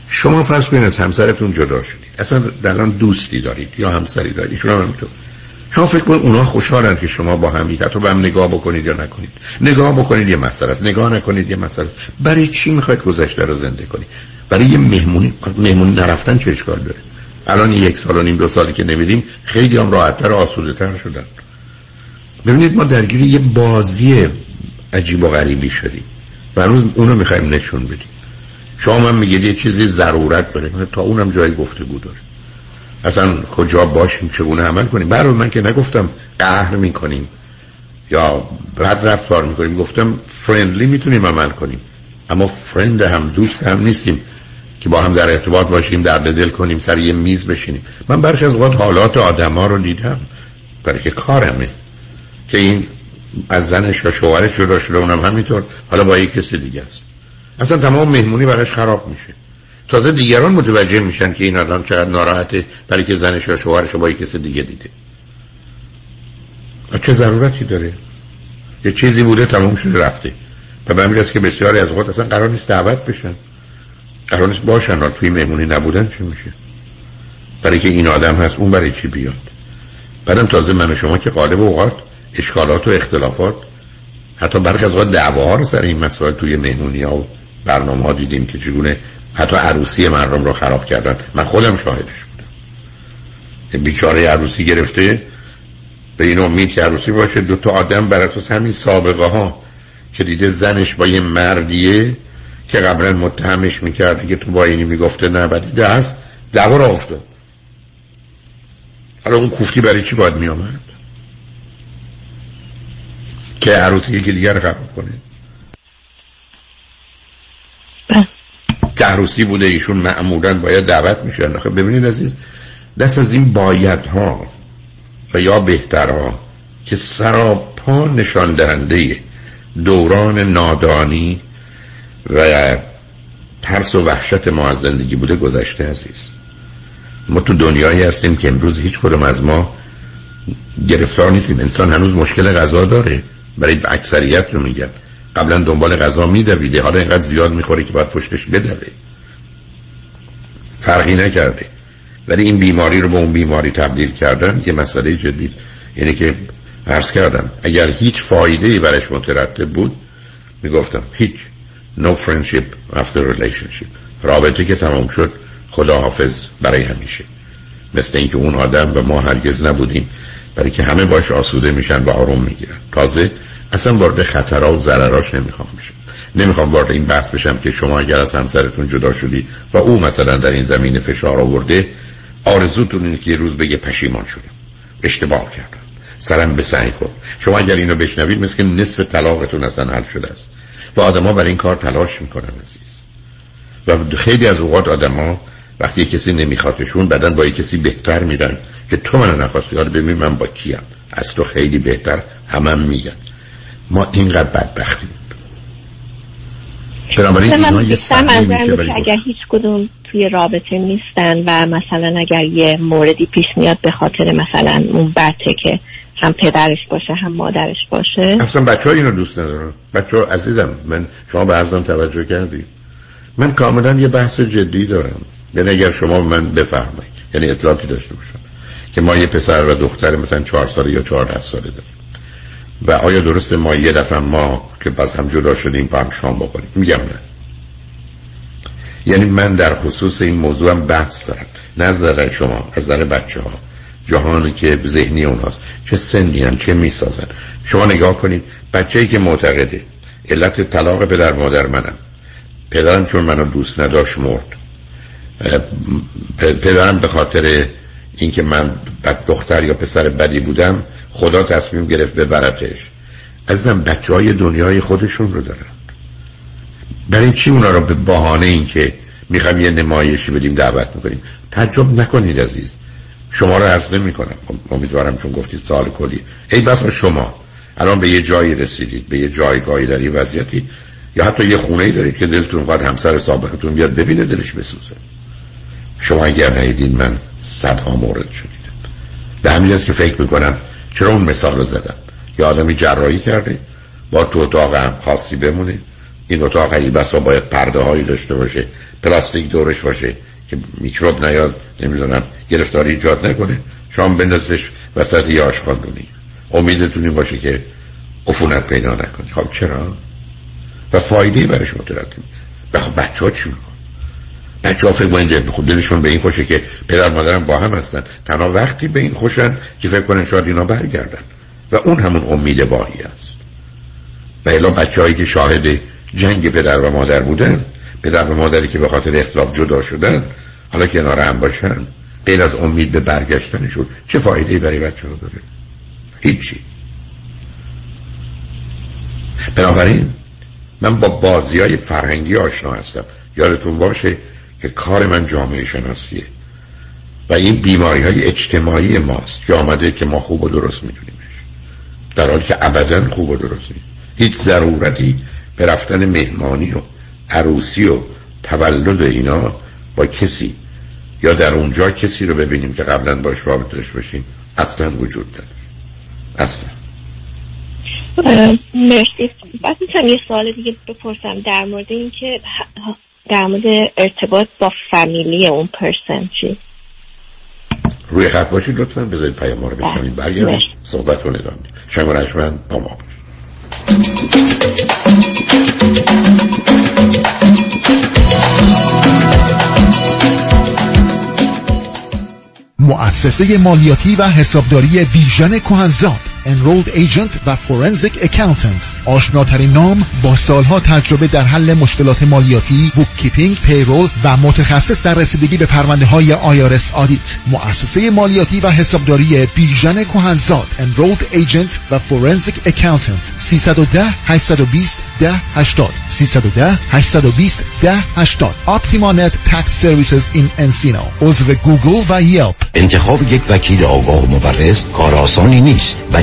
شما فرض کنید از همسرتون جدا شدید. اصلا در دوستی دارید یا همسری دارید. شما هم تو شما فکر کنید اونا خوشحالن که شما با هم حتی به هم نگاه بکنید یا نکنید. نگاه بکنید یه مسئله است. نگاه نکنید یه مسئله است. برای چی می‌خواید گذشته رو زنده کنید؟ برای یه مهمونی مهمونی نرفتن چه اشکال داره؟ الان یک سال و نیم دو سالی که نمیدیم خیلی هم راحتتر آسوده تر شدن. ببینید ما درگیر یه بازی عجیب و غریبی شدیم و هنوز اونو می‌خوایم نشون بدیم. شما من میگید یه چیزی ضرورت داره. تا اونم جای گفتگو داره. اصلا کجا باشیم چگونه عمل کنیم؟ برای من که نگفتم قهر می‌کنیم یا بد رفتار می‌کنیم گفتم فرندلی می‌تونیم عمل کنیم. اما فرند هم دوست هم نیستیم. که با هم در ارتباط باشیم درد دل کنیم سر یه میز بشینیم. من برخی از اوقات حالات آدما رو دیدم. برای که کارمه. که این از زنش و شوهرش جدا شده اونم همینطور. حالا با یک کسی دیگه است. اصلا تمام مهمونی براش خراب میشه. تازه دیگران متوجه میشن که این آدم چقدر ناراحته برای که زنش و شوهرش با یک کسی دیگه دیده. چه ضرورتی داره؟ یه چیزی بوده تمام شده رفته. و به که بسیاری از اوقات اصلا قرار نیست دعوت بشن. قرار نیست باشن توی مهمونی نبودن چه میشه؟ برای که این آدم هست اون برای چی بیاد؟ بعدم تازه من و شما که قالب اوقات اشکالات و اختلافات حتی برخی از دعواها رو سر این مسائل توی مهمونی ها و برنامه ها دیدیم که چگونه حتی عروسی مردم رو خراب کردن. من خودم شاهدش بودم. بیچاره عروسی گرفته به این امید که عروسی باشه دو تا آدم بر اساس همین سابقه ها که دیده زنش با یه مردیه که قبلا متهمش می‌کرد که تو با اینی می‌گفته نه بعد دست دعوا را افتاد. حالا اون کوفتی برای چی باید میامد که عروسی یکی دیگر خراب کنه. که عروسی بوده ایشون معمولا باید دعوت میشن. خب ببینید عزیز دست از این باید ها و یا بهترها که سراپا نشان دهنده دوران نادانی و ترس و وحشت ما از زندگی بوده گذشته عزیز. ما تو دنیایی هستیم که امروز هیچ کدوم از ما گرفتار نیستیم. انسان هنوز مشکل غذا داره. برای اکثریت رو میگم. قبلا دنبال غذا میدویده. حالا اینقدر زیاد می‌خوره که باید پشتش بدوه. فرقی نکرده. ولی این بیماری رو به اون بیماری تبدیل کردن یه مسئله جدید یعنی که عرض کردم اگر هیچ فایده ای برش مترتب بود می‌گفتم هیچ. No friendship after relationship. رابطه که تمام شد خداحافظ برای همیشه. مثل اینکه اون آدم و ما هرگز نبودیم برای که همه باش آسوده میشن و آروم می‌گیرن. تازه اصلا وارد خطرها و ضرراش نمی‌خوام بشم. نمی‌خوام وارد این بحث بشم که شما اگر از همسرتون جدا شدی و او مثلا در این زمین فشار آورده آرزوتون اینه که یه روز بگه پشیمان شدم. اشتباه کردم. سرم به سعی کن شما اگر اینو بشنوید مثل که نصف طلاقتون اصلا حل شده است. و آدما برای این کار تلاش می‌کنن عزیز. و خیلی از اوقات آدما وقتی کسی نمیخوادشون بعدن با کسی بهتر میرن که تو منو نخواستی حالا ببین من با کیم. از تو خیلی بهتر همم میگن. ما اینقدر بدبختیم. بنابراین اینا یه که اگر هیچ کدوم توی رابطه نیستن و مثلا اگر یه موردی پیش میاد به خاطر مثلا اون بچه که هم پدرش باشه هم مادرش باشه. اصلا بچه ها اینو دوست ندارن. بچه ها عزیزم من شما به ارزم توجه کردی. من کاملا یه بحث جدی دارم. یعنی اگر شما من بفرمایید یعنی اطلاعاتی داشته باشم که ما یه پسر و دختر مثلا چهار ساله یا چهارده ساله داریم. و آیا درسته ما یه دفعه ما که باز هم جدا شدیم با هم شام بخوریم؟ میگم نه. یعنی من در خصوص این موضوع بحث دارم. نه از نظر شما از نظر بچه ها جهانی که ذهنی اونهاست چه سنی هم چه می‌سازن. شما نگاه کنید بچه ای که معتقده علت طلاق پدر مادر منم. پدرم چون منو دوست نداشت مرد. پدرم به خاطر اینکه من بد دختر یا پسر بدی بودم خدا تصمیم گرفت ببرتش. ازم بچه های دنیای خودشون رو دارن. برای چی اونا رو به بهانه این که می‌خوام یه نمایشی بدیم دعوت می‌کنیم؟ تعجب نکنید عزیز. شما رو عرض نمی کنم خب، امیدوارم چون گفتید سال کلی. ای بس شما. الان به یه جایی رسیدید به یه جایگاهی در یه وضعیتی. یا حتی یه خونه ای دارید که دلتون قد همسر سابقتون بیاد ببینه دلش بسوزه. شما اگر نیدین من صدها مورد شدید به همین که فکر می‌کنم چرا اون مثال رو زدم. یه آدمی جراحی کرده با تو اتاق هم خاصی بمونه. این اتاق هایی بس باید پرده هایی داشته باشه پلاستیک دورش باشه. که میکروب نیاد نمی‌دونم گرفتاری ایجاد نکنه. شما بندازش وسط یه آشخاندونی امیدتون این باشه که عفونت پیدا نکنی خب چرا؟ و فایده برای شما ترتیم خب بچه ها چی؟ بچه ها فکر خود دلشون به این خوشه که پدر مادرم با هم هستن. تنها وقتی به این خوشن که فکر کنن شاید اینا برگردن. و اون همون امید واهی است. و الا بچه هایی که شاهد جنگ پدر و مادر بودن پدر و مادری که به خاطر اختلاف جدا شدن حالا کنار هم باشن غیر از امید به برگشتنشون چه فایده برای بچه ها داره؟ هیچی. بنابراین من با بازی های فرهنگی آشنا هستم. یادتون باشه که کار من جامعه شناسیه. و این بیماری های اجتماعی ماست که آمده که ما خوب و درست میدونیمش. در حالی که ابدا خوب و درست نیست. هیچ ضرورتی به رفتن مهمانی و عروسی و تولد اینا با کسی یا در اونجا کسی رو ببینیم که قبلا باش رابطه داشت باشیم اصلا وجود داره اصلا. مرسی. بعد می‌تونم یه سوال دیگه بپرسم در مورد اینکه در مورد ارتباط با فامیلی اون person چی؟ روی خط باشید لطفا بذارید پیام رو بله. برگردیم. صحبت رو ندارم شنگ رشمن با ما مؤسسه مالیاتی و حسابداری بیژن کهنزاد enrolled agent و forensic accountant آشناترین نام با سالها تجربه در حل مشکلات مالیاتی bookkeeping payroll و متخصص در رسیدگی به پرونده های IRS audit مؤسسه مالیاتی و حسابداری بیژن کهنزاد. enrolled agent و forensic accountant 310 820 ده 80 310 820 ده 80 Optimanet Tax Services in Encino. عضو گوگل و یلپ انتخاب یک وکیل آگاه مبرز کار آسانی نیست.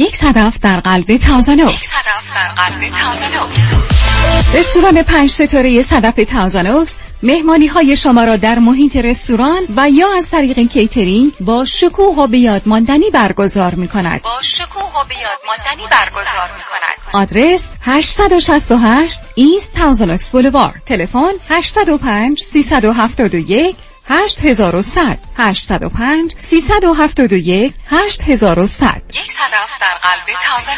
یک صدف در قلب Thousand Oaks یک صدف در قلب Thousand Oaks رستوران پنج ستاره صدف Thousand Oaks مهمانی های شما را در محیط رستوران و یا از طریق کیترینگ با شکوه و بیاد ماندنی برگزار می کند. با شکوه و بیاد ماندنی برگزار می کند. آدرس 868 East Thousand Oaks Boulevard تلفن 805 371 8100 805 371 8100 یک صدف در قلب تازه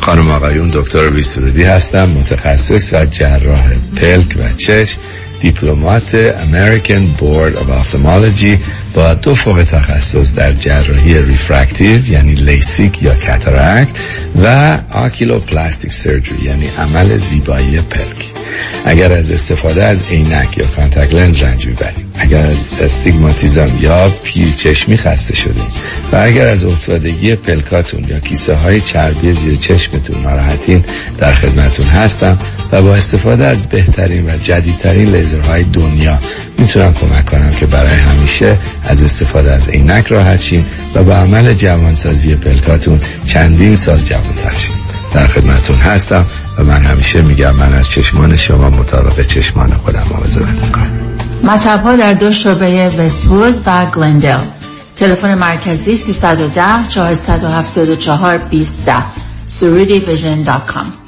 خانم آقایون دکتر ویسرودی هستم متخصص و جراح پلک و چشم Diplomate American Board of Ophthalmology با دو فوق تخصص در جراحی refractive یعنی لیسیک یا cataract و oculoplastic surgery یعنی عمل زیبایی پلک. اگر از استفاده از عینک یا contact lens رنج می‌برید اگر از استیگماتیزم یا پیرچشمی خسته شدید و اگر از افتادگی پلکاتون یا کیسه های چربی زیر چشمتون ناراحتین در خدمتون هستم و با استفاده از بهترین و جدیدترین لیزرهای دنیا می‌تونم کمک کنم که برای همیشه از استفاده از عینک راحت شین و با عمل جوانسازی پلکاتون چندین سال جوان تر شین در خدمتون هستم. و من همیشه میگم من از چشمان شما مطابق چشمان خودم مواظبت می‌کنم. مطب در دو شعبه وستوود و گلندل. تلفن مرکزی 310 474 20 surudivision.com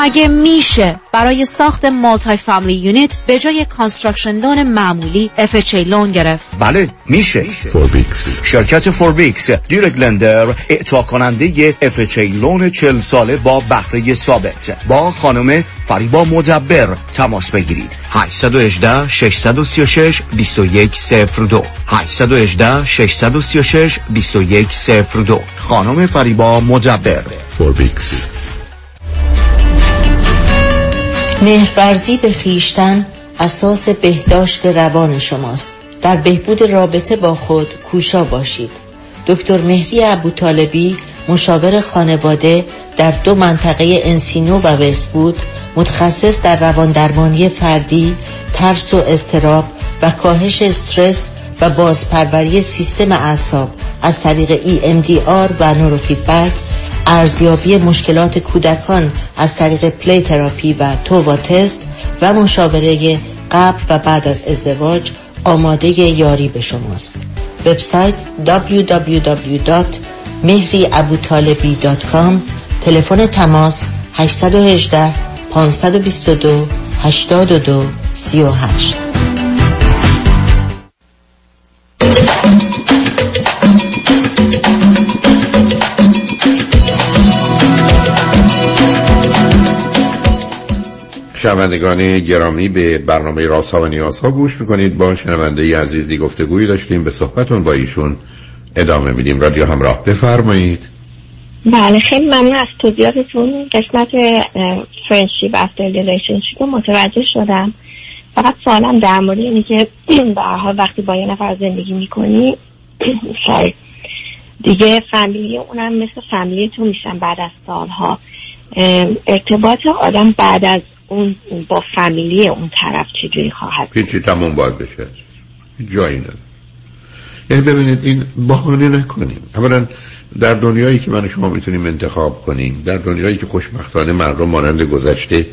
مگه میشه برای ساخت multi-family unit به جای construction loan معمولی FHA loan گرفت؟ بله میشه. Forbix شرکت Forbix direct lender اعطا کننده FHA loan 40 ساله با بهره ثابت. با خانم فریبا مدبر تماس بگیرید. 818 636 2102 818 636 2102 خانم فریبا مدبر. Forbix مهرورزی به خویشتن اساس بهداشت روان شماست. در بهبود رابطه با خود کوشا باشید. دکتر مهری ابوطالبی مشاور خانواده در دو منطقه انسینو و وستوود متخصص در روان درمانی فردی ترس و اضطراب و کاهش استرس و بازپروری سیستم اعصاب از طریق EMDR و نوروفیدبک ارزیابی مشکلات کودکان از طریق پلی تراپی و تووا تست و مشاوره قبل و بعد از ازدواج آماده یاری به شماست. وبسایت www.mehriabutalebi.com تلفن تماس 818 522 82 38 شنوندگان گرامی به برنامه رازها و نیازها گوش می‌کنید. با شنونده عزیزی گفتگویی داشتیم. به صحبتون با ایشون ادامه میدیم. رادیو همراه بفرمایید. بله خیلی ممنون از توضیحاتتون قسمت friendship after relationship رو متوجه شدم. فقط سوالم در مورد اینه که به وقتی با یه نفر زندگی می‌کنی sorry دیگه فامیلی اونم مثل فامیلی تو میشن بعد از سالها. ارتباط آدم بعد از اون با فامیلی اون طرف چجوری خواهد هیچی تموم باید بشه. جایی نداره. یعنی ببینید این بحانه نکنیم. اولا در دنیایی که من شما می‌تونیم انتخاب کنیم در دنیایی که خوشبختانه مردم مانند گذشته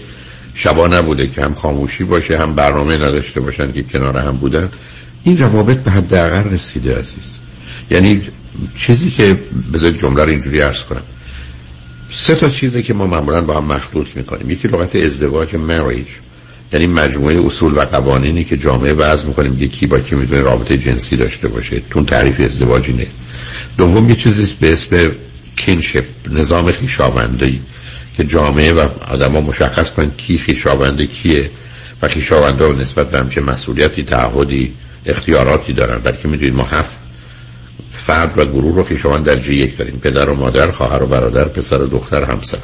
شبا نبوده که هم خاموشی باشه هم برنامه نداشته باشن که کنار هم بودن این روابط به حداقل رسیده عزیز. یعنی چیزی که بذارید جمله رو اینجوری عرض کنم. سه تا چیزی که ما معمولا با هم مخلوط می‌کنیم. یکی لغت ازدواج مریج یعنی مجموعه اصول و قوانینی که جامعه وضع می‌کنیم یکی کی با کی می‌تونه رابطه جنسی داشته باشه. تون تعریف ازدواجی نه دوم یه چیزی به اسم کینشپ نظام خیشاوندی که جامعه و آدما مشخص کنن کی خیشاونده کیه و خیشاونده نسبت به همچه مسئولیتی تعهدی اختیاراتی دارن. بلکه می‌دونید ما هفت فرد و گروه رو که شما در یک داریم. پدر و مادر خواهر و برادر پسر و دختر همسر.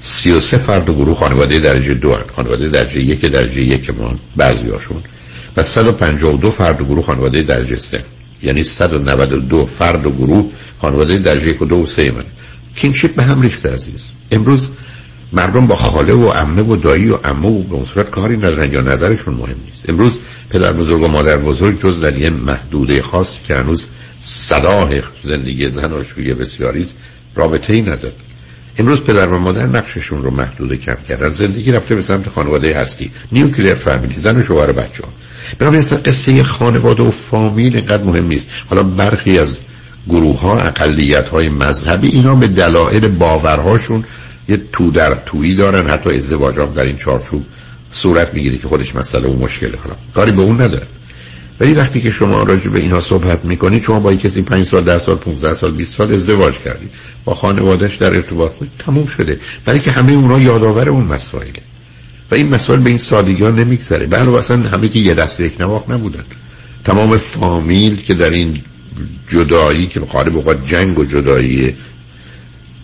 33 فرد و گروه خانواده درجه دو هن. خانواده درجه یک درجه یک ما بعضی هاشون. و 152 فرد و گروه خانواده درجه سه. یعنی 192 فرد و گروه خانواده درجه یک و دو و سه من. کینشیپ به هم ریخته عزیز. امروز مردم با خاله و عمه و دایی و عمو به اون صورت کاری ندارن یا نظرشون مهم نیست. امروز پدر بزرگ و مادر بزرگ جز در یه محدوده خاصی که هنوز صلاح زندگی زن آشوی بسیاری رابطه ای نداره امروز پدر و مادر نقششون رو محدود کم کردن. زندگی رفته به سمت خانواده هستی. نیوکلیر فامیلی زن و شوهر بچه ها برای اصلا قصه خانواده و فامیل اینقدر مهم نیست. حالا برخی از گروه ها اقلیت های مذهبی اینا به دلایل باورهاشون یه تو در تویی دارن. حتی ازدواج در این چارچوب صورت می‌گیره که خودش مسئله و مشکله. حالا کاری به اون نداره. ولی وقتی که شما راجع به اینها صحبت می‌کنید شما با کسی 5 سال 10 سال 15 سال 20 سال ازدواج کردید با خانوادهش در ارتباط بود. تموم شده. برای که همه اونها یادآور اون مسائله و این مسائل به این سادگی ها نمیگذره بله اصلا همه که یه دست یک نواخ نبودن. تمام فامیل که در این جدایی که غالب اوقات جنگ و جداییه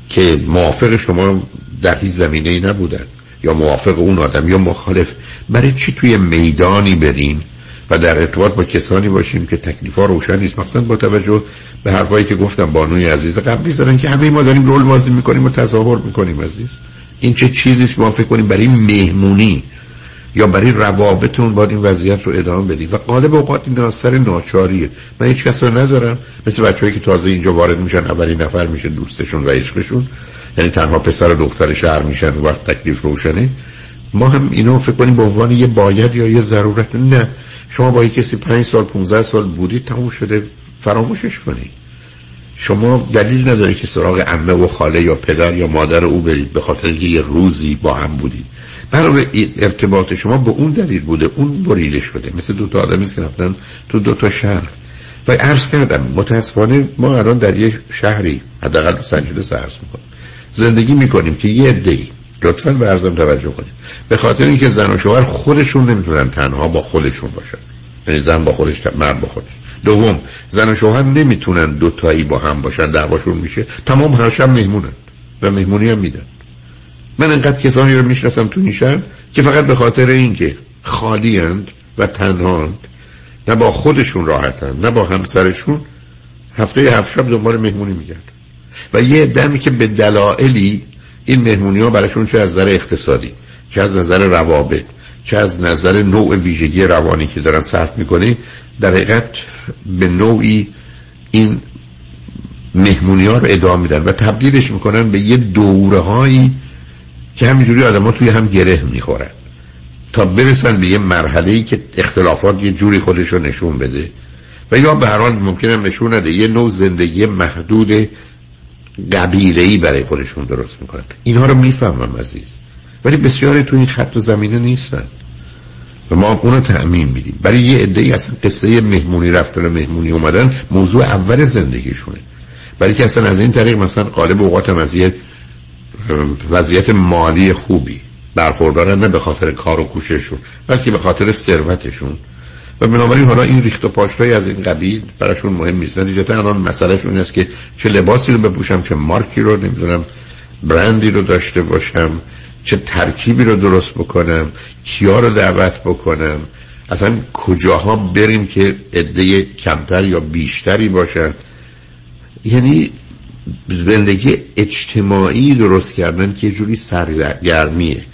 که موافق شما در هیچ زمینه ای نبودن. یا موافق اون آدم یا مخالف. برای چی توی میدانی بریم و در ارتباط با کسانی باشیم که تکلیف ها روشن نیست. مثلا با توجه به حرفایی که گفتم بانوی عزیز قبلی زدن که همه ما داریم رول بازی می‌کنیم و تظاهر می‌کنیم عزیز. این چه چیزی است ما فکر کنیم برای مهمونی یا برای روابطمون باید این وضعیت رو ادامه بدیم؟ و غالب اوقات این اثر ناچاریه. من هیچ کس رو ندارم. مثل بچه‌ای که تازه اینجا وارد میشن اولین نفر میشه دوستشون و عشقشون. یعنی تنها پسر و دختر شهر میشن وقت تکلیف روشنه. ما هم اینو فکر کنیم به عنوان یه باید یا یه ضرورت. نه. شما با کسی پنج سال 15 سال بودید تموم شده فراموشش کنید شما دلیل نداره که سراغ عمه و خاله یا پدر یا مادر او برید به خاطر یه روزی با هم بودید. برای ارتباط شما به اون دلیل بوده اون بریده شده. مثل دو تا آدمی که رفتن تو دو تا شهر. و عرض کردم متاسفانه ما الان در یک شهری حداقل لس آنجلس عرض می‌کنم زندگی می‌کنیم که یه عده‌ای. لطفا به عرضم توجه کنید. به خاطر اینکه زن و شوهر خودشون نمی‌تونن تنها با خودشون باشن. یعنی زن با خودش مرد با خودش. دوم زن و شوهر نمی‌تونن دوتایی با هم باشن دعواشون میشه. تمام هر شب مهمونن و مهمونی هم میدن. من انقدر کسانی رو می‌شناسم تو نیشن که فقط به خاطر اینکه خالی و تنهاند نه با خودشون راحتن نه با همسرشون هفته هفت شب دنبال مهمونی میگرد و یه دمی که به دلایلی این مهمونی ها براشون چه از نظر اقتصادی چه از نظر روابط چه از نظر نوع ویژگی روانی که دارن صرف می‌کنه در حقیقت به نوعی این مهمونی ها رو ادامه میدن و تبدیلش می‌کنن به یه دوره هایی که همینجوری آدم ها توی هم گره می‌خورن. تا برسن به یه مرحله ای که اختلافات یه جوری خودش رو نشون بده. و یا به هر حال ممکنه نشون نده یه نوع زندگی محدود قبیله ای برای خودشون درست می‌کنن. اینها رو می‌فهمم عزیز. ولی بسیاری تو این خط و زمینه نیستن. و ما اونو تعمین میدیم. برای یه عده ای اصلا قصه مهمونی رفتن و مهمونی اومدن موضوع اول زندگیشونه. برای که اصلا از این طریق مثلا قالب اوقات از یه وضعیت مالی خوبی برخوردارن نه به خاطر کار و کوشششون بلکه به خاطر ثروتشون. و بنابراین حالا این ریخت و پاشتای از این قبیل براشون مهم نیست. نتیجتا الان مسئلهشون این است که چه لباسی رو بپوشم چه مارکی رو نمی‌دونم برندی رو داشته باشم چه ترکیبی رو درست بکنم کیا رو دعوت بکنم اصلا کجاها بریم که عده کمتر یا بیشتری باشن. یعنی زندگی اجتماعی درست کردن که یه جوری سرگرمیه.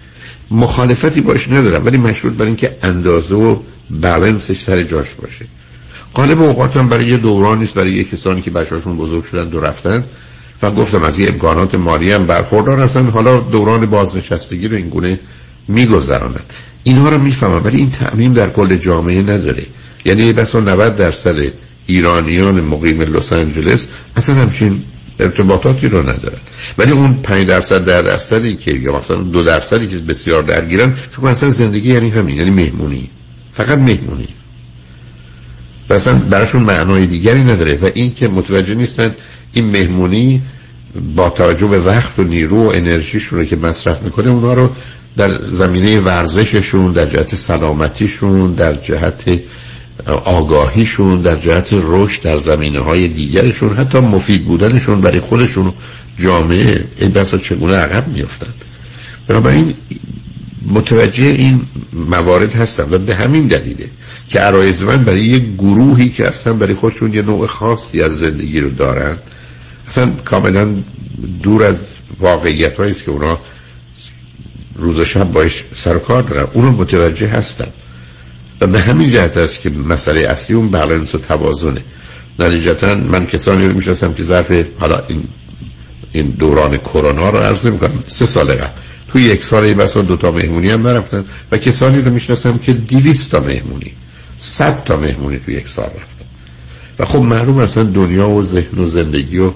مخالفتی باش ندارم ولی مشروط بر اینکه اندازه و بالانسش سر جاش باشه. قالب اوقات هم برای یه دوران نیست برای یه کسانی که بچه‌هاشون بزرگ شدن دو رفتن. و گفتم از یه امکانات مالی هم برخوردار هستن. حالا دوران بازنشستگی رو اینگونه میگذرانن اینها رو می‌فهمم ولی این تعمیم در کل جامعه نداره. یعنی بسا 90 درصد ایرانیان مقیم لس آنجلس اصلا همچین ارتباطاتی رو ندارن. ولی اون 5 درصد در درصدی که یا مثلا دو درصدی که بسیار درگیرن فکر اصلا زندگی یعنی همین یعنی مهمونی. فقط مهمونی و اصلا براشون معنای دیگری نداره. و این که متوجه نیستن این مهمونی با توجه به وقت و نیرو و انرژیشون رو که مصرف می‌کنه اونا رو در زمینه ورزششون در جهت سلامتیشون در جهت آگاهیشون در جهت رشد در زمینه های دیگرشون حتی مفید بودنشون برای خودشون جامعه این بسا چگونه عقب میفتن بنابراین متوجه این موارد هستم و به همین دلیله که عرایز من برای یک گروهی که اصلا برای خودشون یه نوع خاصی از زندگی رو دارن اصلا کاملا دور از واقعیت است که اونا روز و شب باش سر کار دارن. اونو متوجه هستم. و به همین جهت است که مسئله اصلی اون بالانس و توازنه. نتیجتا من کسانی رو می‌شناسم که ظرف حالا این این دوران کرونا رو عرض نمی‌کنم سه سال قبل. توی یک سال این دو تا مهمونی هم نرفتن و کسانی رو می‌شناسم که دیویست تا مهمونی صد تا مهمونی توی یک سال رفتن. و خب معلوم اصلا دنیا و ذهن و زندگی و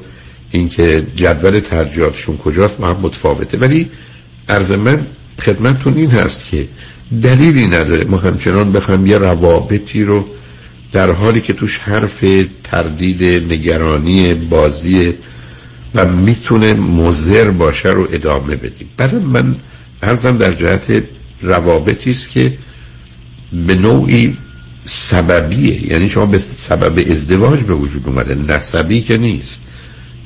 اینکه جدول ترجیحاتشون کجاست با هم متفاوته. ولی عرض من خدمتتون این هست که دلیلی نداره ما همچنان بخوایم یه روابطی رو در حالی که توش حرف تردید نگرانی بازی و می‌تونه مزر باشه رو ادامه بدیم بعد من ارزم در جهت روابطی است که به نوعی سببیه. یعنی شما به سبب ازدواج به وجود اومده. نسبی که نیست.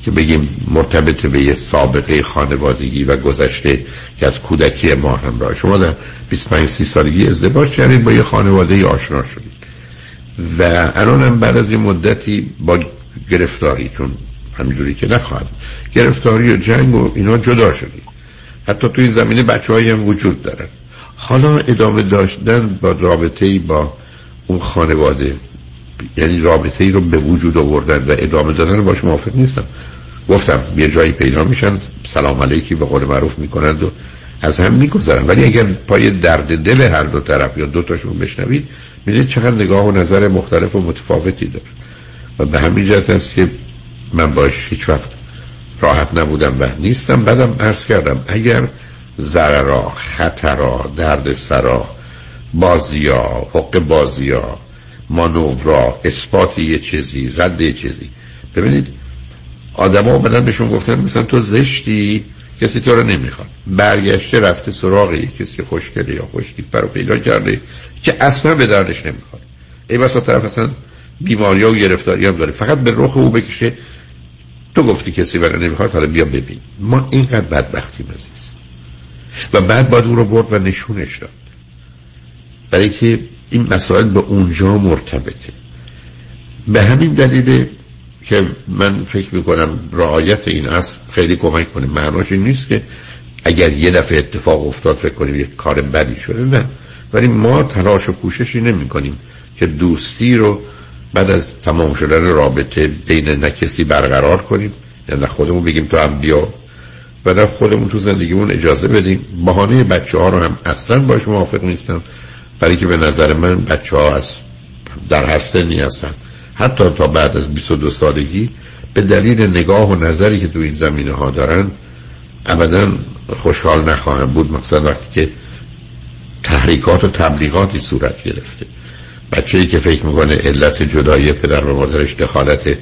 که بگیم مرتبط به یه سابقه خانوادگی و گذشته که از کودکی ما همراه. شما در 25 30 سالگی ازدواج کردید با یه خانواده آشنا شدید. و الان هم بعد از یه مدتی با گرفتاری چون همینجوری که نخواهد گرفتاری و جنگ و اینا جدا شدید حتی توی زمینه بچه هم وجود دارن. حالا ادامه داشتن با رابطه با اون خانواده. یعنی رابطه ای رو به وجود آوردن و ادامه دادن باش موافق نیستم. گفتم یه جایی پیدا میشن سلام علیکی به قول معروف می‌کنند و از هم میگذرن. ولی اگر پای درد دل هر دو طرف یا دو تاشون بشنوید می‌دید چقدر نگاه و نظر مختلف و متفاوتی داره. و به همین جهت است که من باش هیچ وقت راحت نبودم و نیستم. بعدم عرض کردم اگر ضررا خطرا درد سرا بازیا حق بازیا مانورا اثبات یه چیزی رد یه چیزی. ببینید آدم ها بدن بهشون گفتن مثلا تو زشتی کسی تو رو نمی‌خواد. برگشته رفته سراغ کسی که خوشگله یا خوشتی رو پیدا کرده که اصلا به دردش نمی‌خواد. ای بسا طرف اصلا بیماری و گرفتاری هم داره. فقط به رخ او بکشه تو گفتی کسی برای نمی‌خواد حالا بیا ببین. ما اینقدر بدبختیم عزیز. و بعد باید او رو برد و نشونش داد. برای که این مسائل به اونجا مرتبطه. به همین دلیل که من فکر می‌کنم رعایت این اصل خیلی کمک کنه. معناش این نیست که اگر یه دفعه اتفاق افتاد فکر کنیم یک کار بدی شده نه. ولی ما تلاش و کوششی نمی کنیم که دوستی رو بعد از تمام شدن رابطه بین نه کسی برقرار کنیم یا نه خودمون بگیم تو هم بیا و نه خودمون تو زندگیمون اجازه بدیم. بهانه بچه ها رو هم اصلا باش موافق نیستم. برای که به نظر من بچه ها از در هر سنی هستن. حتی تا بعد از 22 سالگی به دلیل نگاه و نظری که تو این زمینه ها دارن ابدا خوشحال نخواهم بود. مثلا وقتی که تحریکات و تبلیغاتی صورت گرفته. بچه ای که فکر می‌کنه علت جدایی پدر و مادرش دخالت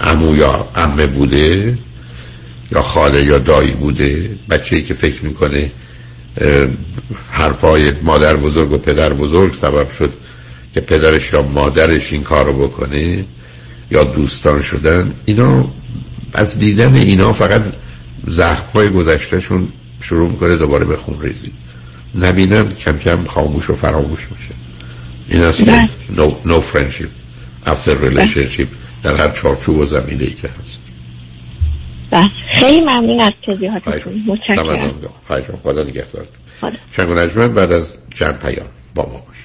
امو یا امه بوده یا خاله یا دایی بوده بچه ای که فکر می‌کنه حرفای مادر بزرگ و پدر بزرگ سبب شد که پدرش یا مادرش این کار رو بکنه یا دوستان شدن اینا از دیدن اینا فقط زخمای گذشتهشون شروع می‌کنه دوباره به خون ریزی نبینن کم کم خاموش و فراموش میشه. این است که no, no friendship after relationship در هر چارچوب و زمینه ای که هست بس خیلی ممنون از توضیحاتتون. متشکرم. خدا نگهدار. شنگ بعد از چند پیام با ما باشید.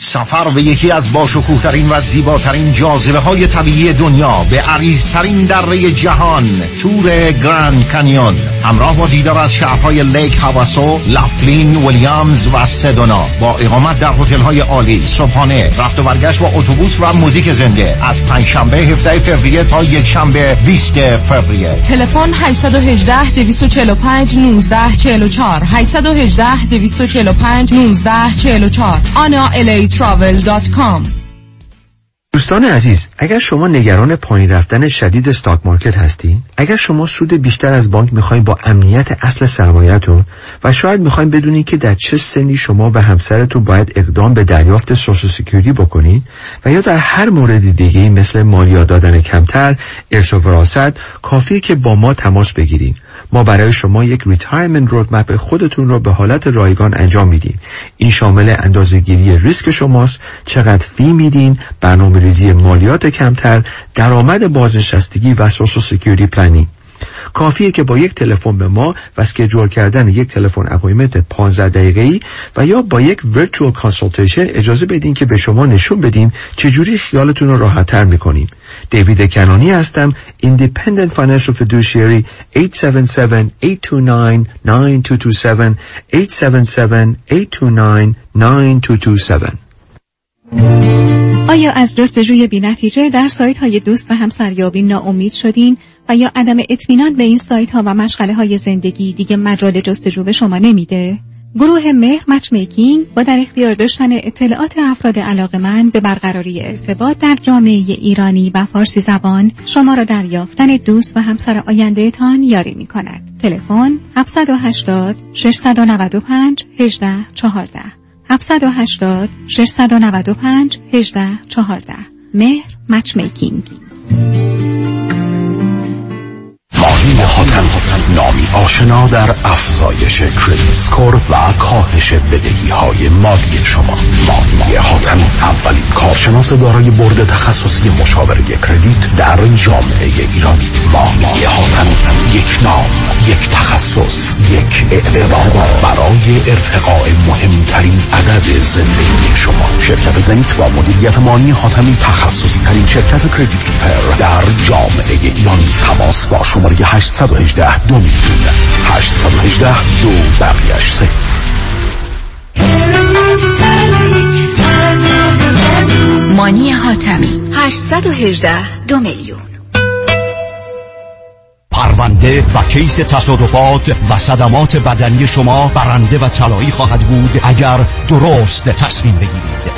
سفر به یکی از باشکوهترین و زیباترین جاذبه های طبیعی دنیا به عریضترین دره جهان تور گراند کانیون همراه با دیدار از شهرهای لیک هواسو، لافلین، ویلیامز و سدونا. با اقامت در هتل های عالی صبحانه رفت و برگشت با اتوبوس و موزیک زنده. از پنجشنبه 17 فوریه تا یک شنبه 20 فوریه. تلفن 818 245 19 44 818 245 19 44 anatravel.com دوستان عزیز اگر شما نگران پایین رفتن شدید stock market هستین اگر شما سود بیشتر از بانک می‌خواین با امنیت اصل سرمایهتون و شاید می‌خواین بدونین که در چه سنی شما و همسرتون باید اقدام به دریافت Social Security بکنین و یا در هر مورد دیگه مثل مالیات دادن کمتر ارث و وراثت کافیه که با ما تماس بگیرین. ما برای شما یک retirement roadmap خودتون رو به حالت رایگان انجام میدیم. این شامل اندازه‌گیری ریسک شماست چقدر fee میدین برنامه ریزی مالیات کمتر درآمد بازنشستگی و Social Security planning کافیه که با یک تلفن به ما و schedule کردن یک تلفن appointment 15 دقیقه ای و یا با یک virtual consultation اجازه بدین که به شما نشون بدیم چجوری خیالتون رو راحت تر می‌کنیم دیوید کنانی هستم Independent Financial Fiduciary 877-829-9227 877-829-9227 آیا از جستجوی بی نتیجه در سایت های دوست و همسریابی ناامید شدین؟ و یا عدم اطمینان به این سایت ها و مشغله های زندگی دیگه مجال جستجو به شما نمیده؟ گروه مهر مچ میکینگ با در اختیار داشتن اطلاعات افراد علاقه من به برقراری ارتباط در جامعه ایرانی و فارسی زبان شما را در یافتن دوست و همسر آینده تان یاری می کند. تلفن 780 695 18 14 780 695 18 14 مهر مچ میکینگ نامی آشنا در افزایش کردیت سکور و کاهش بدهی های مالی شما. مانی حاتم اولین کارشناس دارای برد تخصصی مشاوره کردیت در جامعه ایرانی. مانی حاتم یک نام یک تخصص یک اعتبار برای ارتقاء مهمترین عدد زندگی شما. شرکت زنیت با مدیریت مانی حاتمی تخصصی ترین شرکت کردیت در جامعه ایرانی. تماس با شماره 818 دو میلیون 818 دو بقیش صفر. مانی حاتمی. 818 دو میلیون. پرونده و case تصادفات و صدمات بدنی شما برنده و طلایی خواهد بود اگر درست تصمیم بگیرید.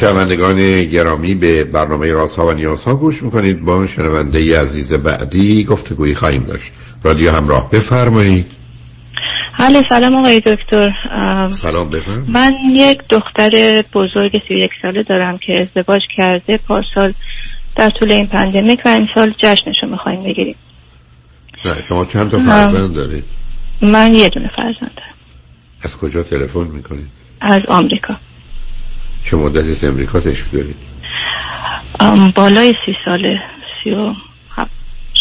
شنوندگان گرامی به برنامه رازها و نیازها گوش می‌کنید. با شنونده عزیز بعدی گفتگویی خواهیم داشت. رادیو همراه بفرمایید. حالا سلام آقای دکتر. سلام بفرم من یک دختر بزرگ سی یک ساله دارم که ازدواج کرده پارسال در طول این پندمیک و این سال جشنشو می‌خوایم بگیریم. نه شما چند تا فرزند دارید؟ من یه دونه فرزند دارم. از کجا تلفن می‌کنید؟ از آمریکا. چه مدتی از امریکا تشریف دارید؟ بالای سی ساله سی و هفت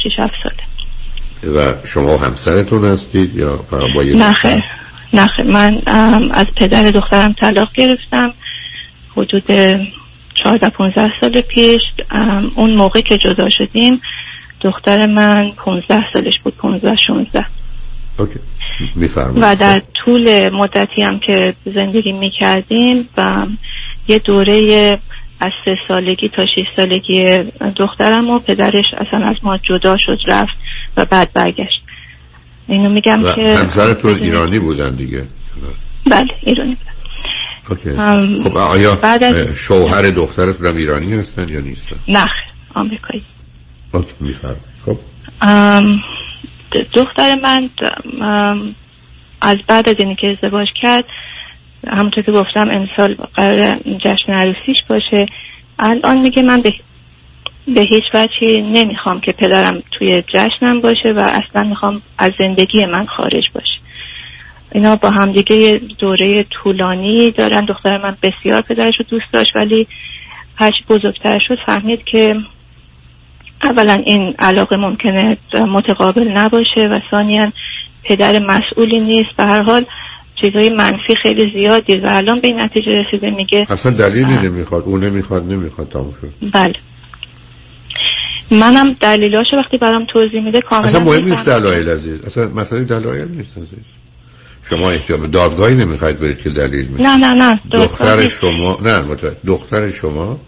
شیش هفت ساله. و شما همسرتون هستید یا با یه نه خیر. من از پدر دخترم طلاق گرفتم. حدود چهارده پونزده سال پیش. اون موقع که جدا شدیم دختر من پونزده سالش بود پونزده شونزده OK. میفرمایید. و در طول مدتی هم که زندگی می کردیم و یه دوره از سه سالگی تا شش سالگی دخترم و پدرش اصلا از ما جدا شد رفت و بعد برگشت. اینو میگم و که همسرتون ایرانی بودن دیگه. بله ایرانی بود. اوکی. ام، خب آیا بعد از- شوهر دخترتون هم ایرانی هستن یا نیستن؟ نه آمریکایی. اوکی خب. ام، دختر من از بعد از اینی که ازدواج کرد همونطور که گفتم امسال قرار جشن عروسیش باشه. الان میگه من به, به هیچ وجهی نمی‌خوام که پدرم توی جشنم باشه و اصلا می‌خوام از زندگی من خارج باشه. اینا با همدیگه دوره طولانی دارن. دختر من بسیار پدرش رو دوست داشت ولی هرچی بزرگتر شد فهمید که اولا این علاقه ممکنه متقابل نباشه و ثانیا پدر مسئولی نیست. به هر حال چیزهای منفی خیلی زیادی و الان به این نتیجه رسیده میگه اصلا دلیلی نمی‌خواد اون نمی‌خواد نمی‌خواد تموم شد بله. منم دلیلاشو وقتی برام توضیح میده کاملا اصلا مهم. نیست دلایل عزیز. اصلا مسئله دلایل نیست عزیز. شما احتیاط به دادگاهی نمی‌خواید برید که دلیل میده نه نه نه دختر شما نه متوجه. دختر شما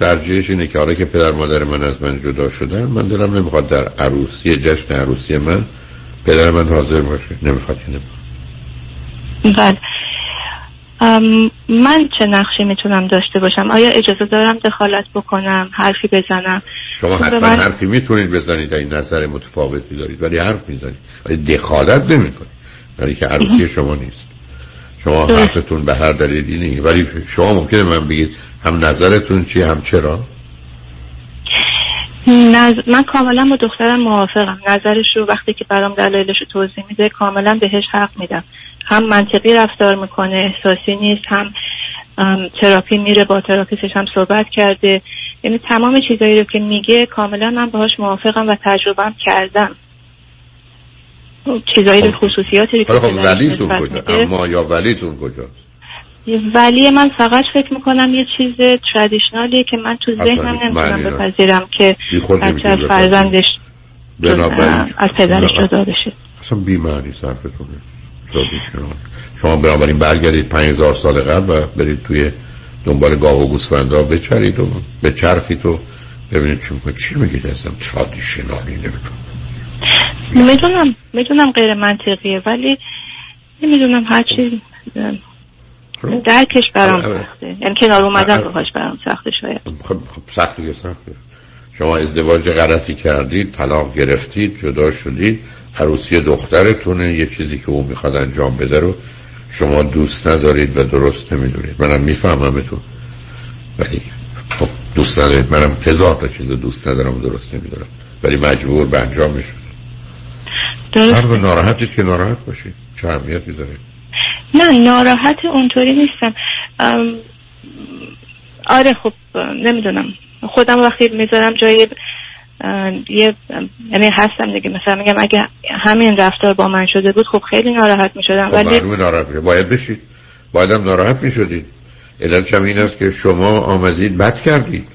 ترجیحش اینه که حالا که پدر مادر من از من جدا شدن من دلم نمی‌خواد در عروسی جشن عروسی من پدر من حاضر باشه. نمی‌خواد که نمی‌خواد. بله. من چه نقشی می‌تونم داشته باشم؟ آیا اجازه دارم دخالت بکنم حرفی بزنم؟ شما حتما من- حرفی می‌تونید بزنید این نظر متفاوتی دارید ولی حرف می‌زنید. ولی دخالت نمی‌کنید ولی که عروسی شما نیست. شما. حرفتون به هر دلیلی نیست. ولی شما ممکنه من بگید هم نظرتون چیه هم چرا؟ نظ... من کاملا با دخترم موافقم. نظرش رو وقتی که برام دلایلش رو توضیح میده کاملا بهش حق میدم. هم منطقی رفتار می‌کنه احساسی نیست هم تراپی میره با تراپیستش هم صحبت کرده یعنی تمام چیزایی رو که میگه کاملا من باهاش موافقم و تجربهم کردم چیزایی رو خصوصیاتی رو که خب ولیتون کجا. اما یا ولیتون کجاست ولی من فقط فکر می‌کنم یه چیز تردیشنالیه که من تو ذهنم نمی‌تونم. بپذیرم که بچه. فرزندش از پدرش. جدا بشه اصلا بی معنی صرفتون شما شما بنابراین برگردید 5000 سال قبل و برید توی دنبال گاو و گوسفندا بچرید و بچرخید و ببینید چی می‌کنید. چی میگید اصلا ترادیشنالی نمی‌کنم. می‌دونم می‌دونم غیر منطقیه ولی نمی‌دونم هر چی درکش برام آره. سخته. یعنی کنار اومدن آره. باهاش برام سخته شاید. خب خب سخت دیگه سخته. شما ازدواج غلطی کردید طلاق گرفتید جدا شدید. عروسی دخترتونه یه چیزی که او می‌خواد انجام بده رو شما دوست ندارید و درست نمی‌دونید. منم میفهممتون. ولی خب دوست ندارید. منم هزار تا چیز دوست ندارم و درست نمی‌دونم. ولی مجبور به انجام میشه هر رو ناراحتید که ناراحت باشید. چه اهمیتی داره؟ نه ناراحت اونطوری نیستم. آره خب نمی‌دونم. خودم وقتی می‌ذارم جای یه یعنی هستم دیگه. مثلا میگم اگه همین رفتار با من شده بود خب خیلی ناراحت می‌شدم. خب ولی ناراحت. باید بشید. باید هم ناراحت می‌شدید علتش هم این است که شما آمدید بد کردید.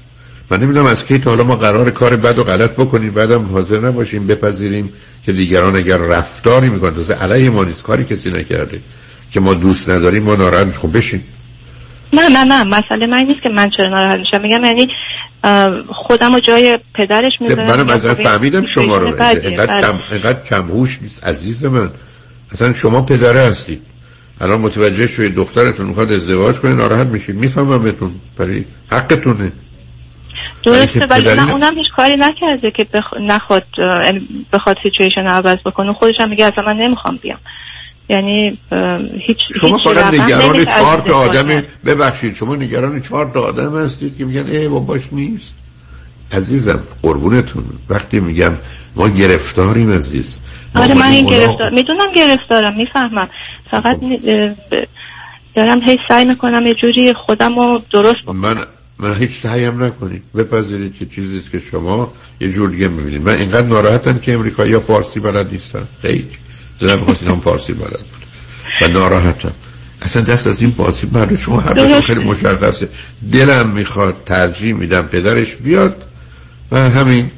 من نمی‌دونم از کی تا حالا ما قرار کار بد و غلط بکنیم. بعدم حاضر نباشیم بپذیریم که دیگران اگر رفتاری می‌کنن تازه علیه ما نیست. کاری کسی نکرده. که ما دوست نداریم ما ناراحت. خب بشین. نه نه نه مسئله من نیست که من چرا ناراحت میشم. میگم یعنی خودم رو جای پدرش می‌ذارم. منم میگم از خب فهمیدم شما رو. اینقدر. کم اینقدر کم هوش نیست عزیز من. اصلا شما پدره هستید الان متوجه شوید دخترتون می‌خواد ازدواج کنه ناراحت میشید. میفهممتون برای حقتونه. درسته ولی نه اونم هیچ کاری نکرده که بخ... نخواد یعنی بخواد سیچویشن عوض بکنه. خودش هم میگه اصلا من نمی‌خوام بیام. یعنی هیچ شما هیچ فقط نگران چهار تا آدم. ببخشید شما نگران چهار تا آدم هستید که میگن ای باباش نیست. عزیزم قربونتون. وقتی میگم ما گرفتاریم عزیز. آره من این گرفتار می‌دونم گرفتارم می‌فهمم. فقط دارم هی سعی می‌کنم یه جوری خودم رو درست بکنم من من هیچ سعیم نکنید بپذیرید که چیزی که شما یه جور دیگه می‌بینید. من اینقدر ناراحتم که امریکایی یا فارسی بلد نیستن. خیلی. دلم می‌خواست هم فارسی بلد بود. و ناراحتم. اصلا دست از این بازی برای شما هر خیلی مشخصه. دلم می‌خواد ترجیح میدم پدرش بیاد و همین.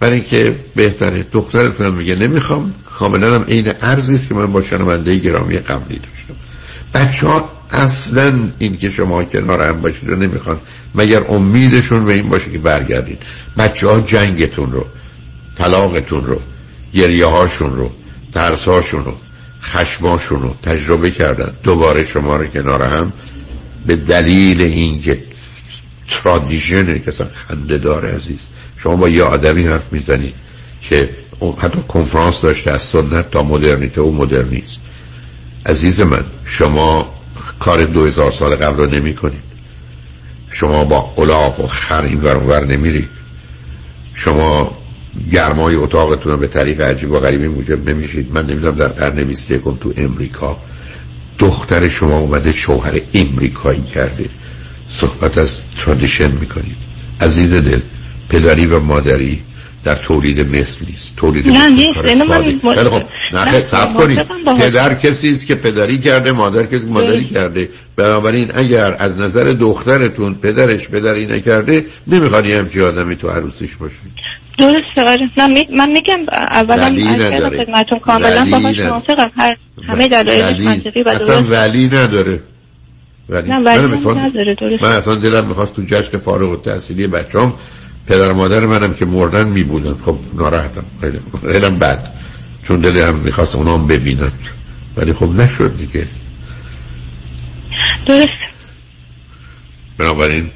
برای اینکه بهتره. دخترتونم میگه نمی‌خوام. کاملا هم عین ارزی است که من با شنونده گرامی قبلی داشتم. بچه ها اصلا این که شما کنار هم باشید رو نمی‌خوان. مگر امیدشون به این باشه که برگردید بچه ها جنگتون رو طلاقتون رو گریه هاشون رو ترس هاشون رو خشماشون رو تجربه کردن. دوباره شما رو کنار هم. به دلیل اینکه ترادیژنه که اصلا خنده داره عزیز. شما با یه آدمی حرف می‌زنید که حتی کنفرانس داشته از سنت تا مدرنیته و مدرنیست عزیز من شما کار دو هزار سال قبل رو نمی کنید. شما با الاغ و خر این ور نمیرید. شما گرمای اتاقتون رو به طریق عجیب و غریبی موجب نمیشید. من نمی‌دونم در قرن 21 تو امریکا. دختر شما اومده شوهر امریکایی کرده. صحبت از ترادیشن می‌کنید. عزیز دل پدری و مادری در تولید مثل نیست. تولید نه خیلی خب نه سب کنید. پدر کسی است که پدری کرده مادر کسی مادری کرده. بنابراین اگر از نظر دخترتون پدرش پدری نکرده نمی‌خواد یه همچی آدمی تو عروسیش باشید درسته آره. من میگم اولا از خدمتون کاملا باهاش موافقم. هر همه دلایل منطقی و درست. اصلا ولی نداره. ولی نه ولی نداره درست. من اصلا دلم می‌خواست تو جشن فارغ التحصیلی بچه‌ام پدر و مادر منم که مردن میبودن. خب ناراحتم. خیلی خیلی بد. چون دلم می‌خواست اونام ببینن. ولی خب نشد دیگه. درست. بنابراین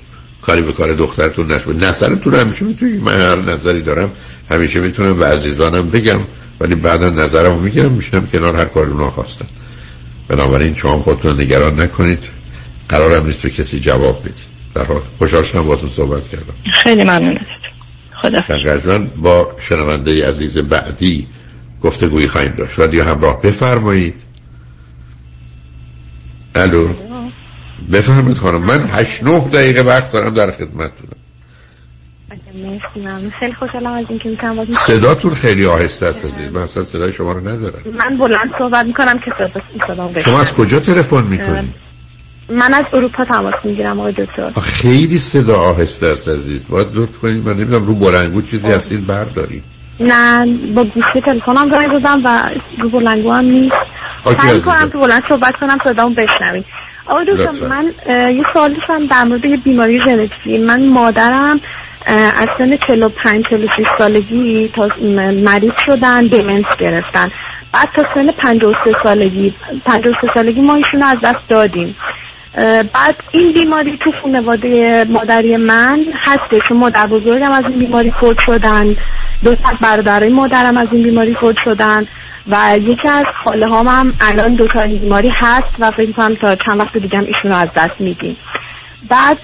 کاری به کار دخترتون نشد. نظرتون همیشه می‌تونی من هر نظری دارم همیشه می‌تونم به عزیزانم بگم ولی بعدا نظرمو می‌گیرم میشنم کنار هر کار اونا خواستن. بنابراین شما خودتون نگران نکنید. قرارم نیست به کسی جواب بدید. در حال. خوشحال شدم با تو صحبت کردم. خیلی ممنون خدا با شنونده عزیز بعدی گفتگویی خواهیم داشت. رادیو همراه بفرمایید. الو. بفرمایید خانم من هشت نه دقیقه وقت دارم در خدمتتونم. خیلی خوشحالم از اینکه می‌تونم صداتون خیلی آهسته است از من اصلا صدای شما رو ندارم. من بلند صحبت می‌کنم که صدا شما از کجا تلفن می‌کنید من از اروپا تماس می‌گیرم آقای دکتر. خیلی صدا آهسته است عزیز. باید لطف کنید. من نمی‌دونم رو بلنگو چیزی هستید بردارید. نه با گوشی تلفنم زنگ بودم و رو بلنگو هم نیست. سعی کنم تو بلند صحبت کنم صدامو بشنوید. آقای دکتر من یه سوالی داشتم در مورد یه بیماری ژنتیکی. من مادرم از سن 45 46 سالگی تا مریض شدن دیمنس گرفتن. بعد تا سن 53 سالگی 53 سالگی ما ایشون از دست دادیم. بعد این بیماری تو خانواده مادری من هست چون مادر بزرگم از این بیماری فوت شدن. دو تا برادرای مادرم از این بیماری فوت شدن. و یکی از خاله هام هم الان دو تا بیماری هست و فکر کنم تا چند وقت دیگه هم ایشون از دست میدیم. بعد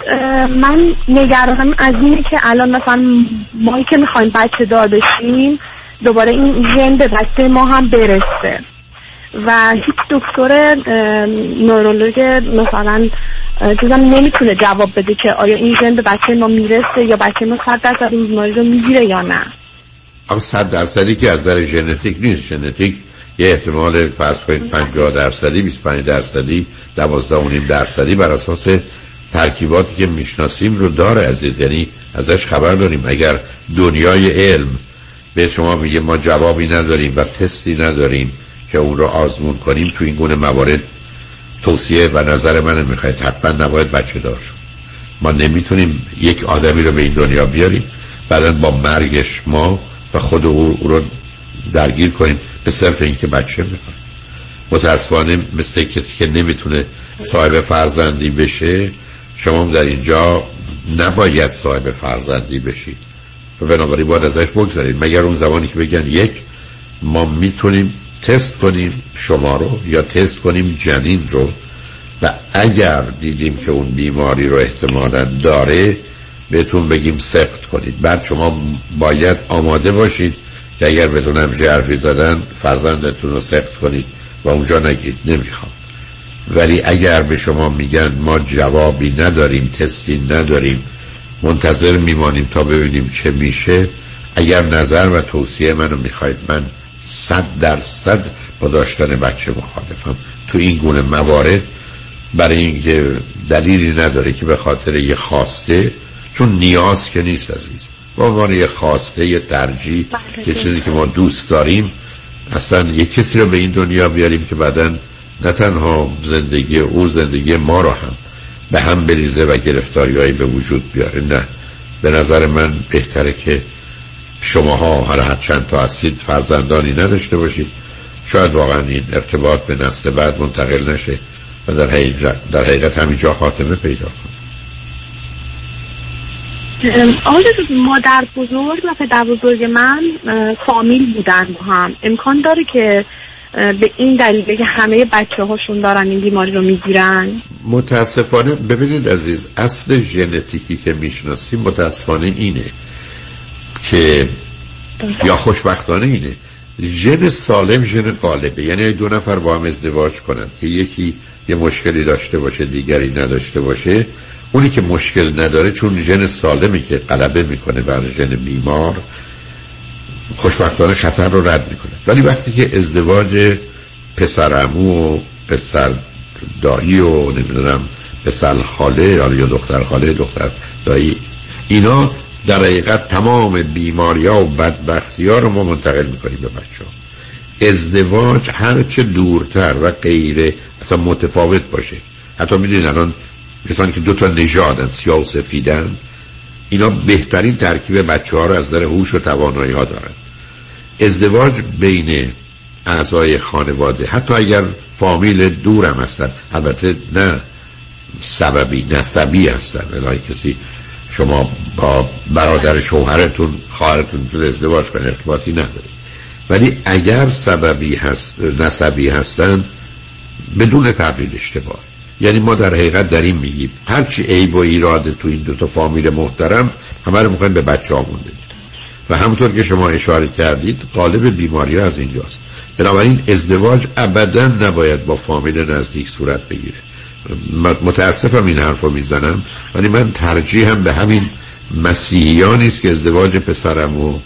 من نگرانم از اینه که الان مثلا مایی که می‌خوایم بچه دار بشیم دوباره این ژن به بچه ما هم برسه. و هیچ دکتر نورولوژ مثلا چیزم نمی‌تونه جواب بده که آیا این ژن به بچه ما می‌رسه یا بچه ما صد درصد این بیماری رو می‌گیره یا نه. اما صد درصدی که از در ژنتیک نیست. ژنتیک یه احتمال فرض کنید 50 درصدی 25 درصدی 12 و نیم درصدی بر اساس ترکیباتی که می‌شناسیم رو داره عزیز. یعنی ازش خبر داریم. اگر دنیای علم به شما میگه ما جوابی نداریم و تستی نداریم که اون رو آزمون کنیم تو این گونه موارد توصیه و نظر من می‌خواید حتما نباید بچه دار شد ما نمی‌تونیم یک آدمی رو به این دنیا بیاریم. بعدا با مرگش ما و خود او, رو درگیر کنیم به صرف اینکه بچه می‌خواد متاسفانه مثل کسی که نمی‌تونه صاحب فرزندی بشه شما در اینجا نباید صاحب فرزندی بشید و بنابراین باید ازش بگذارید مگر اون زمانی که بگن یک ما می‌تونیم تست کنیم شما رو یا تست کنیم جنین رو و اگر دیدیم که اون بیماری رو احتمالا داره بهتون بگیم سخت کنید. بعد شما باید آماده باشید که اگر بدون همچه حرفی زدن فرزندتون رو سخت کنید و اونجا نگید. نمی‌خوام. ولی اگر به شما میگن ما جوابی نداریم تستی نداریم منتظر میمانیم تا ببینیم چه میشه اگر نظر و توصیه منو می‌خواید من صد درصد با داشتن بچه مخالفم. تو این گونه موارد برای اینکه دلیلی نداره که به خاطر یه خواسته چون نیاز که نیست عزیز. با عنوان یه خواسته یه ترجیح بله، یه چیزی که ما دوست داریم اصلا یه کسی رو به این دنیا بیاریم که بعدا نه تنها زندگی او زندگی ما رو هم به هم بریزه و گرفتاریهایی به وجود بیاره نه. به نظر من بهتره که شماها حالا هر چند تا هستید فرزندانی نداشته باشید. شاید واقعا این ارتباط به نسل بعد منتقل نشه و در حقیقت, در حقیقت همینجا خاتمه پیدا کنه. آقای مادر بزرگ و پدر بزرگ من فامیل بودن هم. امکان داره که به این دلیل که همه بچه هاشون دارن این بیماری رو می‌گیرن؟ متاسفانه ببینید عزیز اصل ژنتیکی که می‌شناسیم متاسفانه اینه. که یا خوشبختانه اینه. ژن سالم ژن غالبه. یعنی دو نفر با هم ازدواج کنن. که یکی یه مشکلی داشته باشه دیگری نداشته باشه. اونی که مشکل نداره چون ژن سالمی که غلبه می‌کنه بر ژن بیمار خوشبختانه خطر رو رد می‌کنه. ولی وقتی که ازدواج پسر و پسر دایی و نمی‌دونم پسر خاله یا دختر خاله دختر دایی اینا در حقیقت تمام بیماری ها و بدبختی ها رو ما منتقل می‌کنیم به بچه ها ازدواج هرچه دورتر و غیره اصلا متفاوت باشه. حتی می‌دونید الان کسانی که دو تا نژادن سیاه و سفیدن اینا بهترین ترکیب بچه ها رو از در هوش و توانایی ها دارن. ازدواج بین اعضای خانواده حتی اگر فامیل دورم هستن البته نه سببی نسبی هستن. الهی کسی شما با برادر شوهرتون خواهرتون تو ازدواج کنه ارتباطی نداری ولی اگر سببی هست نسبی هستن بدون تبدیل اشتباه. یعنی ما در حقیقت در این میگیم هرچی عیب و ایراد تو این دوتا فامیل محترم همه رو می‌خوایم به بچه ها و همونطور که شما اشاره کردید قالب بیماری از اینجاست. بنابراین ازدواج ابدا نباید با فامیل نزدیک صورت بگیره. متاسفم این حرف رو می‌زنم ولی من ترجیح هم به همین مسیحیانی است که ازدواج پسرم و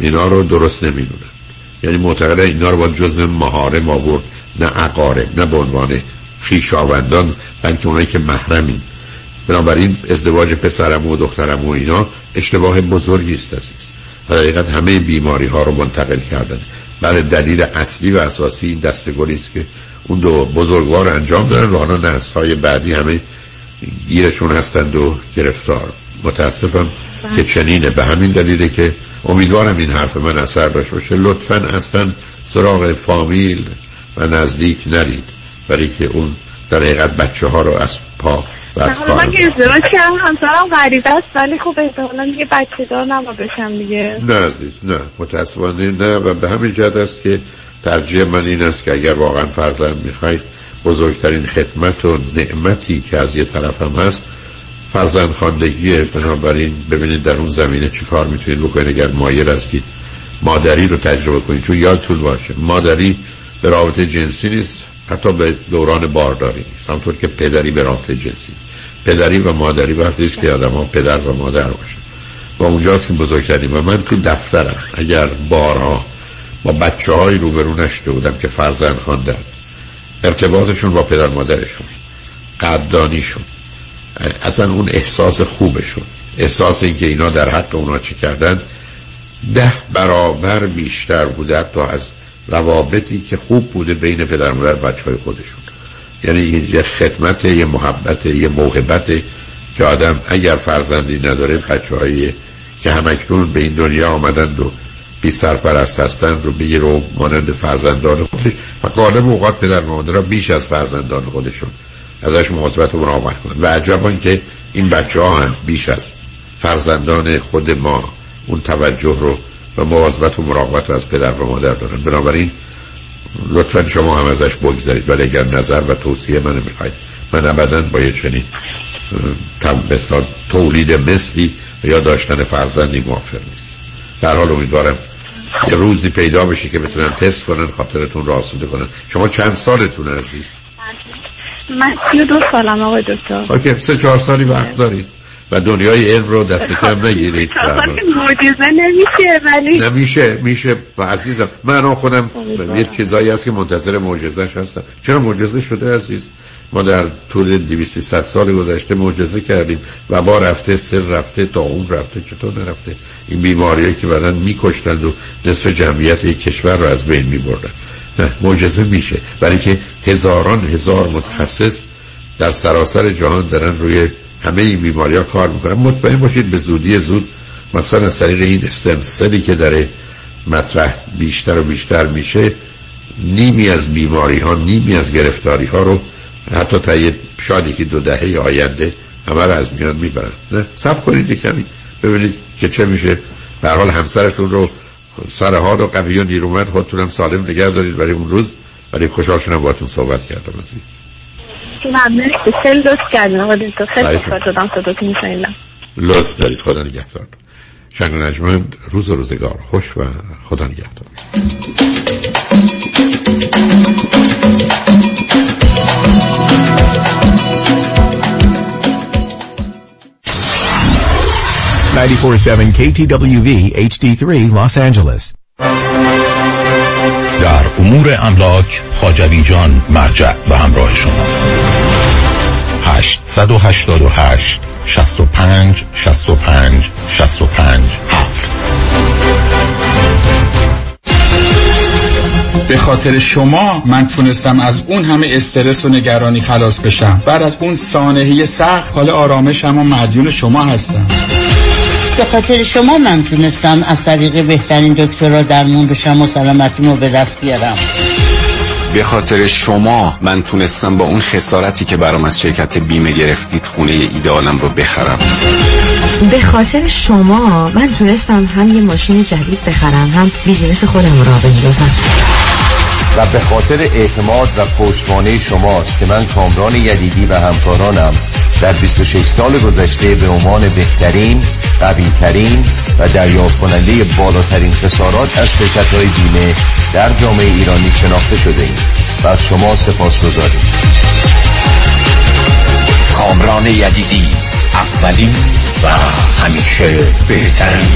اینا رو درست نمی‌دونن. یعنی معتقده اینا رو با جزء مهارم آورد نه عقارب نه به عنوان خیشاوندان بلکه اونایی که محرمین. بنابراین ازدواج پسرم و دخترم و اینا اشتباه بزرگی است در حقیقت همه بیماری ها رو منتقل کردن. برای دلیل اصلی و اساسی این دستگلی است که اون دو بزرگوار انجام دادن و حالا نسل های بعدی همه گیرشون هستند و گرفتار. متاسفم که بله. چنینه. به همین دلیله که امیدوارم این حرف من اثر داشته باشه. لطفا اصلا سراغ فامیل و نزدیک نرید. برای که اون در حقیقت بچه ها رو از پا و از کار من که ازدواج کردم همسرم غریبه است ولی خب احتمالا دیگه بچه دار نما بشم دیگه. نه عزیز نه. متاسفانه نه و به همین جهت است که ترجیح من این است که اگر واقعا فرزند می‌خواید بزرگترین خدمت و نعمتی که از یه طرف هم هست فرزند خاندگیه بنابراین ببینید در اون زمینه چی کار می‌تونید بکنید. اگر مایل هستید مادری رو تجربه کنید. چون یادتون باشه مادری به رابطه جنسی نیست حتی به دوران بارداری نیست. همطور که پدری به رابطه جنسی پدری و مادری وقتی است که آدم پدر و مادر باشن. و اونجاست که بزرگترین و من تو دفترم. اگر بارها با بچه های روبرو نشده بودم که فرزند خواندن. ارتباطشون با پدر مادرشون قدردانیشون اصلا اون احساس خوبشون احساس اینکه اینا در حق اونا چی کردن ده برابر بیشتر بوده تا از روابطی که خوب بوده بین پدر مادر بچه های خودشون. یعنی یه خدمت یه محبت یه موهبت که آدم اگر فرزندی نداره بچه که همکنون به این دنیا آمدند و بی سرپرست هستند رو بگیر و مانند فرزندان خودش. و غالب اوقات پدر مادر بیش از فرزندان خودشون ازش مواظبت و مراقبت کنند و عجبا که این بچه ها هم بیش از فرزندان خود ما اون توجه رو و مواظبت و مراقبت رو از پدر و مادر دارن. بنابراین لطفا شما هم ازش بگذارید. ولی اگر نظر و توصیه منو می‌خواید من ابدا با یه چنین تولید مثلی یا داشتن فرزندی موافق نیست در حال امیدوارم یه روزی پیدا بشه که بتونن تست کنن خاطرتون را آسوده کنن شما چند سالتون عزیز؟ من سی دو سالم آقای دکتر. اوکی سه چهار سالی وقت دارید و دنیای علم رو دست کم نگیرید. معجزه نمیشه ولی نمیشه میشه. و عزیزم من خودم یه چیزایی هست که منتظر معجزهش هستم. چرا معجزه شده عزیز؟ ما در طول 200 سال گذشته معجزه کردیم و با رفته سر رفته تا اون رفته چطور نرفته؟ این بیماریایی که بعدا میکشتند و نصف جمعیت یک کشور رو از بین میبردن. نه معجزه میشه. برای که هزاران هزار متخصص در سراسر جهان دارن روی همه این بیماری ها کار می‌کنن. مطمئن باشید به زودی زود مثلا از طریق این استم که داره مطرح بیشتر و بیشتر میشه نیمی از بیماری ها نیمی از گرفتاری ها رو حتی تا یه شاید که دو دهه آینده همه رو از میان می‌برن. نه؟ سب کنید کمی. ببینید که چه میشه. به حال همسرتون رو سرها رو قوی و نیرومند خودتونم سالم نگه دارید برای اون روز. برای خوشحال شدم باتون صحبت کردم عزیز. ممنون. خیلی لطف کردن آقا دکتر. خیلی خوشحال شدم صداتون میشنیدم لطف دارید. خدا نگهدار. شنگ نجمند روز و روزگار خوش و خدا نگهدار. Ninety KTWV HD3 Los Angeles. در امور املاک خاجوی جان مرجع و همراه شماست. 888 65 65 65 7 به خاطر شما من تونستم از اون همه استرس و نگرانی خلاص بشم. بعد از اون سانحه سخت حال آرامشم و مدیون شما هستم. به خاطر شما من تونستم از طریق بهترین دکترا درمون بشم و سلامتیمو به دست بیارم. به خاطر شما من تونستم با اون خسارتی که برام از شرکت بیمه گرفتید خونه ایدالم رو بخرم. به خاطر شما من تونستم هم یه ماشین جدید بخرم هم بیزینس خودم را بندازم. و به خاطر اعتماد و پشتوانه شماست که من کامران یدیدی و همکارانم در 26 سال گذشته به عنوان بهترین قوی ترین و دریافت کننده بالاترین خسارات از شرکت های بیمه در جامعه ایرانی شناخته شده ایم و از شما سپاس گذاریم. کامران یدیدی اولین و همیشه بهترین.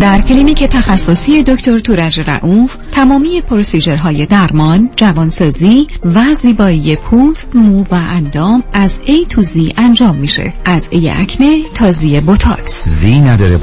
در کلینیک تخصصی دکتر تورج رئوف تمامی procedure های درمان، جوانسازی و زیبایی پوست، مو و اندام از A to Z انجام میشه. از A آکنه تا Z بوتاکس. Z نداره